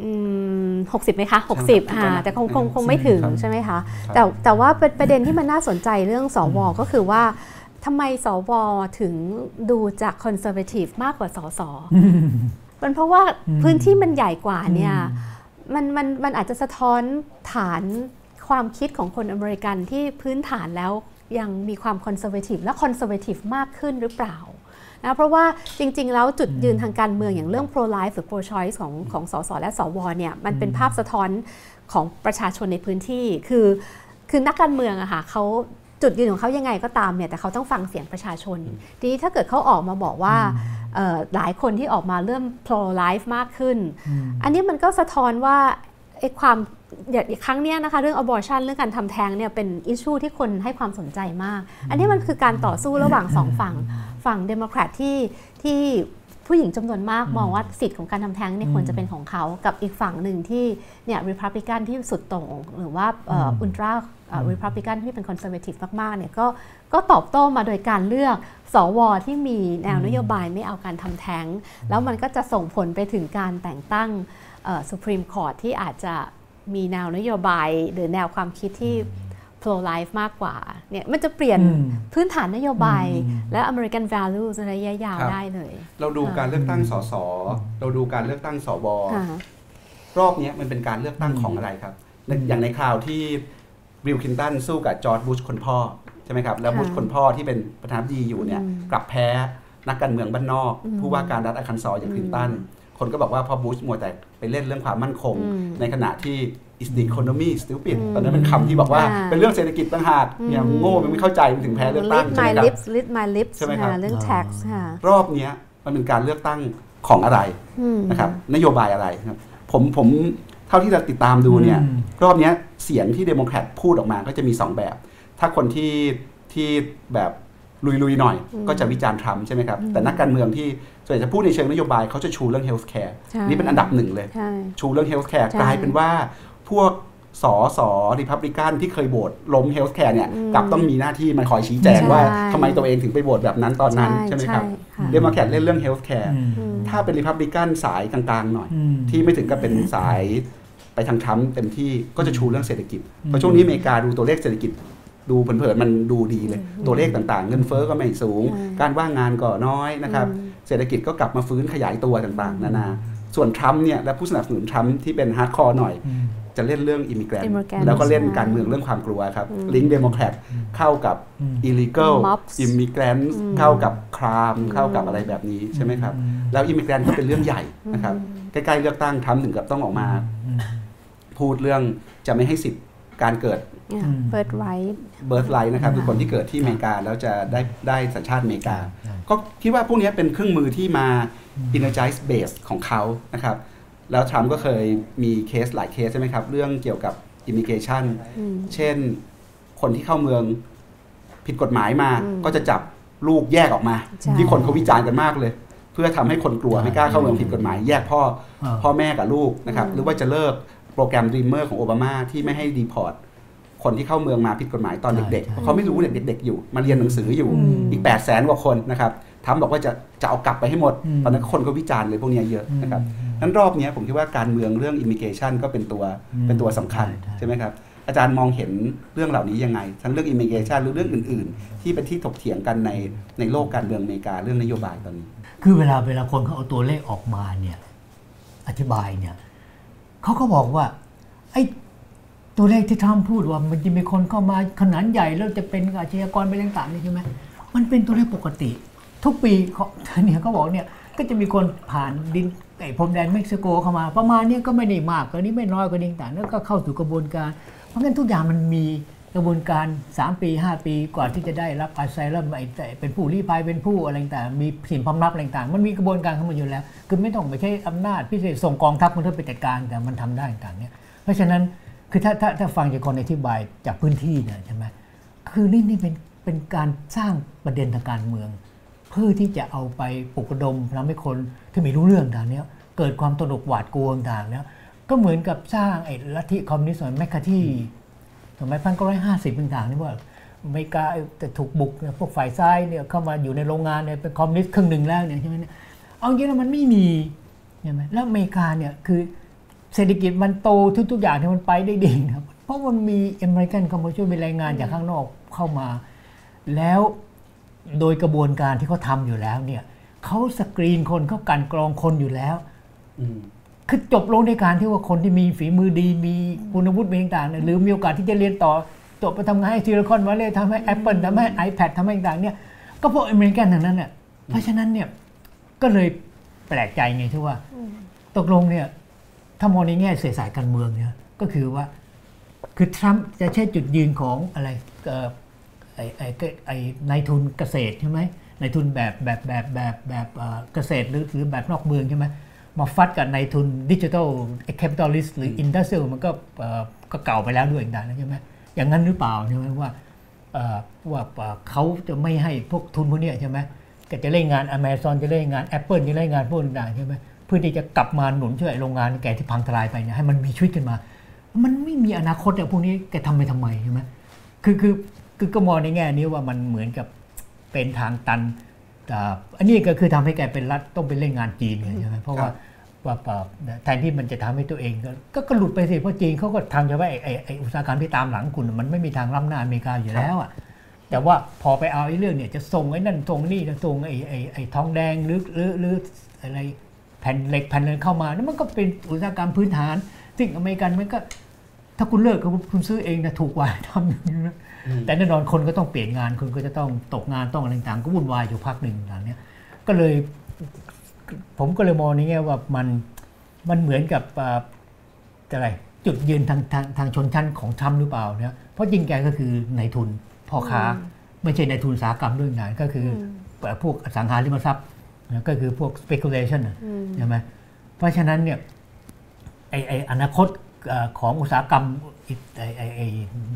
นะครับอาจารย์อืม60ไหมคะครับ60อ่าแต่คงคงคงไม่ถึงครับใช่ไหมคะครับแต่แต่ว่าเป็นประเด็นที่มันน่าสนใจเรื่องสวก็คือว่าทำไมสวถึงดูจากคอนเซอร์เวทีฟมากกว่าสสมันเพราะว่าพื้นที่มันใหญ่กว่าเนี่ยมันมันมันอาจจะสะท้อนฐานความคิดของคนอเมริกันที่พื้นฐานแล้วยังมีความ conservative และ conservative มากขึ้นหรือเปล่า นะเพราะว่าจริง ๆ แล้วจุดยืนทางการเมืองอย่างเรื่อง pro life หรือ pro choice ของของสสและสวเนี่ยมันเป็นภาพสะท้อนของประชาชนในพื้นที่คือคือนักการเมืองอะค่ะเขาจุดยืนของเขายังไงก็ตามเนี่ยแต่เขาต้องฟังเสียงประชาชน ทีนี้ถ้าเกิดเขาออกมาบอกว่าเอ่อหลายคนที่ออกมาเริ่ม pro life มากขึ้น อันนี้มันก็สะท้อนว่าไอ้ความอย่างครั้งเนี้ยนะคะเรื่อง abortion เรื่องการทำแท้งเนี่ยเป็น issue ที่คนให้ความสนใจมาก อันนี้มันคือการต่อสู้ระหว่างสองฝั่ง ฝั่งเดโมแครตที่ที่ผู้หญิงจำนวนมากมองว่าสิทธิ์ของการทำแท้งเนี่ยควรจะเป็นของเขากับอีกฝั่งหนึ่งที่เนี่ยริพับลิกันที่สุดโต่งหรือว่า ultra Republican ที่เป็น conservative มากๆเนี่ยก็ก็ตอบโต้มาโดยการเลือกสวที่มีแนวนโยบายไม่เอาการทำแท้ง แล้วมันก็จะส่งผลไปถึงการแต่งตั้งสุพรีมคอร์ t ที่อาจจะมีแนวนโยบายหรือแนวความคิดที่ pro life มากกว่าเนี่ยมันจะเปลี่ยนอืมพื้นฐานนโยบายอืมและ American values ในระยะยาวครับได้เลย เราดูการเลือกตั้งสสเราดูการเลือกตั้งสวค่ะรอบเนี้ยมันเป็นการเลือกตั้งของอะไรครับในอย่างในคราวที่บิลคลินตันสู้กับจอร์จบุชคนพ่อ ใช่ไหมครับ แล้วค่ะบุชคนพ่อที่เป็นประธานาธิบดีอยู่เนี่ยอืมกลับแพ้นักการเมืองบ้านนอกอืมผู้ว่าการรัฐอาคันซออย่างคลินตันคนก็บอกว่าพอบุชมัวแต่ไปเล่นเรื่องความมั่นคงอืมในขณะที่ is the economy stupid อืมตอนนั้นเป็นคำที่บอกว่าอ่าเป็นเรื่องเศรษฐกิจต่างหากเนี่ยอืมโง่มันไม่เข้าใจมันถึงแพ้เลือกตั้ง lit ใช่ไห my มครับ lips lit my lips ใช่ไหมครับค่ะเรื่องอ่า tax ค่ะรอบเนี้ยมันเป็นการเลือกตั้งของอะไรอืมนะครับนโยบายอะไรครับผมผมเท่าที่เราติดตามดูเนี่ยอืมรอบเนี้ยเสียงที่เดโมแครตพูดออกมาก็จะมี 2 แบบ ถ้าคนที่ที่แบบลุยๆหน่อย ก็จะวิจารณ์ทรัมป์ใช่ไหมครับ แต่นักการเมืองที่ส่วนใหญ่จะพูดในเชิงนโยบายเขาจะชูเรื่อง health care ใช่นี่เป็นอันดับหนึ่งเลยใช่ชูเรื่อง health care ใช่กลายเป็นว่า พวกสอสอริพับลิกันที่เคยโหวตล้ม health care เนี่ยกลับต้องมีหน้าที่มาคอยชี้แจงว่าทำไมตัวเองถึงไปโหวตแบบนั้นตอนนั้น ใช่ไหมครับค่ะเดโมแครตเล่นเรื่อง health care อืมอืมถ้าเป็นริพับลิกันสายกลางๆหน่อยอืมที่ไม่ถึงกับเป็นสายไปทางทรัมป์เต็มที่ก็จะชูเรื่องเศรษฐกิจเพราะช่วงนี้อเมริกาดูตัวเลขเศรษฐกิจดูเผินๆมันดูดีเลย ตัวเลขต่างๆ เงินเฟ้อก็ไม่สูงอืมการว่างงานก็น้อยนะครับอืมเศรษฐกิจก็กลับมาฟื้นขยายตัวต่างๆ นานาส่วนทรัมป์เนี่ยและผู้สนับสนุนทรัมป์ที่เป็น hardcore หน่อยอืม จะเล่นเรื่อง immigrant immigrant แล้วก็เล่นใช่การเมืองเรื่องความกลัวครับอืมลิงก์เดโมแครตเข้ากับอืม illegal Mobs immigrant อืมเข้ากับ crime เข้ากับอะไรแบบนี้ใช่ไหมครับแล้ว immigrant ก็เป็นเรื่องใหญ่นะครับใกล้ๆเลือกตั้งทรัมป์ถึงกับต้องออกมา พูดเรื่องจะไม่ให้สิทธิ์การเกิดเนี่ย birthright เบิร์ h ไลท์นะครับอืมคือคนที่เกิดที่อเมริกา แล้วจะได้ได้สัญชาติอเมริกาใช่ก็คิดว่าพวกนี้เป็นเครื่องมือที่มา energize base ของเขานะครับ แล้วทรัมป์ก็เคยมีเคสหลายเคสใช่ไหมครับ เรื่องเกี่ยวกับ immigration อืมเช่นคนที่เข้าเมืองผิดกฎหมายมาอืมก็จะจับลูกแยกออกมาใช่ที่คนเขาวิจารณ์กันมากเลย เพื่อทำให้คนกลัวไม่กล้าเข้าเมืองผิดกฎหมาย แยกพ่ออ่าพ่อแม่กับลูกนะครับอืมหรือว่าจะเลิกโปรแกรม Dreamer ของโอบามาที่ไม่ให้ deport คนที่เข้าเมืองมาผิดกฎหมายตอนเด็กๆใช่เพราะเขาไม่รู้เด็กๆอยู่ มาเรียนหนังสืออยู่อืมอีก8 0 0แสนกว่าคนนะครับ ทรัมป์บอกว่าจะจะเอากลับไปให้หมดอืมตอนนั้นคนก็วิจารณ์เลยพวกเนี้ยเยอะนะครับอืมนั้นรอบเนี้ยผมคิดว่าการเมืองเรื่อง immigration ก็เป็นตัวอืมเป็นตัวสำคัญใช่ใช่ใช่ไหมครับอาจารย์มองเห็นเรื่องเหล่านี้ยังไง ทั้งเรื่อง immigration หรือเรื่องอื่น ๆ ที่เป็นที่ถกเถียงกันในในโลกการเมืองอเมริกาเรื่องนโยบายตอนนี้ คือเวลาเวลาคนเขาเอาตัวเลขออกมาเนี่ยอธิบายเนี่ยเขาก็บอกว่าไอ้ตัวเลขที่ทรัมป์พูดว่ามันจะมีคนเข้ามาขนาดใหญ่แล้วจะเป็นอาชญากรไปต่างๆนี่ใช่ไหมมันเป็นตัวเลขปกติ ทุกปีเขาเนี่ยเขาบอกเนี่ยก็จะมีคนผ่านดินไอ้พรมแดนเม็กซิโกเข้ามา ประมาณเนี้ยก็ไม่ได้มากกว่านี้ไม่น้อยกว่านี้ต่างแล้วก็เข้าสู่กระบวนการ เพราะงั้นทุกอย่างมันมีกระบวนการ 3 ปี 5 ปีกว่าที่จะได้รับอาศัยแล้วไอ้แต่เป็นผู้ลี้ภัยเป็นผู้อะไรต่างมีสินพำนับอะไรต่างมันมีกระบวนการเข้ามาอยู่แล้ว คือไม่ต้องไปใช้อำนาจพิเศษส่งกองทัพมาเพื่อไปจัดการแต่มันทำได้ต่างเนี่ยเพราะฉะนั้นคือถ้าถ้าถ้าฟังจากคนอธิบายจากพื้นที่เนี่ยใช่ไหมคือนี่นี่เป็นเป็นการสร้างประเด็นทางการเมือง เพื่อที่จะเอาไปปลุกระดมทำให้คนที่ไม่รู้เรื่องต่างเนี้ยเกิดความตระหนกหวาดกลัวต่างๆแล้วก็เหมือนกับสร้างไอ้ลัทธิคอมมิวนิสต์แมคคาร์ธีสมัยพันเก้าร้อยห้าสิบต่างๆนี่ว่าอเมริกาแต่ถูกบุกพวกฝ่ายซ้ายเนี่ยเข้ามาอยู่ในโรงงานเนี่ยเป็นคอมมิวนิสต์ครึ่งหนึ่งแล้วเนี่ยใช่ไหมเนี่ยเอาจริงแล้วมันไม่มีใช่ไหมแล้วอเมริกาเนี่ยคือเศรษฐกิจมันโตทุกๆอย่างที่มันไปได้ดีนะครับเพราะมันมี immigrant community มีแรงงานจากข้างนอกเข้ามา แล้ว โดยกระบวนการที่เขาทำอยู่แล้วเนี่ยเขาสกรีนคนเขากลั่นกรองคนอยู่แล้วอืมคือจบลงในการที่ว่าคนที่มีฝีมือดี มีคุณวุฒิมีต่างๆเนี่ยหรือมีโอกาสที่จะเรียนต่อจบไปทำงานให้ Silicon Valley ทำให้ Apple ทำให้ iPad ทำให้ต่างๆเนี่ยก็พวก immigrant ทั้งนั้นเนี่ยเพราะฉะนั้นเนี่ยก็เลยแปลกใจไงที่ว่า ตกลงเนี่ยถ้ามองในแง่เศรษฐศาสตร์การเมืองเนี่ยก็คือว่า คือทรัมป์จะใช้จุดยืนของอะไรเอ่อ ไอ้ไอ้ไอ้นายทุนเกษตรใช่ไหมนายทุนแบบแบบแบบแบบแบบเกษตรหรือหรือแบบนอกเมืองใช่ไหมมาฟัดกับนายทุน digital capitalist หรือ industrial มันก็ก็เก่าไปแล้วด้วยอย่างนะใช่ไหมอย่างนั้นหรือเปล่าใช่ไหมว่าว่าเขาจะไม่ให้พวกทุนพวกนี้ใช่ไหมก็จะเล่นงาน Amazon จะเล่นงาน Apple จะเล่นงานพวกต่างๆใช่ไหมเพื่อที่จะกลับมาหนุนช่วยโรงงานแกที่พังทลายไปเนี่ยให้มันมีชีวิตขึ้นมา มันไม่มีอนาคตอะพวกนี้แกทำไปทำไมใช่ไหมคือคือ คือก็มองในแง่นี้ว่ามันเหมือนกับเป็นทางตันแต่อันนี้ก็คือทำให้แกเป็นรัฐต้องไปเล่นงานจีนไงใช่ไหมเพราะว่าว่าว่าแทนที่มันจะทำให้ตัวเองก็ก็ก็หลุดไปสิเพราะจีนเขาก็ทำเฉพาะไอ้ไอ้ไอ้อุตสาหกรรมที่ตามหลังคุณมันไม่มีทางล้ำหน้าอเมริกาอยู่แล้วอะแต่ว่าพอไปเอาไอ้เรื่องเนี่ยจะส่งไอ้นั่นส่งนี่จะส่งไอ้ไอ้ไอ้ทองแดงหรือหรือหรืออะไรแผ่นเหล็กแผ่นอะไรเข้ามานั่นมันก็เป็นอุตสาหกรรมพื้นฐาน ซึ่งอเมริกันมันก็ ถ้าคุณเลิกก็คุณซื้อเองนะถูกกว่าทำอย่างนี้นะ แต่แน่นอนคนก็ต้องเปลี่ยนงานคุณก็จะต้องตกงานต้องอะไรต่างๆก็วุ่นวายอยู่พักหนึ่งต่างเนี้ยก็เลยผมก็เลยมองในแง่ว่ามันมันเหมือนกับอ่าอะไรจุดยืนทางทางทางชนชั้นของทรัมป์หรือเปล่าเนี่ยเพราะจริงแกก็คือนายทุนพ่อค้า ไม่ใช่นายทุนอุตสาหกรรมด้วยงานก็คืออพวกอสังหาริมทรัพย์นะก็คือพวก speculation น่ะอืมใช่ไหมเพราะฉะนั้นเนี่ยไอไออนาคตเอ่อของอุตสาหกรรมอิ ไอไอไอ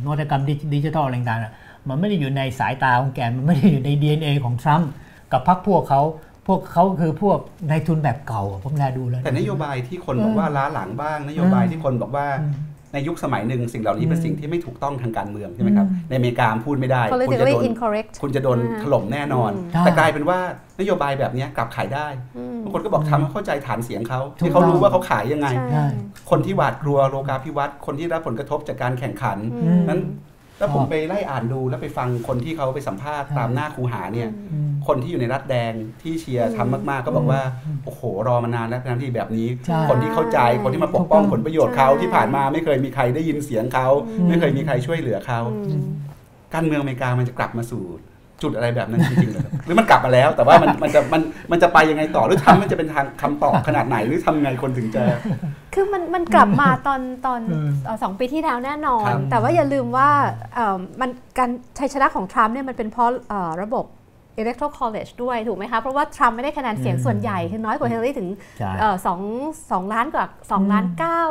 นวัตกรรมดิจิดิจิทัลอะไรต่างๆน่ะมันไม่ได้อยู่ในสายตาของแกมันไม่ได้อยู่ใน DNA ของทรัมป์กับพรรคพวกเขาพวกเขาคือพวกนายทุนแบบเก่าอะผมแลดูแล้ว แต่นโยบายที่คนบอกว่าล้าหลังบ้าง นโยบายที่คนบอกว่า ในยุคสมัยหนึ่งสิ่งเหล่านี้เป็นสิ่งที่ไม่ถูกต้องทางการเมืองใช่ไหมครับในอเมริกาพูดไม่ได้ คุณจะ politically โดน incorrect คุณจะโดนอ่าถล่มแน่นอนใช่แต่กลายเป็นว่านโยบายแบบเนี้ยกลับขายได้อืมบางคนก็บอกทำให้เข้าใจฐานเสียงเขาถูกที่เขาต้องรู้ว่าเขาขายยังไงใช่ใช่คนที่หวาดกลัวโลกาภิวัตน์คนที่รับผลกระทบจากการแข่งขันอืมนั้น แล้วผมไปไล่อ่านดูแล้วไปฟังคนที่เขาไปสัมภาษณ์ตามหน้าคูหาเนี่ยอืมคนที่อยู่ในรัฐแดงที่เชียร์ทำมากๆ ก็บอกว่า โอ้โห รอมานานแล้วนะที่แบบนี้ใช่คนที่เข้าใจคนที่มาปกป้องถูกต้องผลประโยชน์เขาใช่ที่ผ่านมาไม่เคยมีใครได้ยินเสียงเขาอืมไม่เคยมีใครช่วยเหลือเขาอืมการเมืองอเมริกามันจะกลับมาสู่ จุดอะไรแบบนั้นจริงๆเหรอหรือมันกลับมาแล้ว แต่ว่ามันมันจะมันมันจะไปยังไงต่อหรือทำมันจะเป็นทางคำตอบขนาดไหนหรือทำไงคนถึงจะ คือมันมันกลับมาตอนตอนอืมเอ่อสองปีที่แล้วแน่นอนครับแต่ว่าอย่าลืมว่าเอ่อมันการชัยชนะของทรัมป์เนี่ยมันเป็นเพราะเอ่อระบบ electoral college ด้วยถูกไหมคะ เพราะว่าทรัมป์ไม่ได้คะแนนเสียงอืมส่วนใหญ่ คือน้อยกว่าเฮลลารีถึงใช่เอ่อสองสองล้านกว่าสองล้านเก้า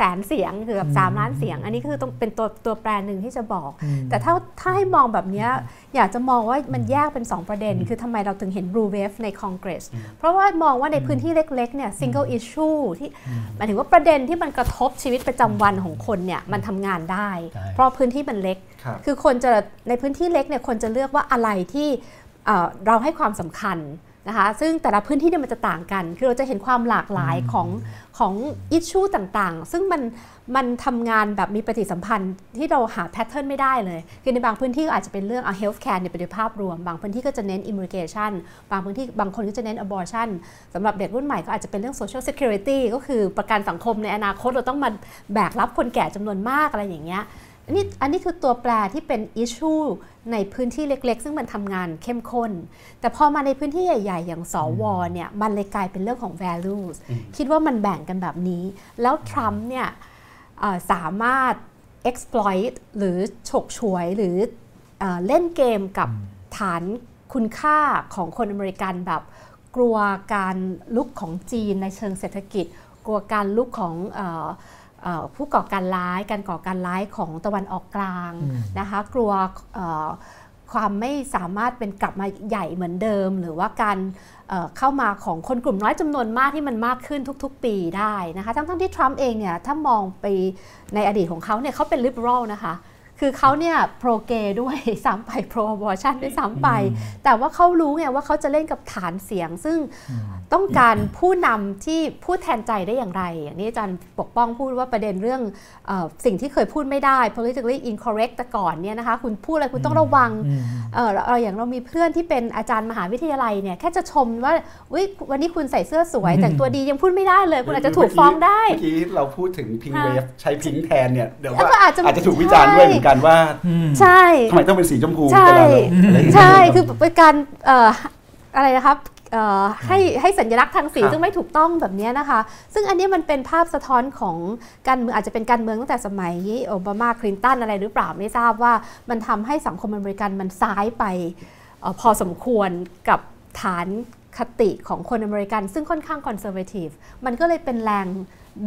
แสนเสียงคือแบบสามล้านเสียง อันนี้คือต้องเป็นตัวตัวแปรหนึ่งที่จะบอกอืมแต่ถ้าถ้าให้มองแบบเนี้ยอยากจะมองว่ามันแยกเป็น 2 ประเด็น คือทำไมเราถึงเห็น blue wave ในคอนเกรสเพราะว่ามองว่าในพื้นที่เล็กๆเนี่ย single issue ที่หมายถึงว่าประเด็นที่มันกระทบชีวิตประจำวันของคนเนี่ยมันทำงานได้ใช่เพราะพื้นที่มันเล็กครับคือคนจะในพื้นที่เล็กเนี่ยคนจะเลือกว่าอะไรที่เอ่อเราให้ความสำคัญนะคะซึ่งแต่ละพื้นที่เนี่ยมันจะต่างกัน คือเราจะเห็นความหลากหลายของ ของ issue ต่างๆ ซึ่งมันมันทำงานแบบมีปฏิสัมพันธ์ที่เราหา pattern ไม่ได้เลย คือในบางพื้นที่ก็อาจจะเป็นเรื่องเอา healthcare ในเป็นภาพรวม บางพื้นที่ก็จะเน้น immigration บางพื้นที่บางคนก็จะเน้น abortion สำหรับเด็กรุ่นใหม่ก็อาจจะเป็นเรื่อง social security ก็คือประกันสังคมในอนาคตเราต้องมาแบกรับคนแก่จำนวนมากอะไรอย่างเงี้ยอันนี้อันนี้คือตัวแปรที่เป็น issue ในพื้นที่เล็ก ๆ ซึ่งมันทำงานเข้มข้น แต่พอมาในพื้นที่ใหญ่ ๆ อย่างสวเนี่ยมันเลยกลายเป็นเรื่องของ values คิดว่ามันแบ่งกันแบบนี้ แล้วทรัมป์เนี่ยเอ่อสามารถ exploit หรือฉกฉวยหรือเออเล่นเกมกับฐานคุณค่าของคนอเมริกันแบบ กลัวการลุกของจีนในเชิงเศรษฐกิจ กลัวการลุกของเออเอ่อ ผู้ก่อการร้ายการก่อการร้ายของตะวันออกกลางอืมนะคะกลัวเอ่อความไม่สามารถเป็นกลับมาใหญ่เหมือนเดิม หรือว่าการเอ่อเข้ามาของคนกลุ่มน้อยจำนวนมากที่มันมากขึ้นทุกๆ ปีได้นะคะทั้งๆที่ทรัมป์เองเนี่ยถ้ามองไปในอดีตของเขาเนี่ยเขาเป็น liberal นะคะ คือเขาเนี่ยโปรเกย์ด้วยซ้ำไปโปร abortion ด้วยซ้ำไป แต่ว่าเขารู้ไงว่าเขาจะเล่นกับฐานเสียง ซึ่งต้องการผู้นำที่พูดแทนใจได้อย่างไร อย่างนี้อาจารย์ปกป้องพูดว่าประเด็นเรื่องเออสิ่งที่เคยพูดไม่ได้ politically incorrect แต่ก่อนเนี่ยนะคะคุณพูดอะไรคุณต้องระวังอืมเออเราอย่างเรามีเพื่อนที่เป็นอาจารย์มหาวิทยาลัยเนี่ยแค่จะชมว่าอุ๊ยวันนี้คุณใส่เสื้อสวย แต่งตัวดียังพูดไม่ได้เลย คุณอาจจะถูกฟ้องได้เมื่อกี้เราพูดถึงพิงค่ะเวฟใช้พิงแทนเนี่ยเดี๋ยวแล้วว่าก็อาจจะอาจจะถูกวิจารณ์ด้วยเหมือนกันว่าใช่ทำไมต้องเป็นสีชมพูใช่เวลาเราอะไรอย่างเงี้ยใช่คือเป็นการเอ่ออะไรนะครับเอ่อให้ให้สัญลักษณ์ทางสีครับซึ่งไม่ถูกต้องแบบเนี้ยนะคะ ซึ่งอันนี้มันเป็นภาพสะท้อนของการเมืองอาจจะเป็นการเมืองตั้งแต่สมัยโอบามาคลินตันอะไรหรือเปล่าไม่ทราบว่ามันทำให้สังคมอเมริกันมันซ้ายไปเออพอสมควรกับฐานคติของคนอเมริกัน ซึ่งค่อนข้าง conservative มันก็เลยเป็นแรง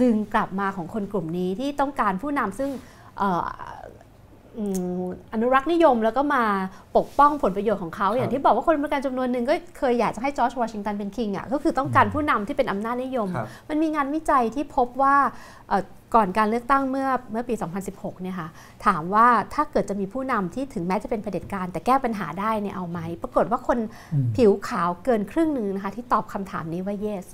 ดึงกลับมาของคนกลุ่มนี้ที่ต้องการผู้นำซึ่งเอ่ออืมอนุรักษ์นิยมแล้วก็มาปกป้องผลประโยชน์ของเขาอย่างที่บอกว่าคนอเมริกันจำนวนหนึ่งก็เคยอยากจะให้จอร์จวอชิงตันเป็น king อะก็คือต้องการผู้นำที่เป็นอำนาจนิยมครับมันมีงานวิจัยที่พบว่าเอ่อก่อนการเลือกตั้งเมื่อเมื่อปี 2016 เนี่ยค่ะ ถามว่าถ้าเกิดจะมีผู้นำที่ถึงแม้จะเป็นเผด็จการแต่แก้ปัญหาได้เนี่ยเอาไหม ปรากฏว่าคนอืมผิวขาวเกินครึ่งหนึ่งนะคะที่ตอบคำถามนี้ว่า yes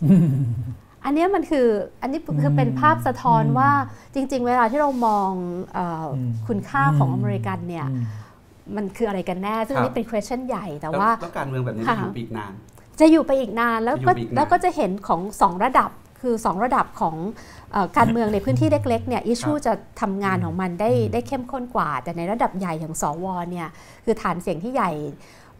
อันเนี้ยมันคืออันนี้คือเป็นภาพสะท้อนว่าจริง ๆ เวลาที่เรามองเอออมคุณค่าของอเมริกันเนี่ยอืมมันคืออะไรกันแน่ ซึ่งครับอันนี่เป็น question ใหญ่แต่แล้วว่าแล้วการเมืองแบบนี้ค่ะจะอยู่ไปอีกนาน จะอยู่ไปอีกนานแล้วก็จะอยู่ไปอีกนานแล้วก็จะเห็นของสองระดับคือสองระดับของเออการเมืองในพื้นที่เล็กๆเนี่ยอิชูจะทำงานของมันได้ได้เข้มข้นกว่า แต่ในระดับใหญ่อย่างสวเนี่ยคือฐานเสียงที่ใหญ่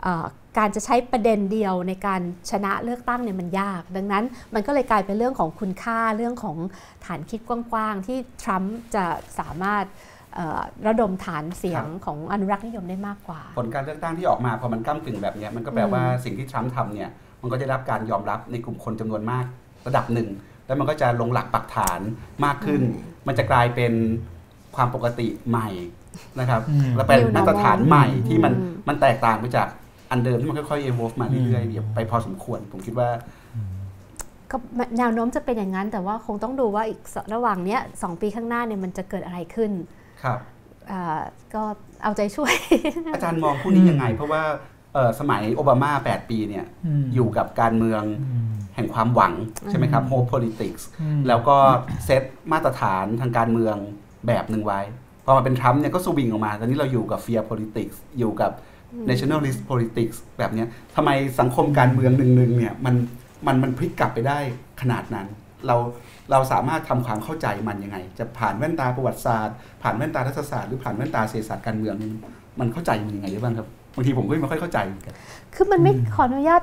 เอ่อการจะใช้ประเด็นเดียวในการชนะเลือกตั้งเนี่ยมันยาก ดังนั้นมันก็เลยกลายเป็นเรื่องของคุณค่าเรื่องของฐานคิดกว้างๆ ที่ทรัมป์จะสามารถเอ่อระดมฐานเสียงครับของอนุรักษ์นิยมได้มากกว่า ผลการเลือกตั้งที่ออกมาพอมันก้ากึ่งแบบเนี้ยมันก็แปลว่าสิ่งที่ทรัมป์ทำเนี่ยมันก็ได้รับการยอมรับในกลุ่มคนจำนวนมากระดับหนึ่ง แล้วมันก็จะลงหลักปักฐานมากขึ้น มันจะกลายเป็นความปกติใหม่นะครับอืมและเป็น New มาตรฐานใหม่ที่มันอืมมันแตกต่างไปจาก อันเดิมที่มันค่อยๆ evolve มาเรื่อยๆไปพอสมควร ผมคิดว่าก็แนวโน้มจะเป็นอย่างนั้น แต่ว่าคงต้องดูว่าอีกสระหว่างเนี้ยสองปีข้างหน้าเนี่ยมันจะเกิดอะไรขึ้น ครับอ่าก็เอาใจช่วย อาจารย์มองผู้นี้ยังไง เพราะว่าเอ่อสมัยโอบามา 8 ปีเนี่ยอืมอยู่กับการเมืองอืมแห่งความหวัง ใช่ไหมครับ hope politics อืมแล้วก็เซตมาตรฐานทางการเมืองแบบหนึ่งไว้ พอมาเป็นทรัมป์เนี่ยก็สวิงออกมา ตอนนี้เราอยู่กับ fear politics อยู่กับ nationalist politics แบบเนี้ยทำไมสังคมการเมืองหนึ่งๆเนี่ยมันมันมันพลิกกลับไปได้ขนาดนั้น เราเราสามารถทำความเข้าใจมันยังไง จะผ่านแว่นตาประวัติศาสตร์ ผ่านแว่นตารัฐศาสตร์หรือผ่านแว่นตาเศรษฐศาสตร์การเมืองนี่มันเข้าใจมันยังไงได้บ้างครับบางทีผมก็ไม่ค่อยเข้าใจเหมือนกันคือมันไม่ขออนุญาต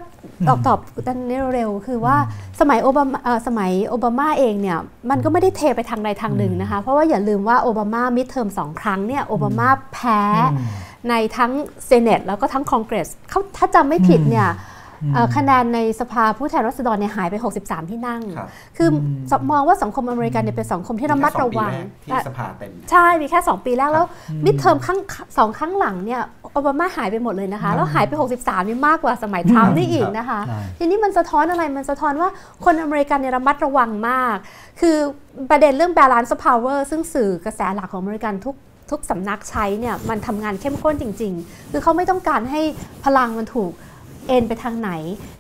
ตอบตอบกันเร็วๆคือว่าสมัยโอบามาเอ่อสมัยโอบามาเองเนี่ยมันก็ไม่ได้เทไปทางใดทางหนึ่งนะคะ เพราะว่าอย่าลืมว่าโอบามามิดเทอมสองครั้งเนี่ยโอบามาแพ้อืม ในทั้งเซเนตแล้วก็ทั้งคอนเกรสเขาถ้าจำไม่ผิดเนี่ยเอ่อคะแนนในสภาผู้แทนราษฎรเนี่ยหายไป 63 ที่นั่งครับคืออมองว่าสังคมอเมริกันเนี่ยเป็นสังคมที่ระมัดระวังมีแค่สองปีแรกที่สภาเต็ม ใช่ มีแค่ 2 ปีแรกแล้ว มิดเทอมครั้งสองครั้งหลังเนี่ยโอบามาหายไปหมดเลยนะคะ แล้วหายไป 63 นี่มากกว่าสมัยทรัมป์นี่อีกนะคะใช่ทีนี้มันสะท้อนอะไร มันสะท้อนว่าคนอเมริกันเนี่ยระมัดระวังมาก คือประเด็นเรื่อง balance of power ซึ่งสื่อกระแสหลักของอเมริกันทุก ทุกสำนักใช้เนี่ยมันทำงานเข้มข้นจริง ๆ คือเขาไม่ต้องการให้พลังมันถูกเอ็นไปทางไหน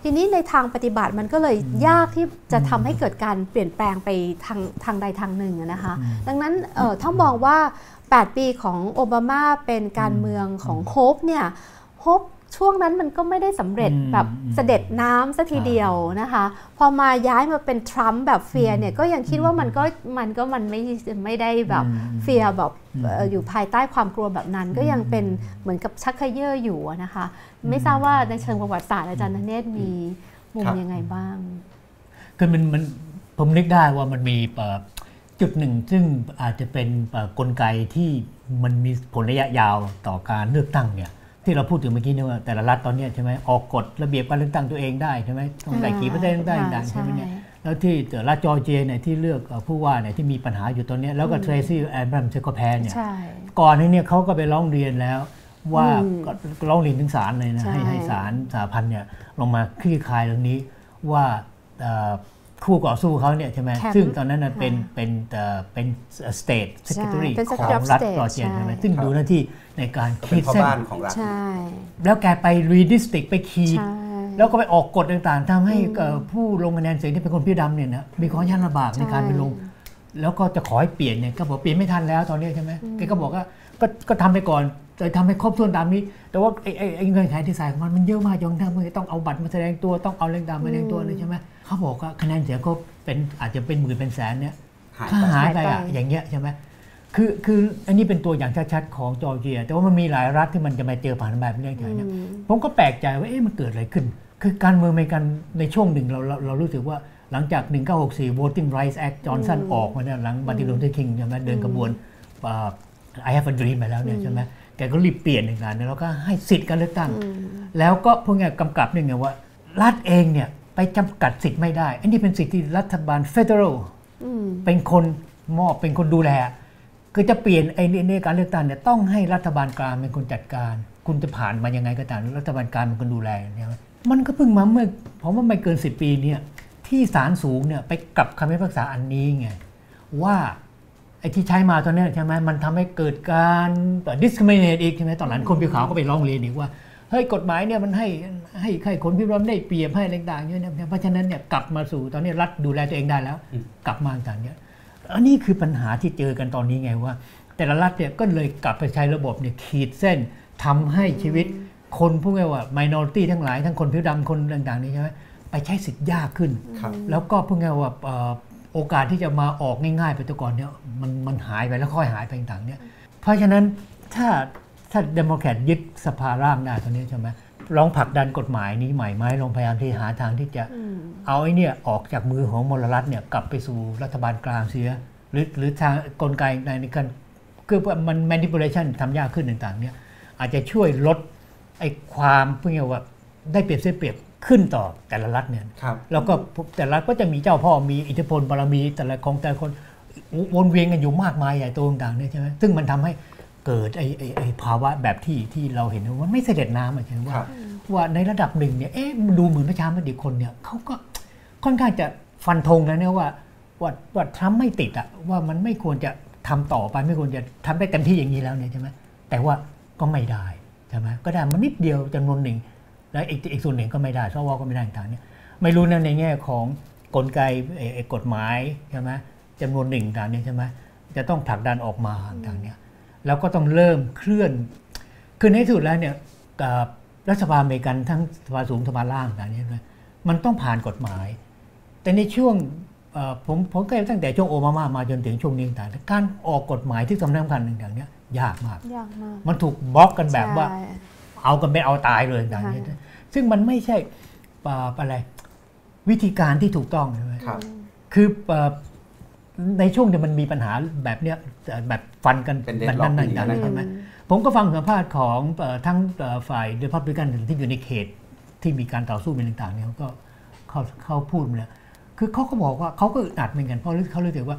ทีนี้ในทางปฏิบัติมันก็เลยยากที่จะทำให้เกิดการเปลี่ยนแปลงไปทางทางใดทางหนึ่งอะนะคะ ดังนั้นเอ่อถ้ามองว่า 8 ปีของโอบามาเป็นการเมืองของโฮปเนี่ยโฮป ช่วงนั้นมันก็ไม่ได้สำเร็จอืมแบบเสด็จน้ำสัทีเดียวนะคะ พอมาย้ายมาเป็นทรัมป์แบบเฟียร์เนี่ยก็ยังคิดว่ามันก็มันก็มันไม่ไม่ได้แบบอืมเฟียร์แบบเอ่ออยู่ภายใต้ความกลัวแบบนั้น ก็ยังเป็นเหมือนกับชักเขย่ออยู่อะนะคะ ไม่ทราบว่าในเชิงประวัติศาสตร์อาจารย์นเนศมีมุมครับยังไงบ้างคือมันมันผมนึกได้ว่ามันมีเอ่อจุดหนึ่ง ซึ่งอาจจะเป็นเอ่อกลไกที่มันมีผลระยะยาวต่อการเลือกตั้งเนี่ย ที่เราพูดถึงเมื่อกี้เนี่ยว่าแต่ละรัฐตอนเนี้ยใช่ไหมออกกฎระเบียบการเลือกตั้งตัวเองได้ใช่ไหมต้องได้กี่เปอร์เซ็นต์ได้อ่าต่างๆใช่ไหมเนี่ยใช่แล้วที่แต่รัฐจอร์เจียเนี่ยที่เลือกเอ่อผู้ว่าเนี่ยที่มีปัญหาอยู่ตอนเนี้ยแล้วก็เทรซี่แอนบรัมเซก็แพ้เนี่ยใช่ก่อนหน้านี้เขาก็ไปร้องเรียนแล้วว่าอืมก็ร้องเรียนถึงศาลเลยนะใช่ให้ให้ศาลสหพันธ์เนี่ยลงมาคลี่คลายเรื่องนี้ว่าเอ่อ คู่ต่อสู้เขาเนี่ยใช่ไหมเคมป์ซึ่งตอนนั้นน่ะเป็นค่ะเป็นเอ่อเป็น state secretary เป็นขอ Secretary ง of รัฐ State จอร์เจียใช่ใช่ไหมซึ่งครับดูหน้าที่ในการเป็นพ่อบ้านขีดเส้นของรัฐใช่แล้วแกไป redistrict ไปขีดใช่แล้วก็ไปออกกฎต่างๆทำให้เอ่อผู้ลงคะแนนเสียงที่เป็นคนผิวดำเนี่ยนะมีความยากลำบากในการไปลง แล้วก็จะขอให้เปลี่ยนเนี่ยก็บอกเปลี่ยนไม่ทันแล้วตอนนี้ใช่ไหมแกก็บอกว่าก็ก็ทำไปก่อนจะทำให้ครบถ้วนตามนี้ แต่ว่าไอ้ไอ้ไอ้เงื่อนไขที่ใส่ของมันมันเยอะมากจนทั้งมันต้องเอาบัตรมาแสดงตัวต้องเอาเรื่องตามมาแสดงตัวเลยใช่ไหม เขาบอกว่าคะแนนเสียงก็เป็นอาจจะเป็นหมื่นเป็นแสนเนี่ยหายถ้าไปหายไปหายอะไปอย่างเงี้ยใช่ไหมคือคืออันนี้เป็นตัวอย่างชัดๆของจอร์เจีย แต่ว่ามันมีหลายรัฐที่มันจะมาเจอผ่านแบบนี้อย่างเงี้ยอืมผมก็แปลกใจว่าเอ๊ะมันเกิดอะไรขึ้น คือการเมืองอเมริกันในช่วงหนึ่งเราเราเรารู้สึกว่าหลังจาก 1964 Voting Rights Act จอห์นสันออกมาเนี่ยหลังมาร์ตินลูเธอร์คิงใช่ไหมเดินกระบวนอ่า I have a dream ไปแล้วเนี่ยใช่ไหมแกก็รีบเปลี่ยนในการแล้วก็ให้สิทธิ์การเลือกตั้ง แล้วก็พวกเนี้ยกำกับเนี่ยไงว่ารัฐเองเนี่ย ไปจำกัดสิทธิ์ไม่ได้ อันนี้เป็นสิทธิ์ที่รัฐบาล federal อืมเป็นคนมอบเป็นคนดูแล คือจะเปลี่ยนไอ้นี่ในการเลือกตั้งเนี่ยต้องให้รัฐบาลกลางเป็นคนจัดการ คุณจะผ่านมายังไงก็ตามรัฐบาลกลางเป็นคนดูแลเนี่ยมันก็เพิ่งมาเมื่อผมว่าไม่เกิน10ปีเนี่ยที่ศาลสูงเนี่ยไปกลับคำพิพากษาอันนี้ไงว่าไอ้ที่ใช้มาตอนเนี้ยใช่ไหมมันทำให้เกิดการ discriminate อีกใช่ไหมตอนหลังคนผิวขาวก็ไปร้องเรียนอีกว่า เฮ้ยกฎหมายเนี่ยมันให้ให้ให้คนผิวดำได้เปรียบให้อะไรต่างๆเยอะเนี่ยเพราะฉะนั้นเนี่ยกลับมาสู่ตอนนี้รัฐดูแลตัวเองได้แล้ว กลับมาต่างๆเนี่ยอันนี้คือปัญหาที่เจอกันตอนนี้ไงว่า แต่ละรัฐเนี่ยก็เลยกลับไปใช้ระบบเนี่ยขีดเส้นทำให้ชีวิตคนพวกนี้ว่า minority ทั้งหลายทั้งคนผิวดำคนต่างๆนี่ใช่ไหมไปใช้สิทธิ์ยากขึ้นครับแล้วก็พวกนี้ว่าเอ่อโอกาสที่จะมาออกง่ายๆไปแต่ก่อนเนี่ยมันมันหายไปแล้วค่อยหายไปต่างๆเนี่ยเพราะฉะนั้นถ้า ถ้าเดโมแครตยึดสภาล่างได้ตอนนี้ใช่ไหมลองผลักดันกฎหมายนี้ใหม่ไหมลองพยายามที่หาทางที่จะเอาไอ้เนี่ยออกจากมือของมลรัฐเนี่ยกลับไปสู่รัฐบาลกลางเสีย หรือหรือทางกลไกในในการคือมัน manipulation ทำยากขึ้นต่างๆเนี่ยอาจจะช่วยลดไอ้ความเพื่อว่าได้เปรียบเสียเปรียบขึ้นต่อแต่ละรัฐเนี่ยครับแล้วก็แต่ละรัฐก็จะมีเจ้าพ่อมีอิทธิพลบารมีแต่ละของแต่ละคนวนเวียนกันอยู่มากมายใหญ่โตต่างๆเนี่ยใช่ไหมซึ่งมันทำให้ เกิดไอ้ไอ้ไอ้ภาวะแบบที่ที่เราเห็นว่ามันไม่เสด็จน้ำอะใช่ไหมครัว่าบว่าในระดับหนึ่งเนี่ยเอ๊ะดูเหมือนประชาธิปไตยคนเนี่ยเขาก็ค่อนข้างจะฟันธงแล้วเนี่ยว่าว่าว่าทรัมป์ไม่ติดอะว่ามันไม่ควรจะทำต่อไปไม่ควรจะทำได้เต็มที่อย่างนี้แล้วเนี่ยใช่ไหมแต่ว่าก็ไม่ได้ใช่ไหมก็ได้มันนิดเดียวจำนวนหนึ่ง แล้วอีกอีกส่วนหนึ่งก็ไม่ได้สวก็ไม่ได้ต่างๆเนี่ยไม่รู้นะในแง่ของกลไกไอ้ไอ้กฎหมายใช่ไหมจำนวนหนึ่งต่างๆเนี่ยใช่ไหมจะต้องผลักดันออกมาต่างๆเนี่ย แล้วก็ต้องเริ่มเคลื่อน คือในที่สุดแล้วเนี่ยกับรัฐสภาอเมริกันทั้งสภาสูงสภาล่างต่างๆเนี่ยนะมันต้องผ่านกฎหมาย แต่ในช่วงเอ่อผมผมก็ตั้งแต่ช่วงโอบามามาจนถึงช่วงนี้ต่างๆการออกกฎหมายที่สำคัญสำคัญต่างๆเนี่ยยากมากยากมาก มันถูกบล็อกกันแบบว่าใช่เอากันเป็นเอาตายเลยต่างๆค่ะเนี่ยซึ่งมันไม่ใช่อ่าอะไรวิธีการที่ถูกต้องใช่ไหมครับคือเอ่อ ในช่วงที่มันมีปัญหาแบบเนี้ยแบบฟันกันเป็นแบบ deadlock นั้นอย่างๆนี้นะใช่ไหมผมก็ฟังสัมภาษณ์ของเอ่อทั้งเอ่อฝ่ายเดพับลิกันที่อยู่ในเขตที่มีการต่อสู้เป็นต่างๆเนี่ยเขาก็เขาเขาพูดมาแล้วคือเขาก็บอกว่าเขาก็อึดอัดเหมือนกันเพราะเขารู้สึกว่า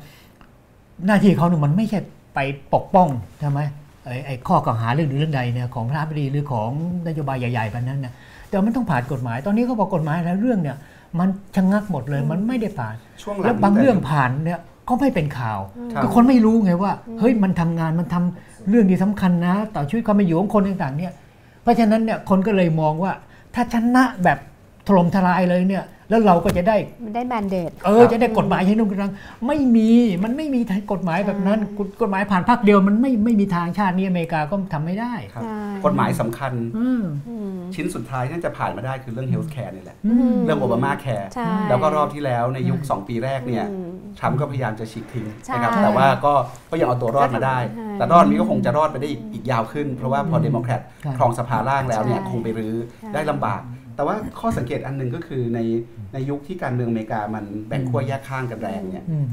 หน้าที่เขาเนี่ยมันไม่ใช่ไปปกป้องใช่ไหมไอ้ไอ้ข้อกล่าวหาเรื่องหนึ่งเรื่องใดเนี่ยของพระบดีหรือของนโยบายใหญ่ๆแบบนั้นนะแต่มันต้องผ่านกฎหมาย ตอนนี้เขาบอกกฎหมายแล้วเรื่องเนี่ย มันชะงักหมดเลยมันไม่ได้ผ่านช่วงหลังแล้วบางเรื่องผ่านเนี่ย ก็ไม่เป็นข่าวครับคือคนไม่รู้ไงว่าเฮ้ยมันทำงานมันทำเรื่องที่สำคัญนะ ต่อชีวิตความเป็นอยู่ของคนต่างๆเนี่ยเพราะฉะนั้นเนี่ยคนก็เลยมองว่าถ้าชนะแบบ ถล่มทลายเลยเนี่ย แล้วเราก็จะได้มันได้แมนเดตเออจะได้กฎหมายใช้นุ่งกระรังไม่มีมันไม่มีกฎหมายแบบนั้นใช่กฎกฎหมายผ่านภาคเดียวมันไม่ไม่มีทางชาตินี้อเมริกาก็ทำไม่ได้ครับใช่กฎหมายสำคัญอืมอืมชิ้นสุดท้ายที่จะผ่านมาได้คือเรื่อง health care นี่แหละอืมเรื่องโอบามาแคร์ใช่แล้วก็รอบที่แล้วในยุค 2 ปีแรกเนี่ยอืมทรัมป์ก็พยายามจะฉีกทิ้งใช่นะครับแต่ว่าก็ก็ยังเอาตัวรอดมาได้ใช่แต่รอดนี้ก็คงจะรอดไปได้อีกอีกยาวขึ้น เพราะว่าพอเดโมแครตใช่ครองสภาล่างแล้วเนี่ยใช่คงไปรื้อใช่ได้ลำบาก แต่ว่าข้อสังเกตอันหนึ่งก็คือในในยุคที่การเมืองอเมริกามันแบ่งขั้วแยกข้างกันแรงเนี่ยอืม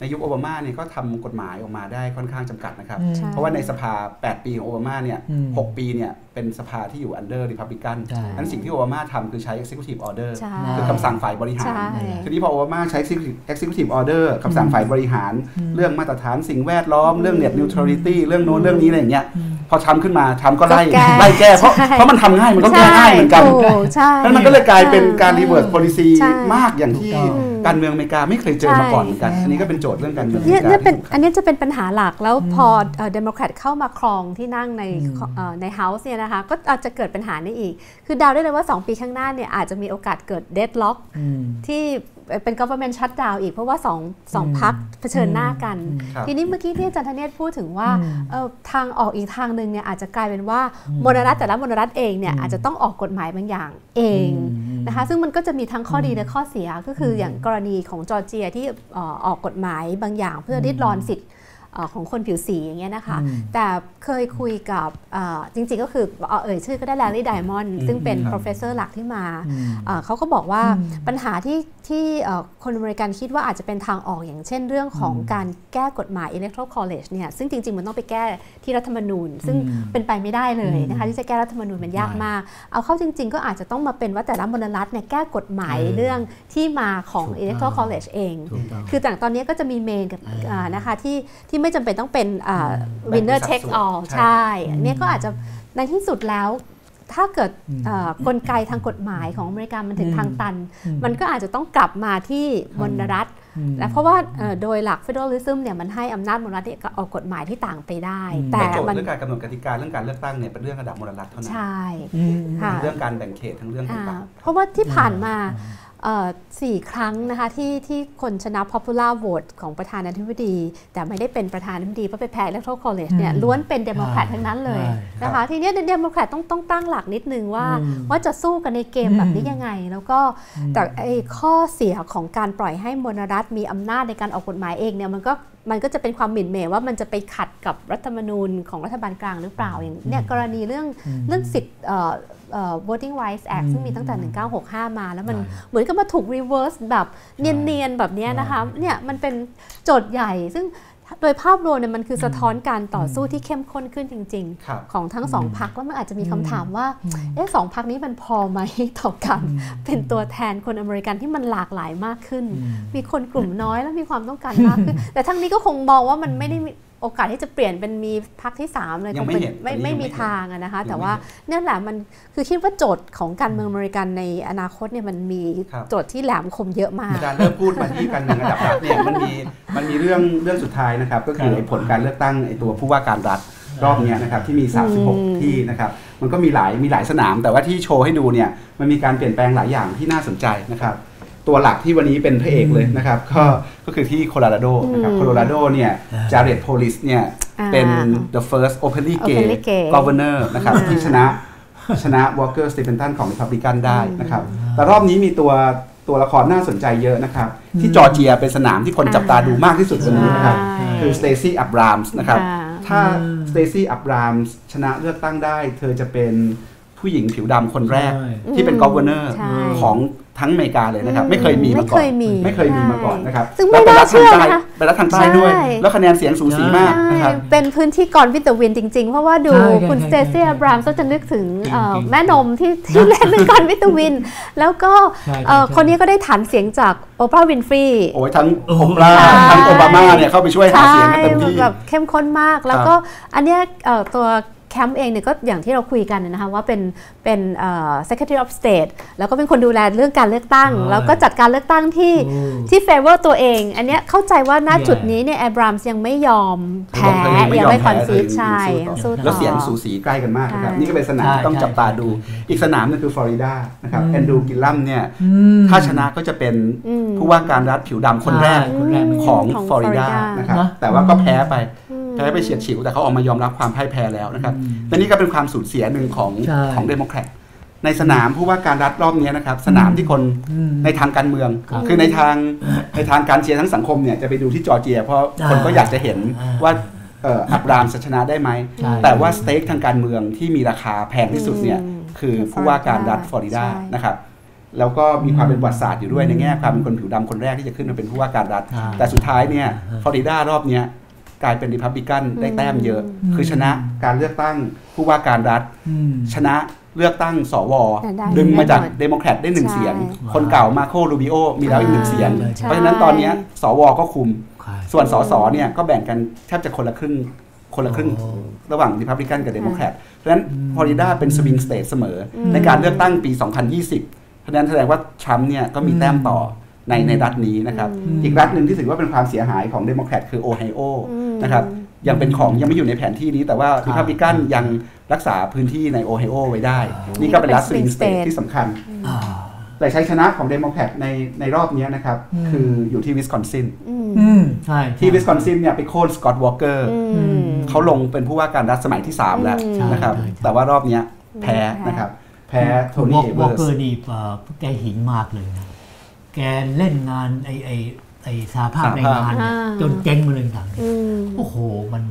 ในยุคโอบามาเนี่ยก็ทำกฎหมายออกมาได้ค่อนข้างจำกัดนะครับอืมใช่เพราะว่าในสภา 8 ปีของโอบามาเนี่ยอืมหกปีเนี่ยเป็นสภาที่อยู่ under Republican ใช่นั้นสิ่งที่โอบามาทำคือใช้ executive order ใช่คือคำสั่งฝ่ายบริหารใช่ทีนี้พอโอบามาใช้ executive executive order คำสั่งฝ่ายบริหารอืมเรื่องมาตรฐานสิ่งแวดล้อม เรื่อง net neutrality เรื่องโน้นเรื่องนี้อะไรอย่างเงี้ยอืมพอทรัมป์ขึ้นมาทรัมป์ก็ไล่ก็แก้ไล่แก้เพราะใช่เพราะมันทำง่ายมันก็แก้ง่ายเหมือนกันถูใช่แล้วมันก็เลยกลายเป็นการใช่ reverse policy ใช่มากอย่างที่ถู กต้องการเมืองอเมริกาไม่เคยเจอมาก่อนเหมือนกัน อันนี้ก็เป็นโจทย์เรื่องการเมืองอเมเนี่ยริกาเนี่ยเป็นที่สำคัญอันนี้จะเป็นปัญหาหลักแล้วพอเดโมแครตเข้ามาครองที่นั่งในอืมเอ่อใน House เนี่ยนะคะก็อาจจะเกิดปัญหานี้อีก คือเดาวได้เลยว่า 2 ปีข้างหน้าเนี่ยอาจจะมีโอกาสเกิดเดดล็อกอืมที่ เป็น government shutdown อีกเพราะว่า2องสองอืมพักเผชิญหน้ากันอืมครับทีนี้เมื่อกี้ที่อาจารย์ธเนศพูดถึงว่าอืมเอ่อทางออกอีกทางหนึ่งเนี่ยอาจจะกลายเป็นว่ามลรัฐแต่ละมลรัฐเองเนี่ยอืมอาจจะต้องออกกฎหมายบางอย่างเองอืมนะคะซึ่งมันก็จะมีทั้งข้อดีและข้อเสียก็คืออย่างกรณีของจอร์เจียที่เอ่อออกกฎหมายบางอย่าง เพื่อริดรอนสิทธิ์เอ่อ ของคนผิวสีอย่างเงี้ยนะคะอืมแต่เคยคุยกับเอ่อจริงๆก็คือเอาเอ่ยชื่อก็ได้แลลี่ไดมอนด์ซึ่งเป็นครับ professor หลักที่มาอืมเอ่อเขาก็บอกว่าอืมปัญหาที่ที่เอ่อคนอเมริกันคิดว่าอาจจะเป็นทางออกอย่างเช่นเรื่องของอืมการแก้กฎหมาย electoral college เนี่ยซึ่งจริงๆ มันต้องไปแก้ที่รัฐธรรมนูญ ซึ่งอืมเป็นไปไม่ได้เลยอืมนะคะที่จะแก้รัฐธรรมนูญมันยากไม่มาก เอาเข้าจริง ๆ ก็อาจจะต้องมาเป็นว่าแต่ละมลรัฐเนี่ยแก้กฎหมายเออเรื่องที่มาของถูกต้อง electoral college เองถูกต้องคือแต่ตอนนี้ก็จะมีเมนกับอ่าอ่านะคะที่ที่ไม่จำเป็นต้องเป็นอ่าแบ่งเป็น winner สัด take ส่วน all ใช่ใช่อืมอันเนี้ยก็อาจจะในที่สุดแล้วถ้าเกิดอืมเอ่อกลไกทางกฎหมายของอเมริกามันถึงอืมทางตันอืมมันก็อาจจะต้องกลับมาที่มลรัฐอืมและเพราะว่าเอ่อโดยหลัก federalism เนี่ยมันให้อำนาจมลรัฐที่ออกกฎหมายที่ต่างไปได้อืมแต่แต่โจทย์มันเรื่องการกำหนดกติกาเรื่องการเลือกตั้งเนี่ยเป็นเรื่องระดับมลรัฐเท่านั้นใช่อืมค่ะเรื่องการแบ่งเขตทั้งเรื่องอ่าต่างเพราะว่าที่ผ่านมาเอ่อ สี่ครั้งนะคะที่ที่คนชนะ popular vote ของประธานาธิบดี แต่ไม่ได้เป็นประธานาธิบดีเพราะไปแพ้ electoral college เนี่ยอืมล้วนเป็นเดโมแครตใช่ทั้งนั้นเลยใช่นะคะทีเนี้ยเดโมแครตต้องต้องตั้งหลักนิดนึงว่าอืมว่าจะสู้กันในเกมแบบนี้อืมยังไง แล้วก็แต่ไอ้ข้อเสียของการปล่อยให้มลรัฐมีอำนาจในการออกกฎหมายเองเนี่ยมันก็มันก็จะเป็นความหมิ่นเหม่ว่ามันจะไปขัดกับรัฐธรรมนูญของรัฐบาลกลางหรือเปล่าอย่างเนี่ยกรณีเรื่องอืมเรื่องสิทธิ์เอ่อเอ่อ voting rights act อืมซึ่งมีตั้งแต่ 1965 มาแล้วมันใช่เหมือนกับมาถูก reverse แบบเนียนๆ แบบเนี้ยนะคะใช่เนี่ยมันเป็นโจทย์ใหญ่ ซึ่งโดยภาพรวมเนี่ยมันคือสะท้อนการต่อสู้ที่เข้มข้นขึ้นจริงครับๆของทั้งสองพรรคแล้วมันอาจจะมีคำถามว่าอืมเอ๊ะสองพรรคนี้มันพอไหมต่อการอืมเป็นตัวแทนคนอเมริกันที่มันหลากหลายมากขึ้นอืมมีคนกลุ่มน้อยแล้วมีความต้องการมากขึ้น แต่ทั้งนี้ก็คงมองว่ามันไม่ได้มี โอกาสที่จะเปลี่ยนเป็นมีพักที่3เลยยังคงไม่เป็นเห็นไม่ตอนนี้ไม่ยังไม่มีเห็นทางอะนะคะยังแต่ไม่ว่าเห็นนั่นแหละมันคือคิดว่าโจทย์ของการเมืองอเมริกันในอนาคตเนี่ยมันมีครับโจทย์ที่แหลมคมเยอะมากอาจารย์เริ่มพูดมาที่การเมืองระดับรัฐเนี่ยมันมีมันมีเรื่องเรื่องสุดท้ายนะครับก็คือครับไอ้ผลการเลือกตั้งไอ้ตัวผู้ว่าการรัฐรอบเนี้ยนะครับที่มีอืม36 ที่นะครับมันก็มีหลายมีหลายสนาม แต่ว่าที่โชว์ให้ดูเนี่ยมันมีการเปลี่ยนแปลงหลายอย่างที่น่าสนใจนะครับ ตัวหลักที่วันนี้เป็นพระเอกเลยนะครับ ก็ก็คือที่โคโลราโดนะครับอืมโคโลราโดเนี่ยจาเร็ดโพลิสเนี่ยอ่าเป็น the first openly gay openly gay governor นะครับอ่าที่ชนะชนะวอล์กเกอร์สเตเปิลตันของ Republican ได้นะครับ แต่รอบนี้มีตัวตัวละครน่าสนใจเยอะนะครับ ที่จอร์เจียเป็นสนามที่คนจับตาดูมากที่สุดวันนี้นะครับใช่คือสเตซี่อับรามส์นะครับค่ะถ้าสเตซี่อับรามส์ชนะเลือกตั้งได้ เธอจะเป็นผู้หญิงผิวดำคนแรกใช่ที่เป็นอืม governor ใช่ของ ทั้งอเมริกาเลยนะครับ ไม่เคยมีมาก่อนไม่เคยมีไม่เคยมีมาก่อนนะครับซึ่งแล้วไม่เป็นน่ารัฐทางใต้เชื่อนะคะเป็นรัฐทางใต้ด้วยใช่แล้วคะแนนเสียงสูสีมากนะครับใช่เป็นพื้นที่ Gone with the Wind จริง ๆ เพราะว่าดูใช่ใช่คุณใช่สเตซี่ใช่อับรามก็จะนึกถึงเอ่อจริงๆแม่นมที่ที่เล่นเป็น Gone with the Wind แล้วก็ใช่ใช่เอ่อใช่คนนี้ก็ได้ฐานเสียงจากโอปราห์วินฟรีย์โอ้ยทั้งโอ้โอปราใช่ทั้งโอบามาเนี่ยเข้าไปช่วยหาเสียงกันเต็มที่แบบเข้มข้นมากแล้วก็อันเนี้ยเอ่อตัวแคมป์เองเนี่ยก็อย่างที่เราคุยกันนะคะว่าเป็นเป็นเอ่อ Secretary of State แล้วก็เป็นคนดูแลเรื่องการเลือกตั้งใช่แล้วก็จัดการเลือกตั้งที่โอ้ที่ favor ตัวเอง อันเนี้ยเข้าใจว่าณแย่จุดนี้เนี่ยแอบรามส์ยังไม่ยอมแพ้เธอยังไม่ยอมแพ้ยังไม่ concede เธอยังใช่สู้ต่อสู้ต่อแล้วเสียงสูสีใกล้กันมากนะครับใช่นี่ก็เป็นสนามใช่ที่ต้องจับตาดูใช่ใช่อีกสนามหนึงคือฟลอริดานะครับอืมแอนดรูกิลลัมเนี่ยอืมถ้าชนะก็จะเป็นอืมผู้ว่าการรัฐผิวดำคนแรกใช่คนแรกของของฟลอริดา Florida นะครับนะแต่ว่าก็แพ้ไปอืม แพ้ไปเฉียดฉิวแต่เขาออกมายอมรับความพ่ายแพ้แล้วนะครับอืมและนี่ก็เป็นความสูญเสียหนึ่งของใช่ของเดโมแครตในสนามผู้ว่าการรัฐรอบนี้นะครับ สนามที่คนอืมในทางการเมืองครับคือในทางในทางการเชียร์ทั้งสังคมเนี่ยจะไปดูที่จอร์เจีย เพราะอ่าคนก็อยากจะเห็นอ่าว่าเอ่อเอบรามส์จะชนะได้ไหมใช่แต่ว่า stake ทางการเมืองที่มีราคาแพงที่สุดเนี่ยอืมคือคือผู้ว่าการรัฐฟลอริดาใช่นะครับแล้วก็มีความเป็นประวัติศาสตร์อยู่ด้วยในแง่ความเป็นคนผิวดำคนแรกที่จะขึ้นมาเป็นผู้ว่าการรัฐอ่าแต่สุดท้ายเนี่ยอ่าฟลอริดารอบเนี้ย กลายเป็นริพับลิกันได้แต้มเยอะอืมคือชนะการเลือกตั้งผู้ว่าการรัฐอืมชนะเลือกตั้งสวได้ดึงมาจากแน่นอนเดโมแครตได้หนึ่งใช่เสียงว้าวคนเก่ามาร์โครูบิโอมีแล้วอีกหนึ่งเสียงใช่เพราะฉะนั้นตอนเนี้ยสวก็คุมใช่ส่วนสสเนี่ยก็แบ่งกันแทบจะคนละครึ่งคนละครึ่งโอ้ระหว่างริพับลิกันกับเดโมแครตเพราะฉะนั้นฟลอริดาเป็น swing state เสมออมในการเลือกตั้งปี 2020 เพราะฉะนั้นแสดงว่าทรัมป์เนี่ยก็มีแต้มต่อ ในในรัฐนี้นะครับอืมอีกรัฐหนึ่งที่ถือว่าเป็นความเสียหายของเดโมแครตคือโอไฮโออืมนะครับยังเป็นของยังไม่อยู่ในแผนที่นี้ แต่ว่าครับริพับลิกันยังรักษาพื้นที่ในโอไฮโอไว้ได้ นี่ก็เป็นรัฐ swing state ที่สำคัญอ่าแต่ชัยชนะของเดโมแครตในในรอบเนี้ยนะครับอืมคืออยู่ที่วิสคอนซินอืมอืมใช่ที่วิสคอนซินเนี่ยไปโค่นสกอตต์วอลเกอร์อืมเขาลงเป็นผู้ว่าการรัฐสมัยที่ 3 แล้วอืมนะครับใช่ใช่แต่ว่ารอบเนี้ยแพ้แพ้นะครับ แพ้โทวนี่อเอเววออร์เกอสร์นี่เอ่อแกหินมากเลยนะ แกเล่นงานไอไอไอสาภาพสหภาพในงานเนี่ยอ่าจนเจ๊งมาเลยต่างอืมโอ้โห มัน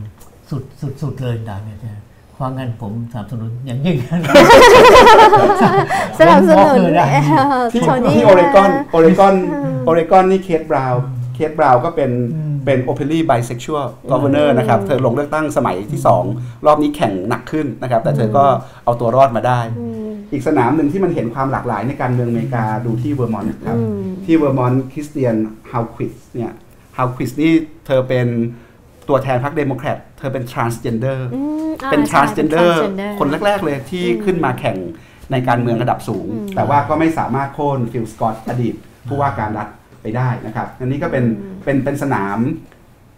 สุดสุดสุดเลยต่างเนี่ยใช่เพราะงั้นผมสนับสนุนอย่างยิ่งสนับสนุนผมบอกเลยนะเอ่อที่โทนี่ที่โอเรกอนโอเรกอนอืมโอเรกอนนี่เคทบราวน์เคทบราวน์ก็เป็นอืมเป็น openly bisexual governor นะครับ เธอลงเลือกตั้งสมัยที่ 2 รอบนี้แข่งหนักขึ้นนะครับ แต่เธอก็เอาตัวรอดมาได้ อืมอีกสนามหนึ่งที่มันเห็นความหลากหลายในการเมืองอเมริกาดูที่เวอร์มอนต์ครับอืมที่เวอร์มอนต์คริสทีนฮอลควิสต์เนี่ยฮอลควิสต์นี่เธอเป็นตัวแทนพรรคเดโมแครตเธอเป็น transgender อืมอ่าเป็นใช่ transgender transgender คนแรก ๆ เลยที่อืมขึ้นมาแข่งในการเมืองระดับสูงอืมแต่ว่าก็ไม่สามารถโค่นฟิลสกอตอดีตผู้ว่าการรัฐไปได้นะครับ อันนี้ก็เป็นเป็นเป็นสนาม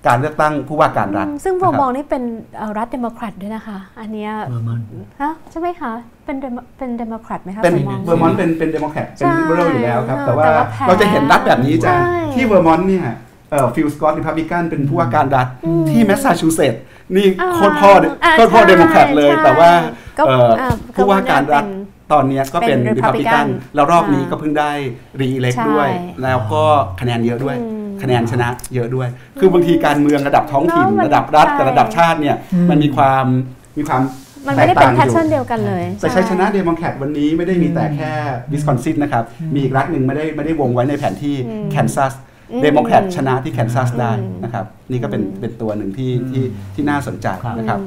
การเลือกตั้งผู้ว่าการรัฐอืมซึ่งโวนะคมรัอบงนี่เป็นเอ่อรัฐเดโมแครตด้วยนะคะ อันเนี้ยเออมันฮะใช่ไหมคะ เป็นเดโมเป็นเดโมแครตไหมคะเป็นโวมองเวอร์มอนต์เป็นเป็นเดโมแครตเป็นใช่ liberal อยู่แล้วครับเออแต่ว่าแต่ว่าแพ้เราจะเห็นรัฐแบบนี้จ้ะใช่ที่เวอร์มอนต์เนี่ยเอ่อฟิลสกอตริพับลิกันเป็นผู้ว่าการรัฐที่แมสซาชูเซตส์นี่อ่าโคตรพ่ออ่าโคตรพ่อใช่เดโมแครตเลยใช่แต่ว่าก็เอ่ออ่าผู้ว่าการรัฐเป็นตอนเนี้ยก็เป็นเป็นริพับลิกัน Republican แล้วรอบนี้อ่าก็เพิ่งได้ re-elect ใช่ด้วย แล้วก็คะแนนเยอะด้วยอืม คะแนนชนะเยอะด้วย คือบางทีการเมืองระดับท้องถิ่นเนอะมันระดับรัฐใช่กับระดับชาติเนี่ยอืมมันมีความมีความมันไม่ได้แตกนต่างอยู่เป็น pattern เดียวกันเลย แต่ชัยชนะเดโมแครตวันนี้ไม่ได้มีแต่แค่วิสคอนซินนะครับ มีอีกรัฐหนึ่งไม่ได้ไม่ได้วงไว้ในแผนที่อืมแคนซัสอืมเดโมแครตชนะที่แคนซัสได้อืมนะครับ นี่ก็เป็นอืมเป็นตัวหนึ่งที่ที่ที่น่าสนใจครับนะครับ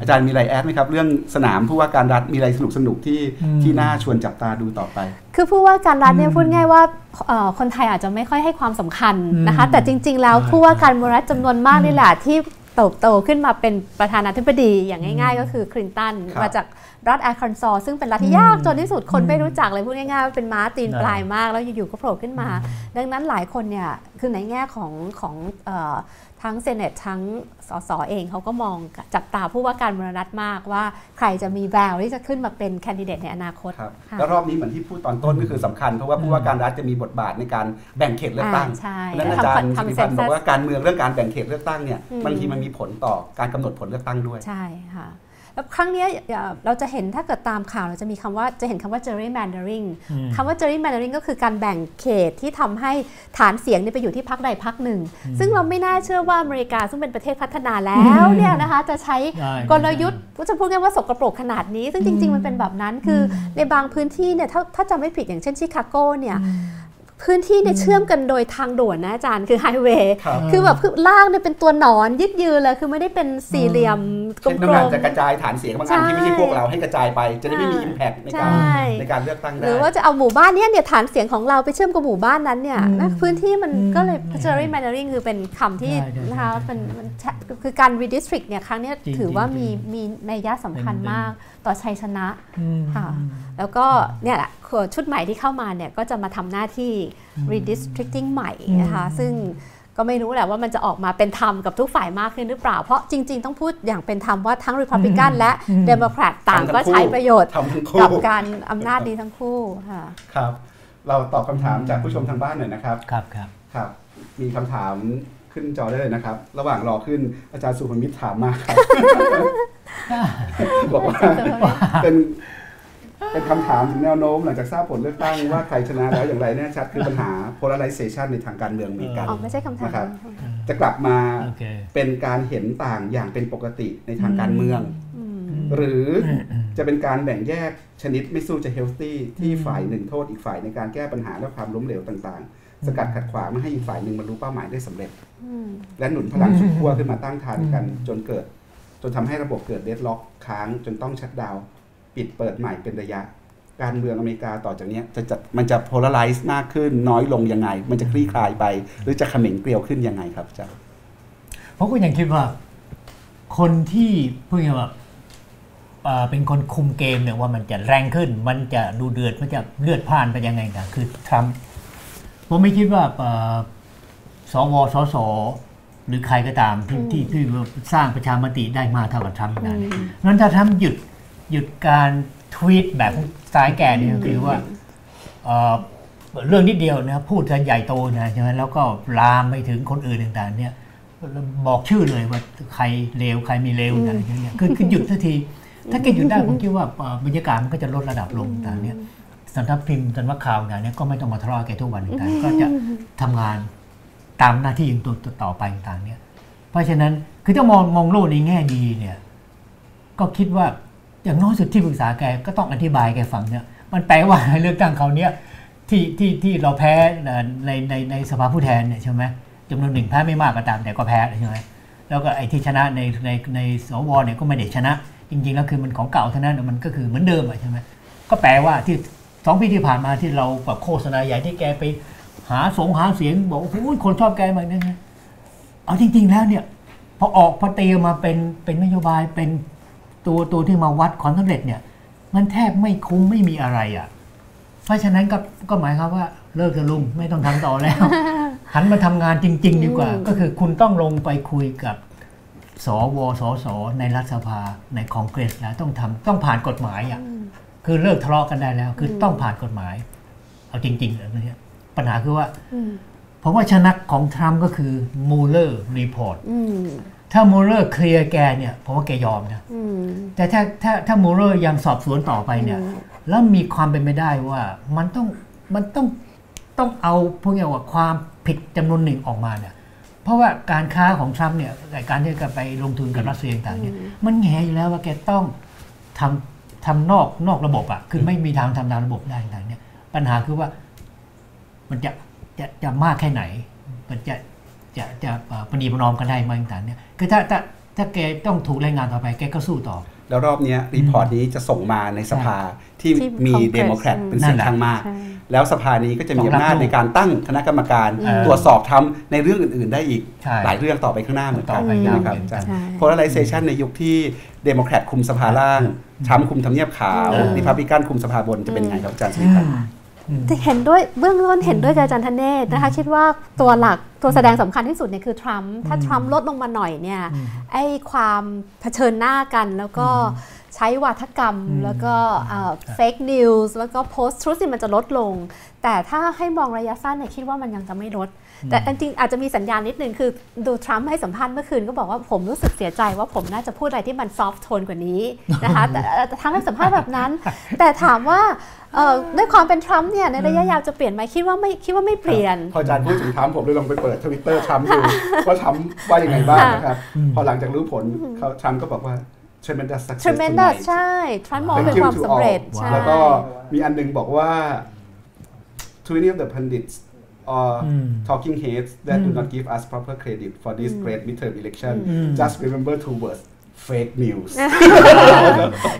อืมอาจารย์มีอะไร add ไหมครับ เรื่องสนามผู้ว่าการรัฐมีอะไรสนุกสนุกๆที่อืมที่น่าชวนจับตาดูต่อไป คือผู้ว่าการรัฐเนี่ยอืมพูดง่ายว่าเอ่อคนไทยอาจจะไม่ค่อยให้ความสำคัญนะคะอืมแต่จริง ๆ แล้วใช่ผู้ว่าการรัฐจำนวนมากนี่แหละที่เติบโตขึ้นมาเป็นประธานาธิบดีอย่างง่าย ๆ ก็คือคลินตันครับมาจากรัฐอาร์คันซอซึ่งเป็นรัฐที่ยากจนที่สุดคนไม่รู้จักเลยพูดง่ายๆว่าเป็นม้าตีนปลายมากแล้วอยู่ๆก็โผล่ขึ้นมา ดังนั้นหลายคนเนี่ยคือในแง่ของของเออ ทั้งเซเนตทั้งสสเองเขาก็มองจับตาผู้ว่าการเมืองรัฐมากว่าใครจะมีแววที่จะขึ้นมาเป็นแคนดิเดตในอนาคตครับค่ะแล้วรอบนี้เหมือนที่พูดตอนต้นก็คือสำคัญ เพราะว่าผู้ว่าการรัฐจะมีบทบาทในการแบ่งเขตเลือกตั้งอ่าใช่นั้นอาจารย์ทำสิริทำพันธ์ census บอกว่าการเมืองเรื่องการแบ่งเขตเลือกตั้งเนี่ยอืมบางทีมันมีผลต่อการกำหนดผลเลือกตั้งด้วยใช่ค่ะ แล้วครั้งเนี้ยเอ่อเราจะเห็นถ้าเกิดตามข่าวเราจะมีคำว่าจะเห็นคำว่า gerrymandering อืมคำว่า gerrymandering ก็คือการแบ่งเขตที่ทำให้ฐานเสียงเนี่ยไปอยู่ที่พรรคใดพรรคหนึ่ง ซึ่งเราไม่น่าเชื่อว่าอเมริกาซึ่งเป็นประเทศพัฒนาแล้วเนี่ยนะคะจะใช้ได้กลยุทธ์ก็จะพูดง่ายๆว่าสกปรกขนาดนี้ ซึ่งจริง ๆ มันเป็นแบบนั้นคือในบางพื้นที่เนี่ยถ้าถ้าจำไม่ผิดอย่างเช่นชิคาโกเนี่ย พื้นที่เนี่ยเชื่อมกันโดยทางด่วนนะอาจารย์คือไฮเวย์ครับคือแบบคือล่างเนี่ยเป็นตัวหนอนยึดยืนเลยคือไม่ได้เป็นสี่เหลี่ยมกลเช่นต้องการมจะกระจายฐานเสียงบางอันที่ไม่ใช่พวกเราให้กระจายไป จะได้ไม่มีอ่าอิมแพกในใช่การในการเลือกตั้งๆได้หรือว่าจะเอาหมู่บ้านเนี้ยเนี่ยฐานเสียงของเราไปเชื่อมกับหมู่บ้านนั้นเนี่ยอืมนะพื้นที่มันอืมก็เลยอืม gerrymandering คือเป็นคำที่ใช่ใช่นะคะใช่เป็นมันใช่คือการ redistrict เนี่ยครั้งเนี้ยจริงถือว่าจริมีงมีนัยยะสำคัญเป็นมากต่อชัยชนะอืมค่ะแล้วก็เนี่ยแหละชุดใหม่ที่เข้ามาเนี่ยก็จะมาทำหน้าที่ redistricting ใหม่นะคะอืมซึ่งก็ไม่รู้แหละว่ามันจะออกมาเป็นธรรมกับทุกฝ่ายมากขึ้นหรือเปล่า เพราะจริง ๆ ต้องพูดอย่างเป็นธรรมว่าทั้ง Republican และ Democrat ต่างก็ใช้ประโยชน์ทำทั้งคู่กับการอำนาจดีทั้งคู่ค่ะครับ เราตอบคำถามจากผู้ชมทางบ้านหน่อยนะครับ ครับครับครับ มีคำถาม ขึ้นจอได้เลยนะครับ ระหว่างรอขึ้นอาจารย์สุพมิตรถามมาครับบอกว่าเป็นเป็นคำถามถึงแนวโน้มหลังจากทราบผลเลือกตั้งว่าใครชนะแล้วอย่างไรแน่ชัดคือปัญหา polarization ในทางการเมืองอเมริกันอ๋อไม่ใช่คำถามนะครับจะกลับมาโอเคเป็นการเห็นต่างอย่างเป็นปกติในทางการเมืองอืมหรือจะเป็นการแบ่งแยกชนิดไม่สู้จะเฮลตี้ที่ฝ่ายหนึ่งโทษอีกฝ่ายในการแก้ปัญหาและความล้มเหลวต่างๆ สกัดขัดขวางไม่ให้อีกฝ่ายหนึ่งบรรลุเป้าหมายได้สำเร็จอืมและหนุนพลังสุดขั้วขึ้นมาตั้งทานกันจนเกิด จนทำให้ระบบเกิดเดดล็อกค้างจนต้องชัดดาวน์ปิดเปิดใหม่เป็นระยะ การเมืองอเมริกาต่อจากเนี้ยจะจะมันจะ polarize มากขึ้นน้อยลงยังไง มันจะคลี่คลายไป หรือจะเขม็งเกลียวขึ้นยังไงครับอาจารย์เพราะก็ยังคิดว่า คนที่พูดง่ายๆว่าเอ่อเป็นคนคุมเกมเนี่ยว่ามันจะแรงขึ้น มันจะดูเดือด มันจะเลือดพล่านไปยังไงนะคือทรัมป์ ผมไม่คิดว่าเอ่อสวสสหรือใครก็ตามที่ที่ที่สร้างประชามติได้มากเท่ากับทรัมป์นะนั้นถ้าทรัมป์หยุดหยุดการทวีตแบบสายแก่เนี่ยก็คือว่าเอ่อเรื่องนิดเดียวนะพูดกันใหญ่โตนะใช่ไหมแล้วก็ลามไปถึงคนอื่นต่างๆ เนี่ยบอกชื่อเลยว่าใครเลวใครไม่เลวอะไรอย่างเงี้ยคือคือหยุดทันที ถ้าแกหยุดได้ผมคิดว่าเอ่อบรรยากาศมันก็จะลดระดับลงต่างๆเนี่ย สำนักพิมพ์สำนักข่าวต่างๆเนี่ยก็ไม่ต้องมาทะเลาะแกทุกวันต่างก็จะทำงานตามหน้าที่อย่างตัวต่อไปต่างเนี่ยเพราะฉะนั้นคือถ้ามองมองโลกในแง่ดีเนี่ย ก็คิดว่าอย่างน้อยสุดที่ปรึกษาแกก็ต้องอธิบายแกฟังเนี่ย มันแปลว่าเลือกตั้งเขาวเนี้ยที่ที่ที่เราแพ้ในในในสภาผู้แทนเนี่ยใช่ไหมจำนวนหนึ่งแพ้ไม่มากก็ตามแต่ก็แพ้ใช่ไหมแล้วก็ไอ้ที่ชนะในในในสวเนี่ยก็ไม่ได้ชนะ จริง ๆ แล้วคือมันของเก่าเท่านั้นมันก็คือเหมือนเดิมใช่ไหมก็แปลว่าที่ สองปีที่ผ่านมาที่เราแบบโฆษณาใหญ่ที่แกไปหาสงหาเสียงบอกโอ้โหคนชอบแกมากนะเอาจริง ๆ แล้วเนี่ยพอออกพอตีออกมาเป็นเป็นนโยบายเป็นตัวตัวที่มาวัดความสำเร็จเนี่ย มันแทบไม่คุ้มไม่มีอะไรอะ เพราะฉะนั้นก็ก็หมายความว่าเลิกเถอะลุงไม่ต้องทำต่อแล้ว หันมาทำงานจริง ๆ ดีกว่า ก็คือคุณต้องลงไปคุยกับสวสสในรัฐสภาในคองเกรสแล้วต้องทำต้องผ่านกฎหมายอะ คือเลิกทะเลาะกันได้แล้ว คือต้องผ่านกฎหมาย เอาจริงๆเลยนะเนี่ยปัญหาคือว่าอืมผมว่าชนักของทรัมป์ก็คือ Mueller report อืมถ้ามูเลอร์เคลียร์แกเนี่ยผมว่าแกยอมนะอืมแต่ถ้าถ้าถ้ามูเลอร์ยังสอบสวนต่อไปเนี่ยอืมแล้วมีความเป็นไปได้ว่ามันต้องมันต้องต้องเอาพวกเนี้ยว่าความผิดจำนวนหนึ่งออกมาเนี่ยเพราะว่าการค้าของทรัมป์เนี่ยการที่จะไปลงทุนกับรัสเซียต่างๆเนี่ยมันแหงอยู่แล้วว่าแกต้องทำ ทำนอกนอกระบบอะ่ะคือไม่มีทางทำตามระบบได้ต่างๆเนี่ยปัญหาคือว่ามันจะจะจะมากแค่ไหน มันจะจะจะเอ่อประนีประนอมกันได้ไหมต่างๆเนี่ยคือถ้าถ้าถ้าถ้าแกต้องถูกรายงานต่อไปแกก็สู้ต่อ แล้วรอบเนี้ย report นี้จะส่งมาในสภาที่ที่มี Congress เดโมแครตเป็นเสียงนั่นแหละข้างมากใช่แล้วสภานี้ก็จะมีต้องรับอำนาจลูกในการตั้งคณะกรรมการเออตรวจสอบทำในเรื่องอื่น ๆ ได้อีกใช่หลายเรื่องต่อไปข้างหน้าเหมือนกันต่อนไปใช่ยาวไหมครับเหมือนกันอาจารย์ใช่ polarization ในยุคที่ เดโมแครตคุมสภาล่างทรัมป์คุมทำเนียบขาวเออริพับลิกันคุมสภาบนจะเป็นยังไงครับอาจารย์สุริพัฒน์แต่เห็นด้วยเบื้องต้นเห็นด้วยกับอาจารย์ธเนศนะคะคิดว่าตัวหลักตัวแสดงสำคัญที่สุดเนี่ยคือทรัมป์ถ้าทรัมป์ลดลงมาหน่อยเนี่ยไอ้ความเผชิญหน้ากันแล้วก็ใช้วาทกรรมแล้วก็ fake news แล้วก็ post-truth มันจะลดลง แต่ถ้าให้มองระยะสั้นเนี่ยคิดว่ามันยังจะไม่ลด แต่จริงๆอาจจะมีสัญญาณนิดนึงคือดูทรัมป์ให้สัมภาษณ์เมื่อคืนก็บอกว่าผมรู้สึกเสียใจว่าผมน่าจะพูดอะไรที่มัน soft tone กว่านี้นะคะแต่แต่ทรัมป์ให้สัมภาษณ์แบบนั้น แต่ถามว่าเอ่อด้วยความเป็นทรัมป์เนี่ยในระยะยาวจะเปลี่ยนไหมคิดว่าไม่คิดว่าไม่เปลี่ยน พออาจารย์พูดถึงทรัมป์ผมเลยลองไปเปิดทวิตเตอร์ทรัมป์ดูว่าทรัมป์ว่ายังไงบ้างนะครับพอหลังจากรู้ผลเขาทรัมป์ก็บอกว่า tremendous success tremendous tonight ใช่ทรัมป์มอง Thank เป็น you ความ to สำเร็จ all ใช่แล้วก็มีอันนึงบอกว่า to any of the pundits or อืม talking heads that do not give us proper credit for this great midterm election just remember two words fake news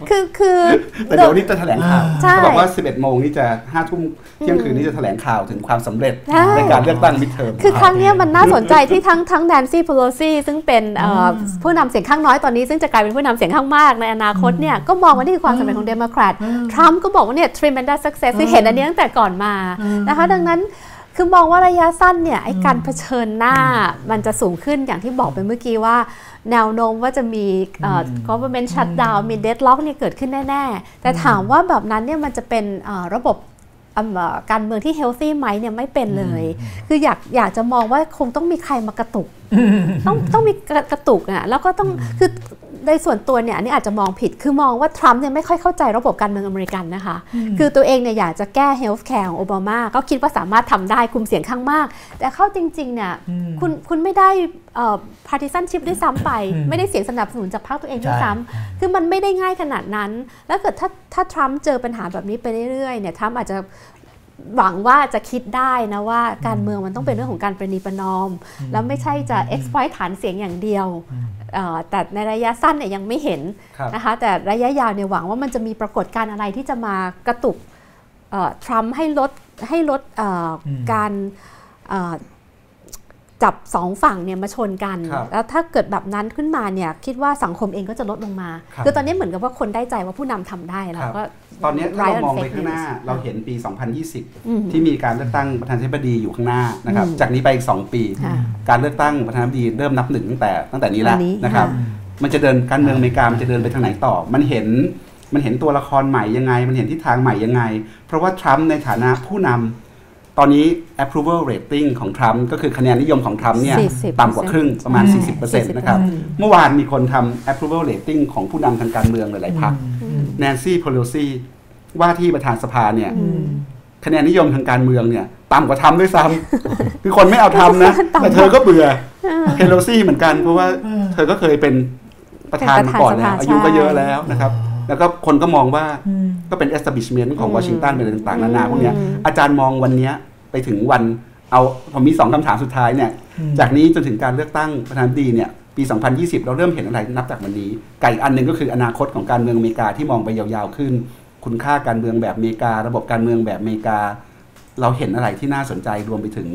คือคือแต่เดี๋ยวนี้จะแถลงข่าวใช่เขาบอกว่า 11 โมงนี่จะ 5 ทุ่มเที่ยงคืนนี้จะแถลงข่าวถึงความสำเร็จใช่ในการเลือกตั้งมิดเทอมคือครั้งเนี้ยมันน่าสนใจที่ทั้งทั้งแนนซี่ p โ l ซีซึ่งเป็นเอ่ออผู้นำเสียงข้างน้อยตอนนี้ ซึ่งจะกลายเป็นผู้นำเสียงข้างมากในอนาคตเนี่ยก็มองว่านี่คือความสำเร็จของเดโมแครตทรัมป์ก็บอกว่าเนี่ย tremendous success คือเห็นอันนี้ตั้งแต่ก่อนมานะคะดังนั้น คือมองว่าระยะสั้นเนี่ยไอ้การเผชิญหน้ามันจะสูงขึ้นอย่างที่บอกไปเมื่อกี้ว่า แนวโน้มว่าจะมีเอ่อ government shutdown มี deadlock เนี่ยเกิดขึ้นแน่ ๆ แต่ถามว่าแบบนั้นเนี่ยมันจะเป็นเอ่อระบบเอ่อการเมืองที่ healthy ไหมเนี่ยไม่เป็นเลย คืออยากอยากจะมองว่าคงต้องมีใครมากระตุก ต้องต้องมีกระกระตุกอะแล้วก็ต้องคือ ในส่วนตัวเนี่ยอันนี้อาจจะมองผิดคือมองว่าทรัมป์เนี่ยไม่ค่อยเข้าใจระบบการเมืองอเมริกันนะคะ คือตัวเองเนี่ยอยากจะแก้ healthcare ของโอบามา ก็คิดว่าสามารถทำได้คุมเสียงข้างมาก แต่เข้าจริงๆเนี่ยคุณคุณไม่ได้เอ่อ partisanship ด้วยซ้ำไป ไม่ได้เสียงสนับสนุนจากพรรคตัวเองด้วยซ้ำคือมันไม่ได้ง่ายขนาดนั้น แล้วเกิดถ้าถ้าทรัมป์เจอปัญหาแบบนี้ไปเรื่อยๆเนี่ยทรัมป์อาจจะ หวังว่าจะคิดได้นะว่าการเมืองมันต้องเป็นเรื่องของการประนีประนอม แล้วไม่ใช่จะ exploit ฐานเสียงอย่างเดียวเอ่อแต่ในระยะสั้นเนี่ยยังไม่เห็นครับนะคะแต่ระยะยาวเนี่ยหวังว่ามันจะมีปรากฏการณ์อะไรที่จะมากระตุกทรัมป์ให้ลดให้ลดเอ่ออการเอ่อ จับสองฝั่งเนี่ยมาชนกันครับแล้วถ้าเกิดแบบนั้นขึ้นมาเนี่ยคิดว่าสังคมเองก็จะลดลงมาครับคือตอนนี้เหมือนกับว่าคนได้ใจว่าผู้นำทำได้แล้วครับก็ตอนนี้ถ้าเรา Ride on มองไป fake ข้างหน้า news เราเห็นปีอืม2020 ที่มีการเลือกตั้งประธานาธิบดีอยู่ข้างหน้านะครับอืมจากนี้ไปอีก 2 ปีค่ะการเลือกตั้งประธานาธิบดีเริ่มนับหนึ่งตั้งแต่ตั้งแต่นี้แล้ววันนี้นะครับค่ะมันจะเดินการเมืองอเมริกามันจะเดินไปทางไหนต่อ มันเห็นมันเห็นตัวละครใหม่ยังไง มันเห็นทิศทางใหม่ยังไง เพราะว่าทรัมป์ในฐานะผู้นำ ตอนนี้ approval rating ของทรัมป์ก็คือคะแนนนิยมของทรัมป์เนี่ย40%ต่ำกว่าครึ่งประมาณใช่40%นะครับ เมื่อวานมีคนทำ approval rating ของผู้นำทางการเมืองหลายๆพรรคแนนซี่ p พ l ซีว่าที่ประธานสภาเนี่ยคะแนนนิยมทางการเมืองเนี่ยต่ำกว่าทำด้วยซ้ำคือคนไม่เอาทำนะ แต่เธอก็เบื่อเพโลซี่เหมือนกัน เพราะว่าเธอก็เคยเป็นประธานเป็นประธานก่อนแล้วสภาอายุก็ใช่เยอะแล้วนะครับ แล้วก็คนก็มองว่าก็เป็น establishment ของวอชิงตันเป็นอะไรต่างๆนานาพวกเนี้ยอาจารย์มองวันเนี้ยไปถึงวันเอาผมมีสองคำถามสุดท้ายเนี่ยจากนี้จนถึงการเลือกตั้งประธานาธิบดีเนี่ยปี 2020 เราเริ่มเห็นอะไรนับจากวันนี้ไก่อันหนึ่งก็คืออนาคตของการเมืองอเมริกาที่มองไปยาวๆขึ้น คุณค่าการเมืองแบบอเมริกา ระบบการเมืองแบบอเมริกา เราเห็นอะไรที่น่าสนใจรวมไปถึง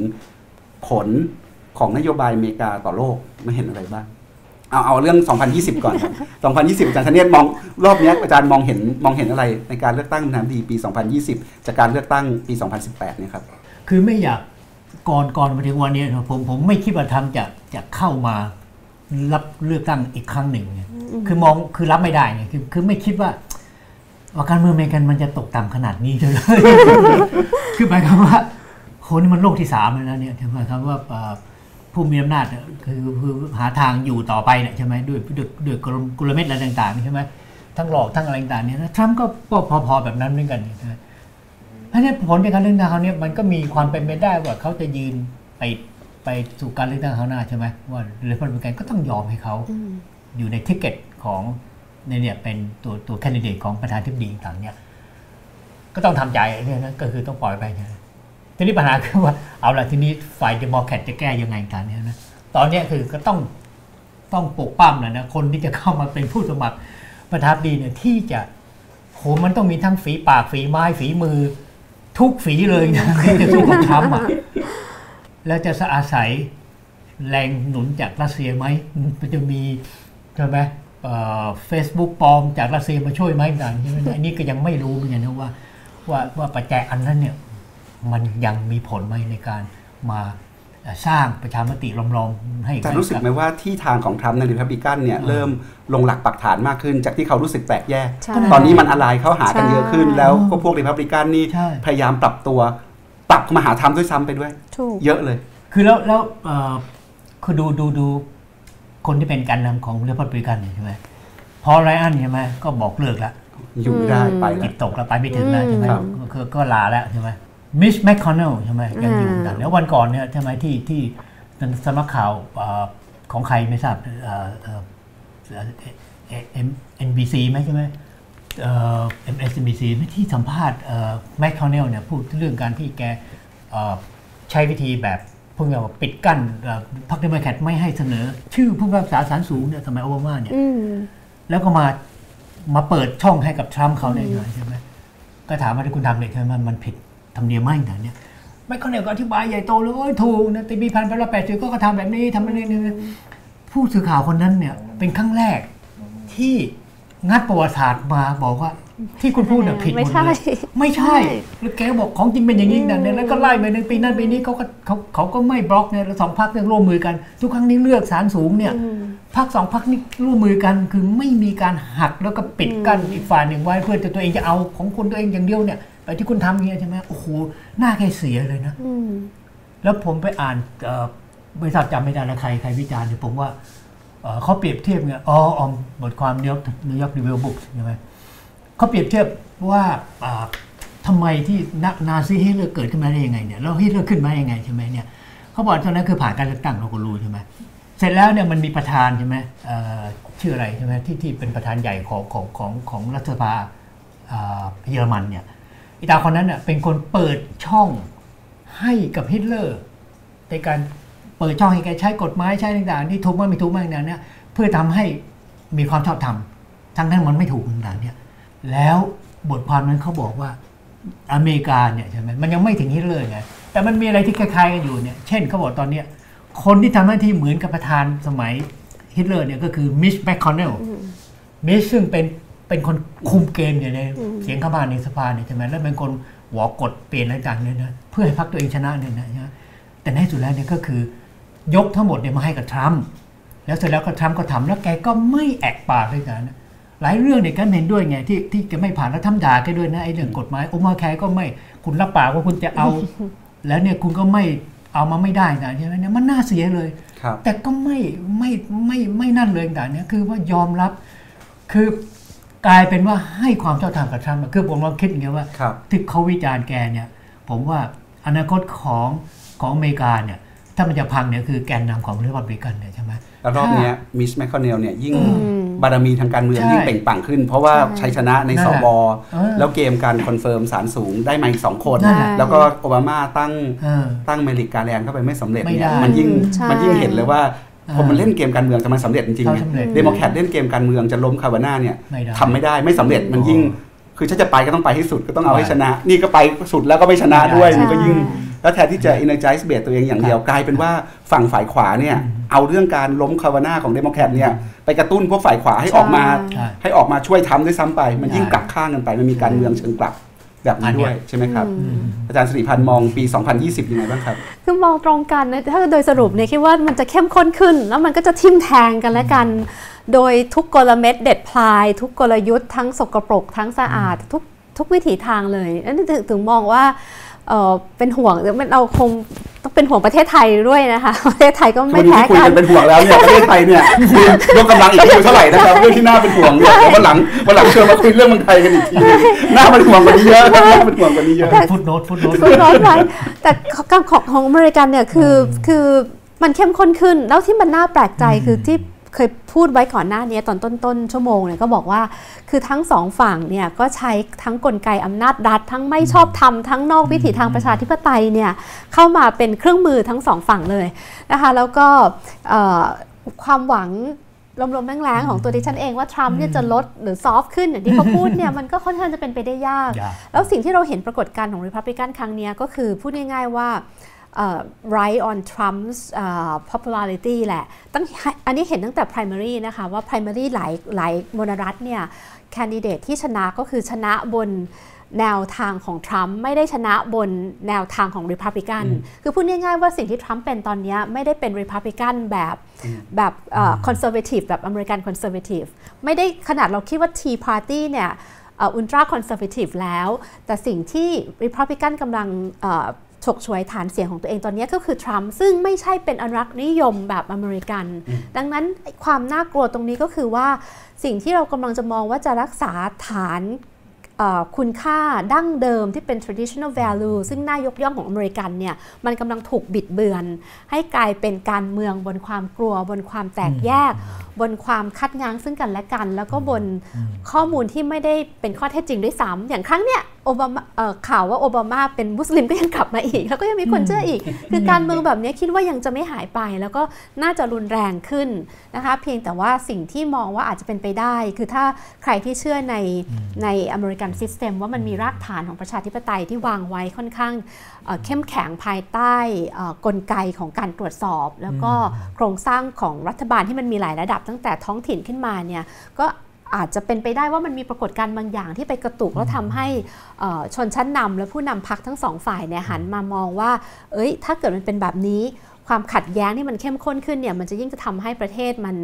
ผลของนโยบายอเมริกาต่อโลกไม่เห็นอะไรบ้าง เอาเอาเรื่อง 2020 ก่อนครับ2020 อาจารย์ธเนศมองรอบนี้อาจารย์มองเห็นมองเห็นอะไรในการเลือกตั้งนาธิบดีปี 2020 จากการเลือกตั้งปี 2018เนี่ยครับ คือไม่อยากก่อนก่อนมาถึงวันนี้ผมผมไม่คิดว่าทำจะจะเข้ามารับเลือกตั้งอีกครั้งหนึ่งเนี่ยคือมองคือรับไม่ได้เนี่ยคือคือไม่คิดว่าว่าการเมืองอเมริกันมันจะตกต่ำขนาดนี้เลยคือหมายความว่าโหนี่มันโลกที่สามแล้วเนี่ยหมายความว่าเอ่อ ผู้มีอำนาจคือคือหาทางอยู่ต่อไปเนี่ยใช่ไหมด้วยด้วยด้วยกลกลเม็ดอะไรต่างๆใช่ไหมทั้งหลอกทั้งอะไรต่างๆเนี่ยทรัมป์ก็พอๆแบบนั้นเหมือนกันเนี่ยนะเพราะนั้นผลในการเลือกตั้งคราวเนี้ยมันก็มีความเป็นไปได้ว่าเขาจะยืนไปไปสู่การเลือกตั้งคราวหน้าใช่ไหมว่าริพับลิกันก็ต้องยอมให้เขาอยู่ใน ticket ของในเนี่ยเป็นตัวตัว candidate ของประธานาธิบดีต่างเนี่ยก็ต้องทำใจเนี่ยนะก็คือต้องปล่อยไปนะ ทีนี้ปัญหาคือว่าเอาละทีนี้ฝ่ายเดโมแครตจะแก้ยังไงกันเนี่ยนะตอนนี้คือก็ต้องต้องปกป้ามนะนะคนที่จะเข้ามาเป็นผู้สมัครประธานดีเนี่ยที่จะโหมันต้องมีทั้งฝีปากฝีไม้ฝีมือ ทุกฝีเลยนะที่จะสู้กับทรัมป์อะแล้วจะอาศัยแรงหนุนจากรัสเซียไหมมันจะมีใช่ไหมเฟซบุ๊กปลอมจากรัสเซียมาช่วยไหมต่างใช่ไหมอันนี้ก็ยังไม่รู้เหมือนกันนะว่าว่าว่าปัจจัยอันนั้นเนี่ย มันยังมีผลไหมในการมาเอ่อสร้างประชามติล้อมๆให้แต่รู้สึกไผมว่าที่ทางของทรัมป์ในริพับลิกันเนี่ยเริ่มลงหลักปักฐานมากขึ้น จากที่เขารู้สึกแปลกแยกใช่ตอนนี้มันอะไรเข้าหากันเยอะขึ้นใช่แล้วก็พวกริพับลิกันนี่ใช่พยายามปรับตัว ปรับมาหาทรัมป์ด้วยซ้ำไปด้วยถูกเยอะเลย คือแล้วแล้วเอ่อคือดูดูดูคนที่เป็นแกนนำของรีพับลิกันเนี่ยใช่ไหมพอลไรอันใช่ไหมก็บอกเลิกละอยู่ไม่ได้อืมไปจิแล้วตกแล้วไปไม่ถึงแล้วใช่ไหมครับก็ก็ก็ลาแล้วใช่ไหม มิชแมคคอนเนลใช่ไหมยังอยู่อืมแต่แล้ววันก่อนเนี่ยใช่ไหมที่ที่สำนักข่าวเอ่อของใครไม่ทราบเอ่อเอ่อเอ่อเอ่อ NBC ไหมใช่ไหมเอ่อ MSNBC ไหมที่สัมภาษณ์แมคคอนเนลเนี่ยพูดเรื่องการที่แกเอ่อใช้วิธีแบบพวกเราปิดกั้นเอ่อพรรคเดโมแครตไม่ให้เสนอ ชื่อผู้พิพากษาศาลสูงเนี่ยสมัยโอบามาเนี่ยอืมแล้วก็มามาเปิดช่องให้กับทรัมป์เขาได้ไงใช่ไหมก็ถามว่าที่คุณทำเนี่ยใช่ไหมมันผิด ธรรมเนียมไหมแต่เนี่ยไม่เขาเนี่ยก็อธิบายใหญ่โตเลยโอ้ยถูกนะตีมีพันแปดร้อยแปดสิบก็กระทำแบบนี้ทำแบบนี้นี่ผู้สื่อข่าวคนนั้นเนี่ยเป็นครั้งแรกที่งัดประวัติศาสตร์มาบอกว่าที่คุณพูดเนี่ยผิดหมไม่ดใช่เลยไม่ใช่แล้วแกบอกของจริงเป็นอย่างนี้ดังนั้นแล้วก็ไล่ไปในปีนั้นปีนี้เขาก็เขาเขาก็ไม่บล็อกเนี่ยแล้วสองพรรคเนี่ยร่วมมือกัน ทุกครั้งนี้เลือกสารสูงเนี่ยอืมพักสองพักนี้ร่วมมือกันคือไม่มีการหักแล้วก็ปิดกั้นอีกฝ่ายหนึ่งไว้เพื่อจะตัวเองจะเอาของคนตัวเองอย่างเดียวเนี่ย ไปที่คุณทำอย่างเงี้ยใช่ไหมโอ้โหหน้าแกเสียเลยนะอืมแล้วผมไปอ่านเอ่อไม่ทราบจำไม่ได้แล้วใครใครวิจารณ์เนี่ยผมว่าเอ่อเขาเปรียบเทียบไงอ๋ออ๋อบทความนิวยอร์ก New York Review Books ใช่ไหมเขาเปรียบเทียบว่าอ่าทำไมที่นานาซีฮิตเลอร์เกิดขึ้นมาได้ยังไงเนี่ยแล้วฮิตเลอร์ขึ้นมายังไงใช่ไหมเนี่ยเขาบอกตอนนั้นคือผ่านการเลือกตั้งเราก็รู้ใช่ไหมเสร็จแล้วเนี่ยมันมีประธานใช่ไหมเอ่อชื่ออะไรใช่ไหมที่ที่เป็นประธานใหญ่ของของของของรัฐสภาเอ่อเยอรมันเนี่ย อีตาคนนั้นเนี่ยเป็นคนเปิดช่องให้กับฮิตเลอร์ในการเปิดช่องให้แกใช้กฎหมายใช้ต่างๆที่ถูกบ้างไม่ถูกบ้างต่างๆเนี่ยเพื่อทำให้มีความชอบธรรมทั้งนั้นมันไม่ถูกต่างๆเนี่ยแล้วบทความนั้นเขาบอกว่าอเมริกาเนี่ยใช่ไหมมันยังไม่ถึงฮิตเลอร์ไงแต่มันมีอะไรที่คล้ายๆกันอยู่เนี่ยเช่นเขาบอกตอนเนี้ยคนที่ทำหน้าที่เหมือนกับประธานสมัยฮิตเลอร์เนี่ยก็คือมิชแมคคอนเนลมิชซึ่งเป็น เป็นคนคุมเกมอยู่ในเสียงข้างมากในสภาเนี่ยใช่ไหมแล้วเป็นคนหัวกดเปลี่ยนอะไรต่างๆเนี่ยนะเพื่อให้พรรคตัวเองชนะเนี่ยนะนะแต่ในที่สุดแล้วเนี่ยก็คือยกทั้งหมดเนี่ยมาให้กับทรัมป์แล้วเสร็จแล้วก็ทรัมป์ก็ทำแล้วแกก็ไม่แอกปากด้วยกันนะหลายเรื่องเนี่ยแกเห็นด้วยไงที่ที่แกไม่ผ่านแล้วทำด่าแกด้วยนะไอ้เรื่องกฎหมายโอมาแคร์ก็ไม่คุณรับปากว่าคุณจะเอา แล้วเนี่ยคุณก็ไม่เอามาไม่ได้นะใช่ไหมเนี่ยมันน่าเสียเลยครับแต่ก็ไม่ไม่ไม่ไม่นั่นเลยต่างเนี่ยคือว่ายอมรับ คือ กลายเป็นว่าให้ความชอบธรรมกับทรัมป์อะคือผมลองคิดอย่างเงี้ยว่าครับที่เขาวิจารณ์แกเนี่ยผมว่าอนาคตของของอเมริกาเนี่ยถ้ามันจะพังเนี่ยคือแกนนำของริพับลิกันเนี่ยใช่ไหมแล้วรอบเนี้ยมิชแมคคอนเนลเนี่ยยิ่งอืมบารมีทางการเมืองใช่ยิ่งเปล่งปลั่งขึ้น เพราะว่าใช่ชัยชนะในนั่สนแหละบเออแล้วเกมการ confirm ศาลสูงได้มาอีกสองคนนั่นแหละแล้วก็โอบามาตั้งเออตั้งเมอร์ริกการ์แลนด์เข้าไปไม่สำเร็จไม่เนี่ยได้มันยิ่งใช่มันยิ่งเห็นเลยว่าอ่า พอมันเล่นเกมการเมืองแต่มันสำเร็จจริงๆเขาไงสำเร็จเดโมแครตเล่นเกมการเมืองจะล้มคาวาน่าเนี่ยไม่ได้ทำไม่ได้ไม่สำเร็จมันยิ่งอ๋อคือถ้าจะไปก็ต้องไปให้สุดก็ต้องเอาให้ใช่ชนะ นี่ก็ไปสุดแล้วก็ไม่ชนะด้วยใช่มันก็ยิ่งแล้วแทนที่จะ energize base ตัวเองอย่างเดียวกลายเป็นว่าฝั่งฝ่ายขวาเนี่ยเอาเรื่องการล้มคาวานอห์ของเดโมแครตเนี่ยไปกระตุ้นพวกฝ่ายขวาให้ออกมาใช่ให้ออกมาช่วยทำด้วยซ้ำไป มันยิ่งใช่กลับข้างกันไปมันมีการเมืองเชิงกลับ แบบนี้ด้วยใช่ไหมครับอืมอาจารย์สิริพันธ์มองปี 2020 ยังไงบ้างครับคือมองตรงกันนะถ้าโดยสรุปเนี่ยคิดว่ามันจะเข้มข้นขึ้น แล้วมันก็จะทิ่มแทงกันและกัน โดยทุกกลเม็ดเด็ดพลาย ทุกกลยุทธ์ทั้งสกปรกทั้งสะอาดทุกทุกวิถีทางเลยนั่นถึงถึงมองว่า เอ่อเป็นห่วงมันเราคงต้องเป็นห่วงประเทศไทยด้วยนะคะ ประเทศไทยก็วัไม่นนี้แพ้ที่คุยกักันนเป็นห่วงแล้วเนี่ยประเทศไทยเนี่ยคุยยกกำลังอีกคิวเท่าไหร่นะครับเรื่องที่น่าเป็นห่วงเนี่ยเดี๋ยววันหลังวันหลังเชิญมาคุยเรื่องเมืองไทยกันอีกทีหนึงน่าเป็นห่วงกว่านี้เยอะครับน่าเป็นห่วงกว่านี้เยอะฟุตโนตฟุตโนตคุณร้อนไว้แต่ของของของอเมริกันเนี่ยคือคือมันเข้มข้นขึ้น แล้วที่มันน่าแปลกใจคือที่ เคยพูดไว้ก่อนหน้านี้ตอนต้นๆชั่วโมงเนี่ยก็บอกว่า คือทั้งสองฝั่งเนี่ยก็ใช้ทั้งกลไกอำนาจรัฐ ทั้งไม่ชอบธรรมทั้งนอกวิถีทางประชาธิปไตยเนี่ยเข้ามาเป็นเครื่องมือทั้งสองฝั่งเลยนะคะแล้วก็เอ่อความหวังลมๆแรงๆของตัวดิฉันเองว่าทรัมป์เนี่ยจะลดหรือซอฟต์ขึ้นอย่างที่เขาพูดเนี่ยมันก็ค่อนข้างจะเป็นไปได้ยากยากแล้วสิ่งที่เราเห็นปรากฏการณ์ของ Republican ครั้งเนี้ยก็คือพูดง่ายๆว่าเอ่อ right on Trump's เอ่อ popularity แหละ ตั้งอันนี้เห็นตั้งแต่ primary นะคะ ว่า primary หลายหลายมณรัฐเนี่ยแคนดิเดตที่ชนะก็คือชนะบนแนวทางของทรัมป์ไม่ได้ชนะบนแนวทางของ Republican คือพูดง่ายๆว่าสิ่งที่ทรัมป์เป็นตอนเนี้ยไม่ได้เป็น Republican แบบแบบ conservative แบบ American conservative ไม่ได้ขนาดเราคิดว่า Tea Party เนี่ย ultra conservative แล้ว แต่สิ่งที่ Republican กำลังเอ่อ ฉกฉวยฐานเสียงของตัวเองตอนนี้ก็คือทรัมป์ซึ่งไม่ใช่เป็นอนุรักษ์นิยมแบบอเมริกัน ดังนั้นความน่ากลัวตรงนี้ก็คือว่าสิ่งที่เรากำลังจะมองว่าจะรักษาฐานเอ่อคุณค่าดั้งเดิมที่เป็น traditional value ซึ่งน่ายกย่องของอเมริกันเนี่ยมันกำลังถูกบิดเบือน ให้กลายเป็นการเมืองบนความกลัวบนความแตกแยก บนความคัดง้างซึ่งกันและกัน แล้วก็บนข้อมูลที่ไม่ได้เป็นข้อเท็จจริงด้วยซ้ำอย่างครั้งเนี้ยโอบามาเอ่อข่าวว่าโอบามาเป็นมุสลิมก็ยังกลับมาอีก แล้วก็ยังมีคนเชื่ออีก คือการเมืองแบบนี้คิดว่ายังจะไม่หายไป แล้วก็น่าจะรุนแรงขึ้นนะคะ เพียงแต่ว่าสิ่งที่มองว่าอาจจะเป็นไปได้ คือถ้าใครที่เชื่อในในอเมริกันซิสเต็มว่ามันมีรากฐานของประชาธิปไตยที่วางไว้ค่อนข้างเอ่อเข้มแข็งภายใต้เอ่อกลไกของการตรวจสอบ แล้วก็โครงสร้างของรัฐบาลที่มันมีหลายระดับตั้งแต่ท้องถิ่นขึ้นมาเนี่ยก็อาจจะเป็นไปได้ว่ามันมีปรากฏการณ์บางอย่างที่ไปกระตุกแล้วทำให้เอ่อชนชั้นนำและผู้นำพักทั้งสองฝ่ายเนี่ยหันมามองว่า เอ้ย ถ้าเกิดมันเป็นแบบนี้ ความขัดแย้งที่มันเข้มข้นขึ้นเนี่ยมันจะยิ่งจะทำให้ประเทศมัน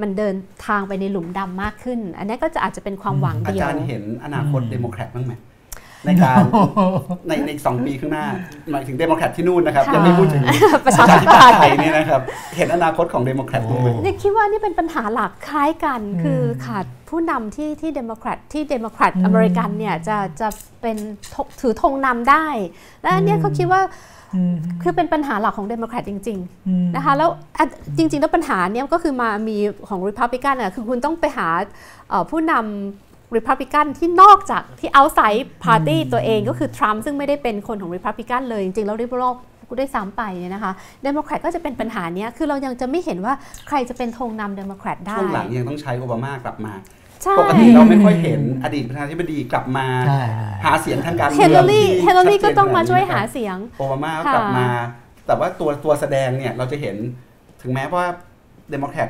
มันเดินทางไปในหลุมดำมากขึ้น อันนี้ก็จะอาจจะเป็นความหวังอันเดียวจารย์เห็นอนาคตเดโมแครตบ้างไหม ในการในในอีกสองปีข้างหน้าหมายถึงเดโมแครตที่นู่นนะครับค่ะยังไม่พูดถึงประชาธิปัตย์ที่นี่นะครับเห็นอนาคตของเดโมแครตบ้างไหมโอ้เนี่ยคิดว่านี่เป็นปัญหาหลักคล้ายกัน คือขาดผู้นำที่ที่เดโมแครตที่เดโมแครตอเมริกันเนี่ยจะจะเป็นธงถือธงนำได้ และอันเนี้ยเขาคิดว่าคือเป็นปัญหาหลักของเดโมแครตจริงๆนะคะแล้วอะจริง ๆ แล้วปัญหาเนี้ยก็คือมามีของ Republican อะคือคุณต้องไปหาเอ่อผู้นำ Republican ที่นอกจากที่ outside party ตัวเองก็คือทรัมป์ซึ่งไม่ได้เป็นคนของ Republican เลย จริงๆ แล้ว liberal กูได้ซ้ำไปเนี่ยนะคะเดโมแครตก็จะเป็นปัญหาเนี้ยคือเรายังจะไม่เห็นว่าใครจะเป็นธงนำเดโมแครตได้ ช่วงหลังยังต้องใช้โอบามากลับมาใช่ปกติเราไม่ค่อยเห็นอดีตประธานาธิบดีกลับมาใช่หาเสียงทางการเมืเฮองเลอรี่ที่เฮเลอรี่ชัดจนก็ต้องมาช่วยขนดหานี้ครับเสียงโอบามาก็ค่ะกลับมา แต่ว่าตัวตัวแสดงเนี่ยเราจะเห็นถึงแม้ว่าเดโมแครต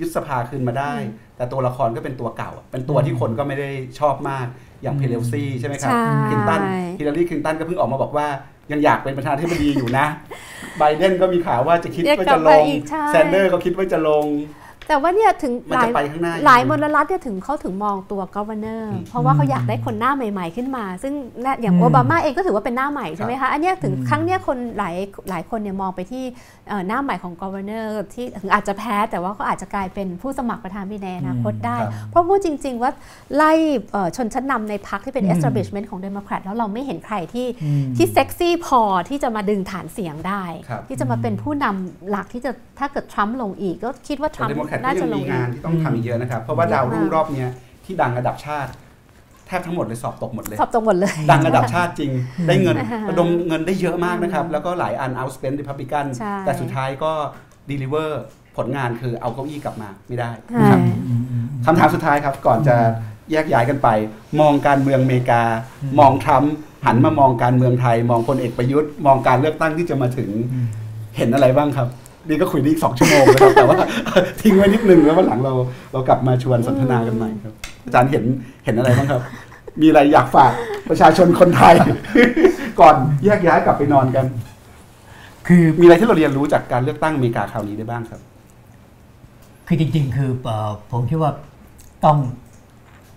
ยุบสภาคืนมาได้ แต่ตัวละครก็เป็นตัวเก่า เป็นตัวที่คนก็ไม่ได้ชอบมากอย่างเพเลลซี่ใช่ไหมครับใช่คลินตันฮิลลารีคลินตันก็เพิ่งออกมาบอกว่ายังอยากเป็นประธานาธิบดีอยู่นะ ไบเดนก็มีข่าวว่าจะคิดเรียกว่ากลัจะบลมางอีกใช่แซนเดอร์ก็คิดว่าจะลง แต่ว่าเนี่ยถึงมันหลาจะยไปข้างหน้าหลายมงไงลรัฐเนี่ยถึงเขาถึงมองตัว governor อืมเพราะว่าเขาอยากได้คนหน้าใหม่ ๆขึ้นมา ซึ่งน่ะอย่างอืมโอบามาเองก็ถือว่าเป็นหน้าใหม่ใช่ไหมครัคะบอันเนี้ยถึงอืมครั้งเนี้ยคนหลายหลายคนเนี่ยมองไปที่เอ่อ หน้าใหม่ของ governor ที่ถึงอาจจะแพ้แต่ว่าก็อาจจะกลายเป็นผู้สมัครประธานในอนาคตได้ครับเพราะพูดจริง ๆ ว่าไล่เอ่อชนชั้นนำในพรรคที่เป็นอืม establishment ของ Democrat แล้วเราไม่เห็นใครที่อืมที่เซ็กซี่พอที่จะมาดึงฐานเสียงได้ครับที่จะมาเป็นผู้นำหลักที่จะถ้าเกิดทรัมป์ลงอีก ก็คิดว่าทรัมป์เดโมแครตยังลมีงานที่ต้องทำอีกเยอะนะครับ เพราะว่าดาวรุ่งรอบเนี้ยที่ดังระดับชาติ แทบทั้งหมดเลยสอบตกหมดเลย สอบตกหมดเลย ดังระดับชาติจริง ได้เงินอ่าฮะระดมเงินได้เยอะมากนะครับ แล้วก็หลายอัน outspend Republican ใช่แต่สุดท้ายก็ deliver ผลงานคือเอาเก้าอี้กลับมาไม่ได้ใช่นะครับคำถามสุดท้ายครับก่อนจะแยกย้ายกันไป มองการเมืองอเมริกา มองทรัมป์หันมามองการเมืองไทย มองพลเอกประยุทธ์ มองการเลือกตั้งที่จะมาถึงเห็นอะไรบ้างครับ นี่ก็คุยได้อีกสองชั่วโมงนะครับ แต่ว่าทิ้งไว้นิดนึงแล้ววันหลังเราเรากลับมาชวนสนทนากันใหม่ครับ อาจารย์เห็นเห็นอะไรบ้างครับ มีอะไรอยากฝากประชาชนคนไทย ก่อนแยกย้ายกลับไปนอนกัน คือมีอะไรที่เราเรียนรู้จากการเลือกตั้งอเมริกาคราวนี้ได้บ้างครับ คือจริง ๆ คือเอ่อผมคิดว่าต้อง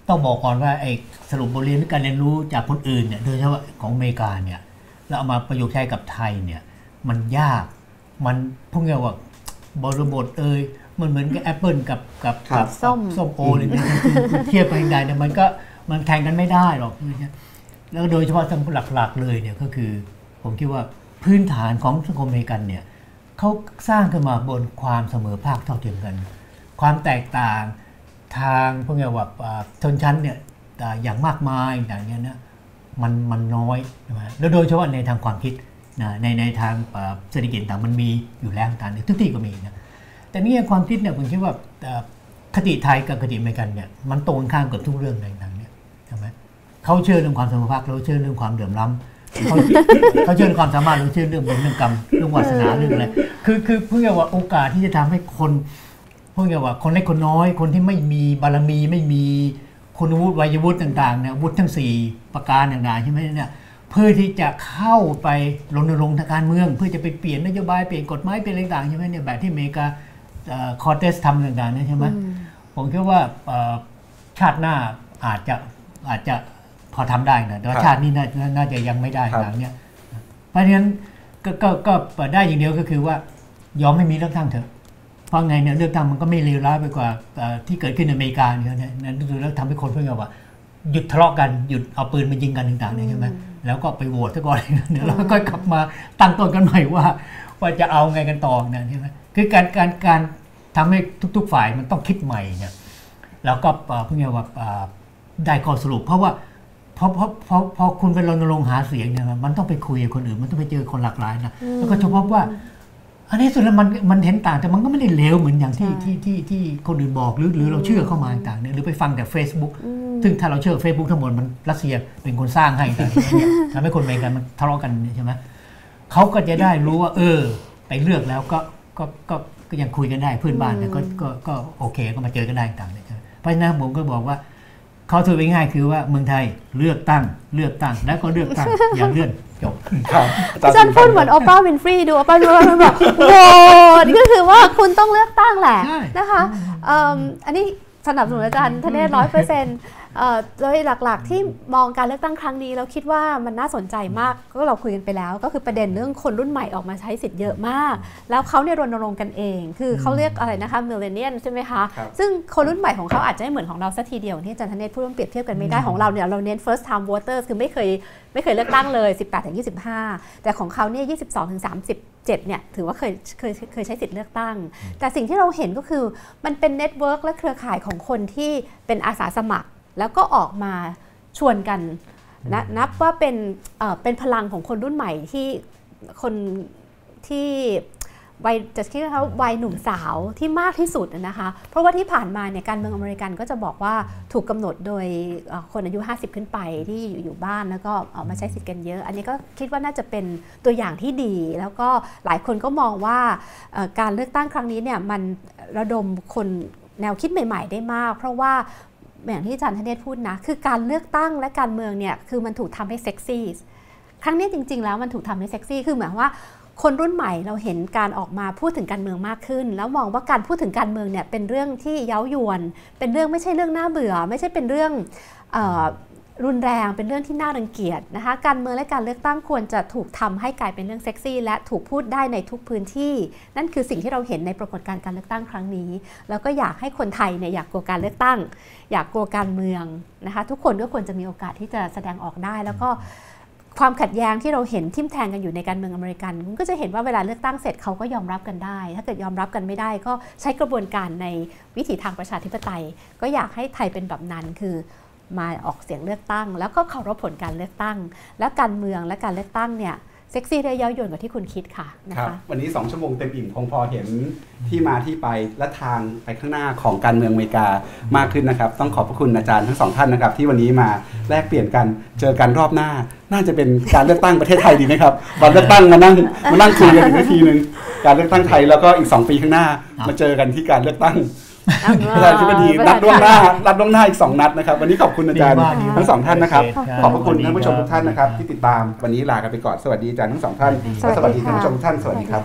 ต้องบอกก่อนว่าไอ้สรุปบทเรียนหรือการเรียนรู้จากคนอื่นเนี่ยโดยเฉพาะของอเมริกาเนี่ยแล้วเอามาประยุกต์ใช้กับไทยเนี่ยมันยาก มันพวกเนี้ยว่าบริบทเอ่ยมันเหมือนกับแอปเปิลกับกับครักับส้มส้มโอเลยเนี่ยคือเทียบไปใดเนี่ยมันก็มันแข่งกันไม่ได้หรอกแล้วโดยเฉพาะทางหลักๆเลยเนี่ยก็คือ ผมคิดว่าพื้นฐานของสังคมอเมริกันเนี่ยเขาสร้างขึ้นมาบนความเสมอภาคเท่าเทียมกัน ความแตกต่างทางพวกเนี้ยว่าอ่าชนชั้นเนี่ยอ่าอย่างมากมายอย่างเงี้ยนะมันมันน้อยใช่ไหมแล้วโดยเฉพาะในทางความคิด นะในในทางเศรษฐกิจต่างมันมีอยู่แล้วต่างๆทุกที่ก็มีนะแต่นี่ความคิดเนี่ยผมคิดว่าคติไทยกับคติอเมริกันเนี่ยมันตรงข้ามกับทุกเรื่องในหนังเนี่ยใช่ไหมเขาเชื่อเรื่องความสมพักเราเชื่อเรื่องความเดือดร้ำเขาเขาเชื่อเรื่องความสามารถเราเชื่อเรื่องบุญเรื่องกรรมเรื่องวาสนาเรื่องอะไรคือคือเพื่อว่าโอกาสที่จะทำให้คนเพื่อว่าคนเล็กคนน้อย คนที่ไม่มีบารมีไม่มีคุณวุฒิวัยวุฒิต่างๆเนี่ยวุฒิทั้งสี่ประการต่างๆใช่ไหมเนี่ย เพื่อที่จะเข้าไปรณรงค์ทางการเมือง เพื่อจะไปเปลี่ยนนโยบายเปลี่ยนกฎหมายเปลี่ยนอะไรต่างๆใช่ไหมเนี่ยแบบที่อเมริกาคอร์เตสทำต่างๆเนี่ยใช่ไหมผมคิดว่าเอ่อชาติหน้าอาจจะอาจจะพอทำได้นะแต่ว่าครับชาตินี้น่าน่าน่าจะยังไม่ได้ครับหลังเนี่ยเพราะฉะนั้นก็ก็ก็เปิดได้อย่างเดียวก็คือว่ายอมไม่มีเลือกตั้งเถอะเพราะไงเนี่ยเลือกตั้งมันก็ไม่เลวร้ายไปกว่าเอ่อที่เกิดขึ้นในอเมริกาเนี่ยนะนั่นดูแล้วทำให้คนเพื่อนว่าหยุดทะเลาะกันหยุดเอาปืนมายิงกันต่างๆเนี่ยใช่ไหม แล้วก็ไปโหวตซะก่อนเดี๋ยวเราก็กลับมาตั้งต้นกันใหม่ว่า ว่าจะเอาไงกันต่อเนี่ยใช่ไหมคือการการการทำให้ทุก ๆ ฝ่ายมันต้องคิดใหม่เนี่ยแล้วก็เอ่อเพื่อว่าได้ข้อสรุป เพราะว่าพอพอพอพอคุณไปรณรงค์หาเสียงเนี่ยมันต้องไปคุยกับคนอื่น มันต้องไปเจอคนหลากหลายนะแล้วก็เฉพาะว่า อันนี้สุดแล้วมันมันเห็นต่างแต่มันก็ไม่ได้เลวเหมือนอย่างที่ใช่ที่ที่ที่คนอื่นบอกหรือหรือเราเชื่อเข้ามาต่างๆเนี่ยหรือไปฟังแต่ Facebook ซึ่งถ้าเราเชื่อ Facebook ทั้งหมดมันรัสเซียเป็นคนสร้างให้ต่างๆเนี่ยทำให้คนอเมริกันมันทะเลาะกันใช่ไหมเขาก็จะได้รู้ว่า เออ ไปเลือกแล้วก็ก็ก็ก็ยังคุยกันได้เพื่อนบ้านเนี่ยก็ก็ก็โอเคก็มาเจอกันได้ต่างๆเนี่ยใช่ไหมเพราะฉะนั้นผมก็บอกว่าเขาถือไว้ง่ายคือว่าเมืองไทยเลือกตั้งเลือกตั้งแล้วก็เลือกตั้งอย่าเลื่อน จบครับอาจารย์พูดเหมือนโอปราห์วินฟรีดูโอปราห์วินฟรีบอกโหวตก็คือว่าคุณต้องเลือกตั้งแหละใช่นะคะเอิ่มอันนี้สนับสนุนอาจารย์ธเนศร้อยเปอร์เซ็นต์ โดยหลักๆ ที่มองการเลือกตั้งครั้งนี้เราคิดว่ามันน่าสนใจมากก็เราคุยกันไปแล้ว ก็คือประเด็นเรื่องคนรุ่นใหม่ออกมาใช้สิทธิ์เยอะมาก แล้วเขาเนี่ยรณรงค์กันเอง คือเขาเรียกอะไรนะคะ millennial ใช่ไหมคะครับซึ่งคนรุ่นใหม่ของเขาอาจจะไม่เหมือนของเราสักทีเดียวที่อาจารย์ธเนศพูดว่าเปรียบเทียบกันไม่ได้ของเราเนี่ยเราเน้น first time voters คือไม่เคยไม่เคยเลือกตั้งเลย 18ถึง25 แต่ของเขาเนี่ย 22ถึง37เนี่ยถือว่าเคยเคยเคยใช้สิทธิ์เลือกตั้ง แต่สิ่งที่เราเห็นก็คือมันเป็น network และเครือข่ายของคนที่เป็นอาสาสมัคร แล้วก็ออกมาชวนกันนะนับว่าเป็นเอ่อเป็นพลังของคนรุ่นใหม่ที่คนที่วัยจะคิดว่าเขาวัยหนุ่มสาวที่มากที่สุดนะคะ เพราะว่าที่ผ่านมาเนี่ยการเมืองอเมริกันก็จะบอกว่าถูกกำหนดโดยเอ่อคนอายุ 50 ขึ้นไปที่อยู่อยู่บ้านแล้วก็ออกมาใช้สิทธิ์กันเยอะ อันนี้ก็คิดว่าน่าจะเป็นตัวอย่างที่ดี แล้วก็หลายคนก็มองว่าเอ่อการเลือกตั้งครั้งนี้เนี่ยมันระดมคนแนวคิดใหม่ ๆ ได้มาก เพราะว่า อย่างที่อาจารย์ธเนศพูดนะ คือการเลือกตั้งและการเมืองเนี่ยคือมันถูกทำให้เซ็กซี่ครั้งนี้จริง ๆ แล้วมันถูกทำให้เซ็กซี่คือหมายความว่าคนรุ่นใหม่เราเห็นการออกมาพูดถึงการเมืองมากขึ้น แล้วมองว่าการพูดถึงการเมืองเนี่ยเป็นเรื่องที่เย้ายวน เป็นเรื่องไม่ใช่เรื่องน่าเบื่อ ไม่ใช่เป็นเรื่อง รุนแรงเป็นเรื่องที่น่ารังเกียจนะคะ การเมืองและการเลือกตั้งควรจะถูกทำให้กลายเป็นเรื่องเซ็กซี่ และถูกพูดได้ในทุกพื้นที่ นั่นคือสิ่งที่เราเห็นในปรากฏการณ์การเลือกตั้งครั้งนี้ แล้วก็อยากให้คนไทยเนี่ยอยากกลัวการเลือกตั้ง อยากกลัวการเมืองนะคะทุกคนก็ควรจะมีโอกาสที่จะแสดงออกได้แล้วก็ความขัดแย้งที่เราเห็นทิมแทงกันอยู่ในการเมืองอเมริกันก็จะเห็นว่าเวลาเลือกตั้งเสร็จเขาก็ยอมรับกันได้ ถ้าเกิดยอมรับกันไม่ได้ก็ใช้กระบวนการในวิถีทางประชาธิปไตย ก็อยากให้ไทยเป็นแบบนั้นคือ มาออกเสียงเลือกตั้ง แล้วก็เคารพผลการเลือกตั้ง และการเมืองและการเลือกตั้งเนี่ยเซ็กซี่ได้เย้ายวนกว่าที่คุณคิดค่ะนะครับคะวันนี้ 2 ชั่วโมงเต็มอิ่มคงพอเห็นที่มาที่ไปและทางไปข้างหน้าของการเมืองอเมริกามากขึ้นนะครับ ต้องขอบพระคุณอาจารย์ทั้งสองท่านนะครับ ที่วันนี้มาแลกเปลี่ยนกันเจอกันรอบหน้า น่าจะเป็นการเลือกตั้งประเทศไทยดีไหมครับวันเลือกตั้งมานั่งมานั่งคุยกันอีกนาทีหนึ่งการเลือกตั้งไทยแล้วก็อีก 2 ปีข้างหน้า มาเจอกันที่การเลือกตั้ง ประธานาธิบดีรัดล่วงหน้ารัดล่วงหน้าอีก 2 นัดนะครับ วันนี้ขอบคุณอาจารย์ทั้งสองท่านนะครับ ขอบพระคุณท่านผู้ชมทุกท่านนะครับ ที่ติดตามวันนี้ลากันไปก่อนสวัสดีอาจารย์ทั้งสองท่านสวัสดีท่านผู้ชมทุกท่านสวัสดีครับ